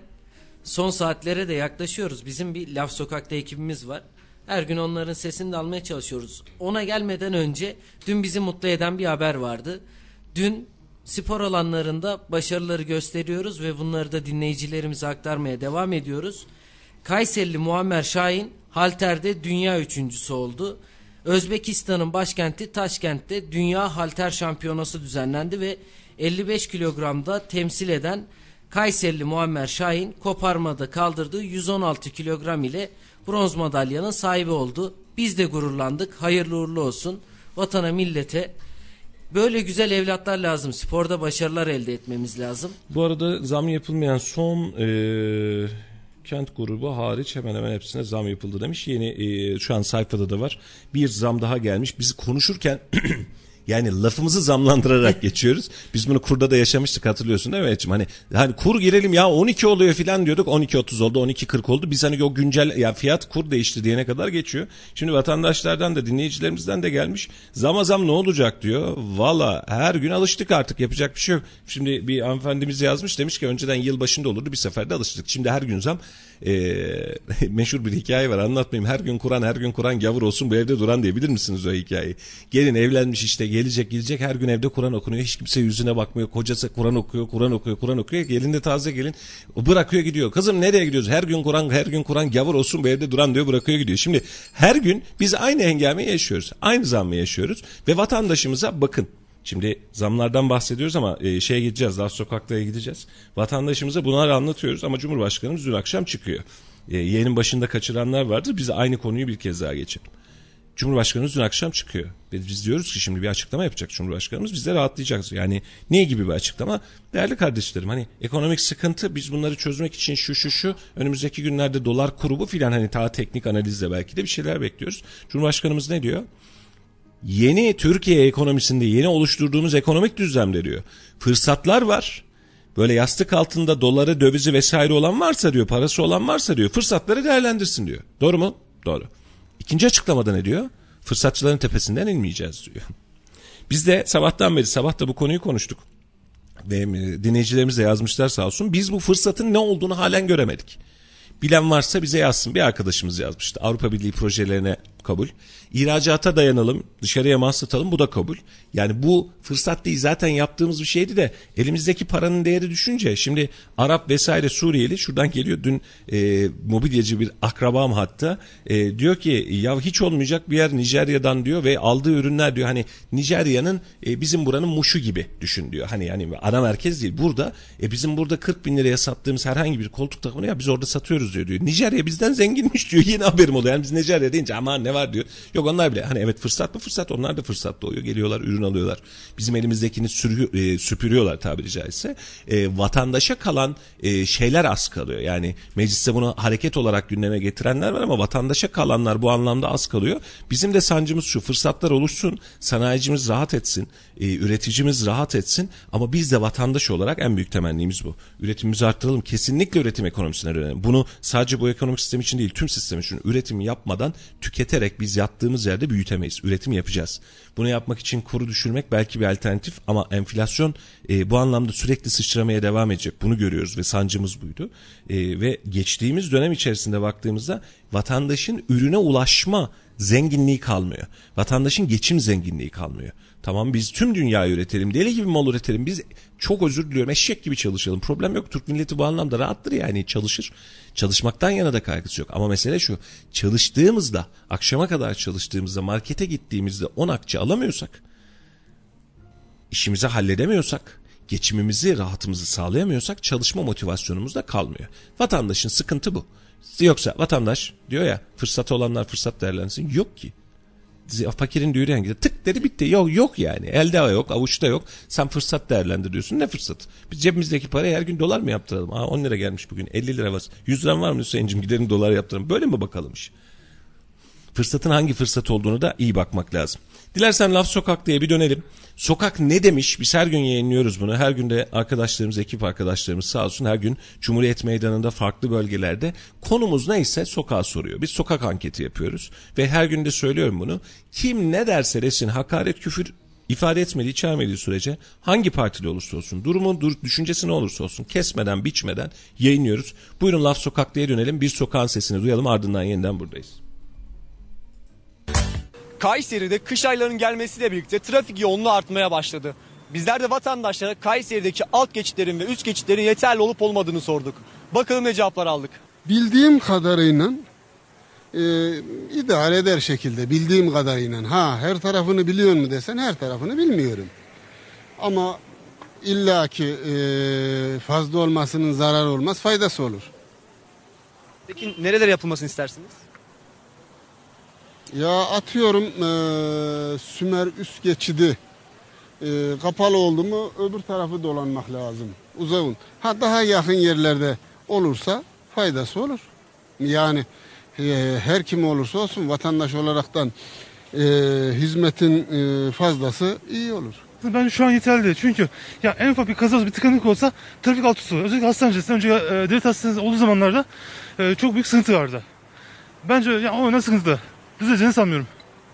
son saatlere de yaklaşıyoruz. Bizim bir Laf Sokak'ta ekibimiz var. Her gün onların sesini de almaya çalışıyoruz. Ona gelmeden önce dün bizi mutlu eden bir haber vardı. Dün spor alanlarında başarıları gösteriyoruz ve bunları da dinleyicilerimize aktarmaya devam ediyoruz. Kayserili Muammer Şahin halterde dünya üçüncüsü oldu. Özbekistan'ın başkenti Taşkent'te Dünya Halter Şampiyonası düzenlendi ve 55 kilogramda temsil eden Kayserili Muammer Şahin koparmada kaldırdığı 116 kilogram ile bronz madalyanın sahibi oldu. Biz de gururlandık. Hayırlı uğurlu olsun. Vatana millete Böyle güzel evlatlar lazım. Sporda başarılar elde etmemiz lazım. Bu arada zam yapılmayan son e, kent grubu hariç hemen hemen hepsine zam yapıldı demiş. Yeni e, şu an sayfada da var. Bir zam daha gelmiş. Biz konuşurken *clears throat* Yani lafımızı zamlandırarak *laughs* geçiyoruz. Biz bunu kurda da yaşamıştık hatırlıyorsun değil mi Elçim? Hani, hani kur girelim ya 12 oluyor filan diyorduk. 12.30 oldu 12.40 oldu. Biz hani o güncel ya fiyat kur değişti diyene kadar geçiyor. Şimdi vatandaşlardan da dinleyicilerimizden de gelmiş. Zama zam ne olacak diyor. Valla her gün alıştık artık yapacak bir şey yok. Şimdi bir hanımefendimiz yazmış demiş ki önceden yıl başında olurdu bir seferde alıştık. Şimdi her gün zam e, *laughs* meşhur bir hikaye var anlatmayayım. Her gün Kur'an her gün Kur'an gavur olsun bu evde duran diye bilir misiniz o hikayeyi? Gelin evlenmiş işte gelecek gelecek her gün evde Kur'an okunuyor. Hiç kimse yüzüne bakmıyor. Kocası Kur'an okuyor, Kur'an okuyor, Kur'an okuyor. Gelin de taze gelin. Bırakıyor gidiyor. Kızım nereye gidiyoruz? Her gün Kur'an, her gün Kur'an gavur olsun bu evde duran diyor bırakıyor gidiyor. Şimdi her gün biz aynı hengameyi yaşıyoruz. Aynı zammı yaşıyoruz. Ve vatandaşımıza bakın Şimdi zamlardan bahsediyoruz ama e, şeye gideceğiz, daha sokaklara gideceğiz. Vatandaşımıza bunları anlatıyoruz ama Cumhurbaşkanımız dün akşam çıkıyor. E, yeğenin başında kaçıranlar vardır. Biz aynı konuyu bir kez daha geçelim. Cumhurbaşkanımız dün akşam çıkıyor. Ve biz diyoruz ki şimdi bir açıklama yapacak Cumhurbaşkanımız. Biz de rahatlayacağız. Yani ne gibi bir açıklama? Değerli kardeşlerim hani ekonomik sıkıntı biz bunları çözmek için şu şu şu önümüzdeki günlerde dolar kuru bu filan hani daha teknik analizle belki de bir şeyler bekliyoruz. Cumhurbaşkanımız ne diyor? Yeni Türkiye ekonomisinde yeni oluşturduğumuz ekonomik düzlemde diyor. Fırsatlar var. Böyle yastık altında doları, dövizi vesaire olan varsa diyor, parası olan varsa diyor, fırsatları değerlendirsin diyor. Doğru mu? Doğru. İkinci açıklamada ne diyor? Fırsatçıların tepesinden inmeyeceğiz diyor. *laughs* Biz de sabahtan beri sabah da bu konuyu konuştuk. Ve dinleyicilerimiz de yazmışlar sağ olsun. Biz bu fırsatın ne olduğunu halen göremedik. Bilen varsa bize yazsın. Bir arkadaşımız yazmıştı. Avrupa Birliği projelerine kabul. İhracata dayanalım, dışarıya mal bu da kabul. Yani bu fırsat değil zaten yaptığımız bir şeydi de elimizdeki paranın değeri düşünce şimdi Arap vesaire Suriyeli şuradan geliyor dün e, mobilyacı bir akrabam hatta e, diyor ki ya hiç olmayacak bir yer Nijerya'dan diyor ve aldığı ürünler diyor hani Nijerya'nın e, bizim buranın Muş'u gibi düşün diyor. Hani yani ana merkez değil burada e, bizim burada 40 bin liraya sattığımız herhangi bir koltuk takımını ya biz orada satıyoruz diyor diyor. Nijerya bizden zenginmiş diyor yeni haberim oluyor. Yani biz Nijerya deyince aman ne var diyor. Yok onlar bile hani evet fırsat mı fırsat onlar da fırsat doğuyor. Geliyorlar ürün alıyorlar. Bizim elimizdekini sürü, e, süpürüyorlar tabiri caizse. E, vatandaşa kalan e, şeyler az kalıyor. Yani mecliste bunu hareket olarak gündeme getirenler var ama vatandaşa kalanlar bu anlamda az kalıyor. Bizim de sancımız şu fırsatlar oluşsun. Sanayicimiz rahat etsin. E, üreticimiz rahat etsin. Ama biz de vatandaş olarak en büyük temennimiz bu. Üretimimizi arttıralım. Kesinlikle üretim ekonomisine dönelim. Bunu sadece bu ekonomik sistem için değil tüm sistem için üretimi yapmadan tüketerek biz yattığımız yerde büyütemeyiz. Üretim yapacağız. Bunu yapmak için kuru düşürmek belki bir alternatif ama enflasyon e, bu anlamda sürekli sıçramaya devam edecek. Bunu görüyoruz ve sancımız buydu. E, ve geçtiğimiz dönem içerisinde baktığımızda vatandaşın ürüne ulaşma zenginliği kalmıyor. Vatandaşın geçim zenginliği kalmıyor. Tamam biz tüm dünyayı üretelim, deli gibi mal üretelim. Biz çok özür diliyorum eşek gibi çalışalım. Problem yok. Türk milleti bu anlamda rahattır yani çalışır. Çalışmaktan yana da kaygısı yok. Ama mesele şu. Çalıştığımızda, akşama kadar çalıştığımızda, markete gittiğimizde 10 akçe alamıyorsak, işimizi halledemiyorsak, geçimimizi, rahatımızı sağlayamıyorsak çalışma motivasyonumuz da kalmıyor. Vatandaşın sıkıntı bu. Yoksa vatandaş diyor ya fırsatı olanlar fırsat değerlensin. Yok ki fakirin düğüre hangi tık dedi bitti. Yok yok yani. Elde yok, avuçta yok. Sen fırsat değerlendiriyorsun. Ne fırsat? Biz cebimizdeki parayı her gün dolar mı yaptıralım? Aa 10 lira gelmiş bugün. 50 lira var. 100 lira var mı Hüseyin'cim gidelim dolar yaptıralım. Böyle mi bakalım iş? Fırsatın hangi fırsat olduğunu da iyi bakmak lazım. Dilersen Laf Sokak diye bir dönelim. Sokak ne demiş? Biz her gün yayınlıyoruz bunu. Her gün de arkadaşlarımız, ekip arkadaşlarımız sağ olsun her gün Cumhuriyet Meydanı'nda farklı bölgelerde konumuz neyse sokağa soruyor. Biz sokak anketi yapıyoruz ve her gün de söylüyorum bunu. Kim ne derse desin hakaret, küfür ifade etmediği, içermediği sürece hangi partili olursa olsun, durumun dur, düşüncesi ne olursa olsun kesmeden, biçmeden yayınlıyoruz. Buyurun Laf Sokak'ta dönelim. Bir sokağın sesini duyalım ardından yeniden buradayız. Kayseri'de kış aylarının gelmesiyle birlikte trafik yoğunluğu artmaya başladı. Bizler de vatandaşlara Kayseri'deki alt geçitlerin ve üst geçitlerin yeterli olup olmadığını sorduk. Bakalım ne cevaplar aldık. Bildiğim kadarıyla e, idare eder şekilde bildiğim kadarıyla. Ha her tarafını biliyor mu desen her tarafını bilmiyorum. Ama illaki e, fazla olmasının zararı olmaz faydası olur. Peki nereler yapılmasını istersiniz? Ya atıyorum e, Sümer üst geçidi e, kapalı oldu mu öbür tarafı dolanmak lazım. Uzun. Ha daha yakın yerlerde olursa faydası olur. Yani e, her kim olursa olsun vatandaş olaraktan e, hizmetin e, fazlası iyi olur. Ben şu an yeterli değil. Çünkü ya en ufak bir kaza bir tıkanık olsa trafik alt üstü Özellikle hastanesi, önce e, devlet hastanesi olduğu zamanlarda e, çok büyük sıkıntı vardı. Bence ya o ne sıkıntı düzeleceğini sanmıyorum.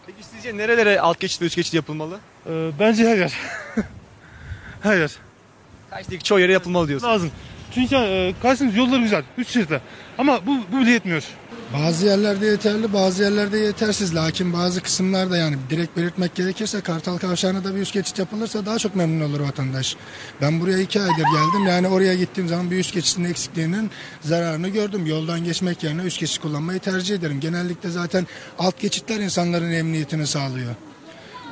Peki sizce nerelere alt geçit ve üst geçit yapılmalı? Ee, bence her yer. *laughs* her yer. Kayseri'deki çoğu yere yapılmalı diyorsun. Lazım. Çünkü e, Kayseri'nin yolları güzel. Üç şeritte. Ama bu, bu bile yetmiyor. Bazı yerlerde yeterli, bazı yerlerde yetersiz. Lakin bazı kısımlarda yani direkt belirtmek gerekirse Kartal Kavşağı'na da bir üst geçit yapılırsa daha çok memnun olur vatandaş. Ben buraya iki aydır geldim. Yani oraya gittiğim zaman bir üst geçitin eksikliğinin zararını gördüm. Yoldan geçmek yerine üst geçit kullanmayı tercih ederim. Genellikle zaten alt geçitler insanların emniyetini sağlıyor.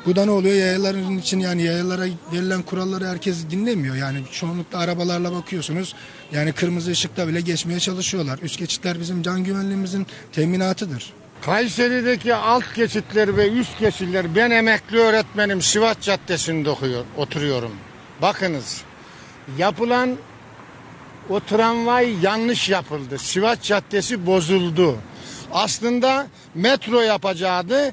Bu da ne oluyor? Yayaların için yani yayalara verilen kuralları herkes dinlemiyor. Yani çoğunlukla arabalarla bakıyorsunuz. Yani kırmızı ışıkta bile geçmeye çalışıyorlar. Üst geçitler bizim can güvenliğimizin teminatıdır. Kayseri'deki alt geçitler ve üst geçitler ben emekli öğretmenim Sivas Caddesi'nde okuyor, oturuyorum. Bakınız yapılan o tramvay yanlış yapıldı. Sivas Caddesi bozuldu. Aslında metro yapacaktı.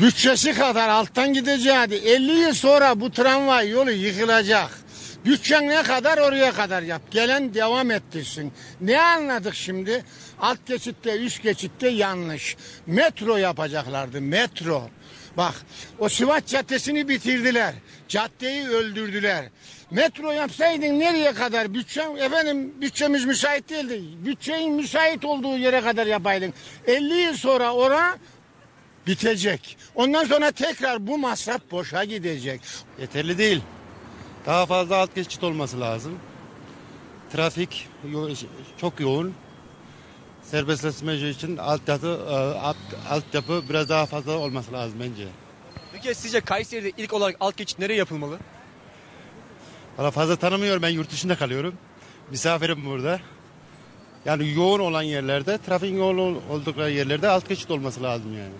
Bütçesi kadar alttan gidecekti. 50 yıl sonra bu tramvay yolu yıkılacak. Bütçen ne kadar oraya kadar yap. Gelen devam ettirsin. Ne anladık şimdi? Alt geçitte, üst geçitte yanlış. Metro yapacaklardı. Metro. Bak o Sivas Caddesi'ni bitirdiler. Caddeyi öldürdüler. Metro yapsaydın nereye kadar? Bütçem, efendim bütçemiz müsait değildi. Bütçenin müsait olduğu yere kadar yapaydın. 50 yıl sonra ora bitecek. Ondan sonra tekrar bu masraf boşa gidecek. Yeterli değil. Daha fazla alt geçit olması lazım. Trafik yo- çok yoğun. Serbestleşme için altyapı, e, alt, altyapı biraz daha fazla olması lazım bence. Peki sizce Kayseri'de ilk olarak alt geçit nereye yapılmalı? Valla fazla tanımıyorum ben yurt dışında kalıyorum. Misafirim burada. Yani yoğun olan yerlerde, trafiğin yoğun ol- oldukları yerlerde alt geçit olması lazım yani.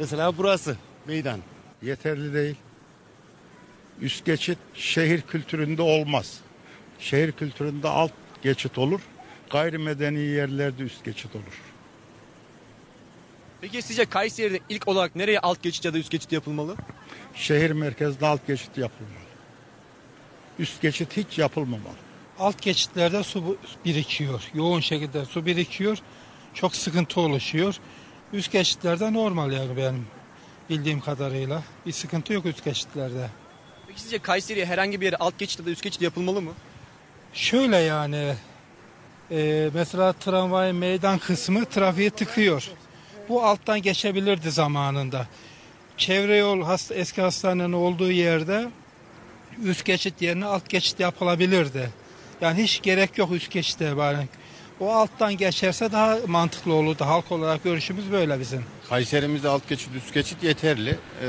Mesela burası meydan. yeterli değil. Üst geçit şehir kültüründe olmaz. Şehir kültüründe alt geçit olur. Gayrimedeni yerlerde üst geçit olur. Peki sizce Kayseri'de ilk olarak nereye alt geçit ya da üst geçit yapılmalı? Şehir merkezde alt geçit yapılmalı. Üst geçit hiç yapılmamalı. alt geçitlerde su birikiyor. Yoğun şekilde su birikiyor. Çok sıkıntı oluşuyor. Üst geçitlerde normal yani benim bildiğim kadarıyla. Bir sıkıntı yok üst geçitlerde. Peki sizce Kayseri'ye herhangi bir yere alt geçit ya da üst geçit yapılmalı mı? Şöyle yani e, mesela tramvay meydan kısmı trafiği tıkıyor. Bu alttan geçebilirdi zamanında. Çevre yol hasta, eski hastanenin olduğu yerde üst geçit yerine alt geçit yapılabilirdi. Yani hiç gerek yok üst geçite bari. O alttan geçerse daha mantıklı olurdu. Halk olarak görüşümüz böyle bizim. Kayseri'mizde alt geçit üst geçit yeterli. Ee,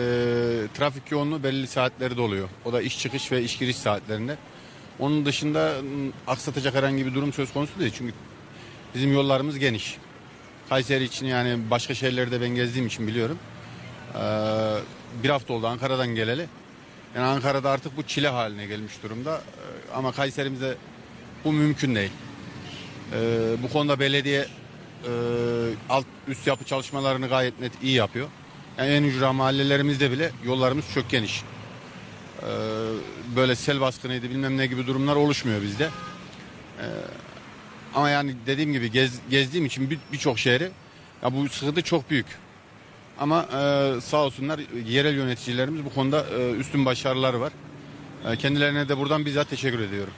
trafik yoğunluğu belli saatlerde oluyor. O da iş çıkış ve iş giriş saatlerinde. Onun dışında m, aksatacak herhangi bir durum söz konusu değil. Çünkü bizim yollarımız geniş. Kayseri için yani başka şehirlerde ben gezdiğim için biliyorum. Ee, bir hafta oldu Ankara'dan geleli. Yani Ankara'da artık bu çile haline gelmiş durumda. Ee, ama Kayseri'mizde bu mümkün değil. Ee, bu konuda belediye e, alt üst yapı çalışmalarını gayet net iyi yapıyor. Yani en ücra mahallelerimizde bile yollarımız çok geniş. Ee, böyle sel baskınıydı bilmem ne gibi durumlar oluşmuyor bizde. Ee, ama yani dediğim gibi gez, gezdiğim için bir- birçok şehri ya bu sıkıntı çok büyük. Ama e, sağ olsunlar yerel yöneticilerimiz bu konuda e, üstün başarıları var. E, kendilerine de buradan bizzat teşekkür ediyorum.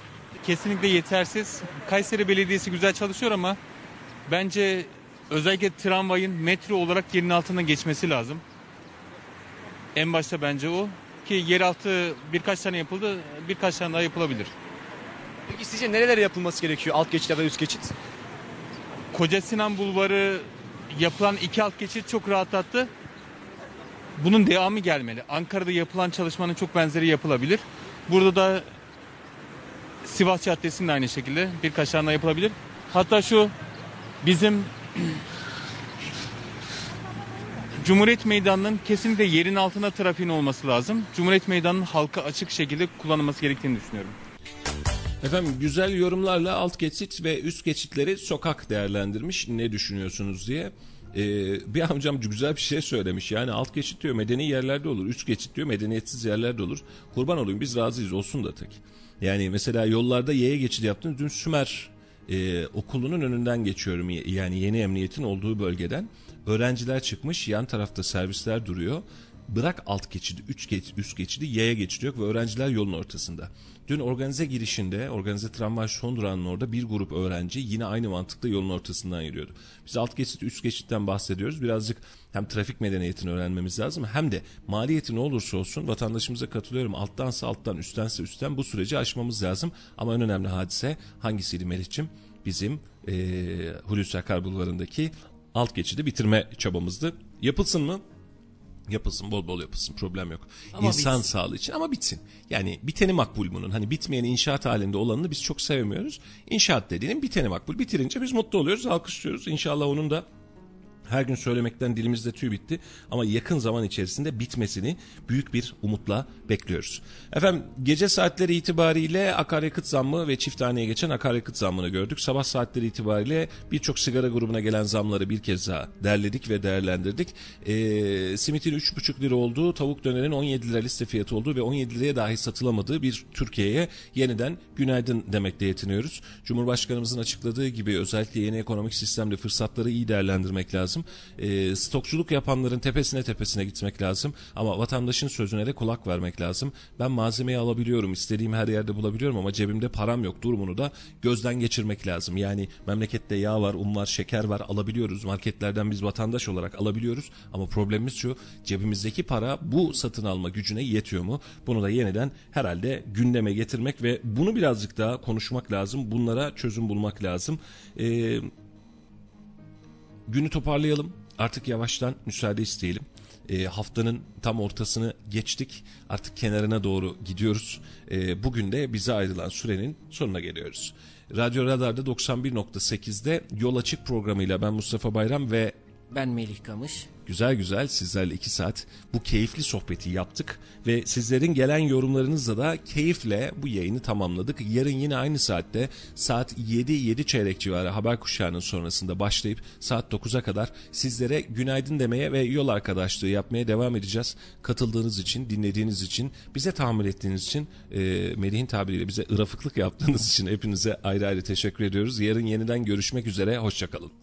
Kesinlikle yetersiz. Kayseri Belediyesi güzel çalışıyor ama bence özellikle tramvayın metro olarak yerin altına geçmesi lazım. En başta bence o ki yeraltı birkaç tane yapıldı, birkaç tane daha yapılabilir. Peki sizce nerelere yapılması gerekiyor alt geçit ya da üst geçit? Koca Sinan Bulvarı yapılan iki alt geçit çok rahatlattı. Bunun devamı gelmeli. Ankara'da yapılan çalışmanın çok benzeri yapılabilir. Burada da Sivas Caddesi'nde aynı şekilde birkaç tane daha yapılabilir. Hatta şu bizim Cumhuriyet Meydanı'nın kesinlikle yerin altına trafiğin olması lazım. Cumhuriyet Meydanı'nın halka açık şekilde kullanılması gerektiğini düşünüyorum. Efendim güzel yorumlarla alt geçit ve üst geçitleri sokak değerlendirmiş. Ne düşünüyorsunuz diye. Ee, bir amcam güzel bir şey söylemiş. Yani alt geçit diyor medeni yerlerde olur. Üst geçit diyor medeniyetsiz yerlerde olur. Kurban olayım biz razıyız olsun da tek. Yani mesela yollarda yaya geçidi yaptım. Dün Sümer e, okulunun önünden geçiyorum. Yani yeni emniyetin olduğu bölgeden. Öğrenciler çıkmış yan tarafta servisler duruyor. Bırak alt geçidi, üç geç, üst geçidi yaya geçidi yok ve öğrenciler yolun ortasında. Dün organize girişinde, organize tramvay son durağının orada bir grup öğrenci yine aynı mantıkla yolun ortasından yürüyordu. Biz alt geçit, üst geçitten bahsediyoruz. Birazcık hem trafik medeniyetini öğrenmemiz lazım hem de maliyeti ne olursa olsun vatandaşımıza katılıyorum. Alttansa alttan, üsttense üstten bu süreci aşmamız lazım. Ama en önemli hadise hangisiydi Melih'ciğim? Bizim e, Hulusi Akar Bulvarı'ndaki alt geçidi bitirme çabamızdı. Yapılsın mı? Yapılsın bol bol yapılsın problem yok. Ama İnsan bitsin. sağlığı için ama bitsin. Yani biteni makbul bunun. Hani bitmeyen inşaat halinde olanını biz çok sevmiyoruz. İnşaat dediğinin biteni makbul. Bitirince biz mutlu oluyoruz, alkışlıyoruz. İnşallah onun da Her gün söylemekten dilimizde tüy bitti ama yakın zaman içerisinde bitmesini büyük bir umutla bekliyoruz. Efendim gece saatleri itibariyle akaryakıt zammı ve çift taneye geçen akaryakıt zammını gördük. Sabah saatleri itibariyle birçok sigara grubuna gelen zamları bir kez daha derledik ve değerlendirdik. Ee, simitin 3,5 lira olduğu, tavuk dönerin 17 lira liste fiyatı olduğu ve 17 liraya dahi satılamadığı bir Türkiye'ye yeniden günaydın demekle yetiniyoruz. Cumhurbaşkanımızın açıkladığı gibi özellikle yeni ekonomik sistemde fırsatları iyi değerlendirmek lazım. E, stokçuluk yapanların tepesine tepesine gitmek lazım. Ama vatandaşın sözüne de kulak vermek lazım. Ben malzemeyi alabiliyorum, istediğim her yerde bulabiliyorum ama cebimde param yok durumunu da gözden geçirmek lazım. Yani memlekette yağ var, un var, şeker var alabiliyoruz. Marketlerden biz vatandaş olarak alabiliyoruz. Ama problemimiz şu cebimizdeki para bu satın alma gücüne yetiyor mu? Bunu da yeniden herhalde gündeme getirmek ve bunu birazcık daha konuşmak lazım. Bunlara çözüm bulmak lazım. Eee günü toparlayalım. Artık yavaştan müsaade isteyelim. E, haftanın tam ortasını geçtik. Artık kenarına doğru gidiyoruz. E, bugün de bize ayrılan sürenin sonuna geliyoruz. Radyo Radar'da 91.8'de Yol Açık programıyla ben Mustafa Bayram ve Ben Melih Kamış. güzel güzel sizlerle iki saat bu keyifli sohbeti yaptık ve sizlerin gelen yorumlarınızla da keyifle bu yayını tamamladık. Yarın yine aynı saatte saat 7-7 çeyrek civarı haber kuşağının sonrasında başlayıp saat 9'a kadar sizlere günaydın demeye ve yol arkadaşlığı yapmaya devam edeceğiz. Katıldığınız için, dinlediğiniz için, bize tahammül ettiğiniz için, e, Melih'in tabiriyle bize ırafıklık yaptığınız için hepinize ayrı ayrı teşekkür ediyoruz. Yarın yeniden görüşmek üzere, hoşçakalın.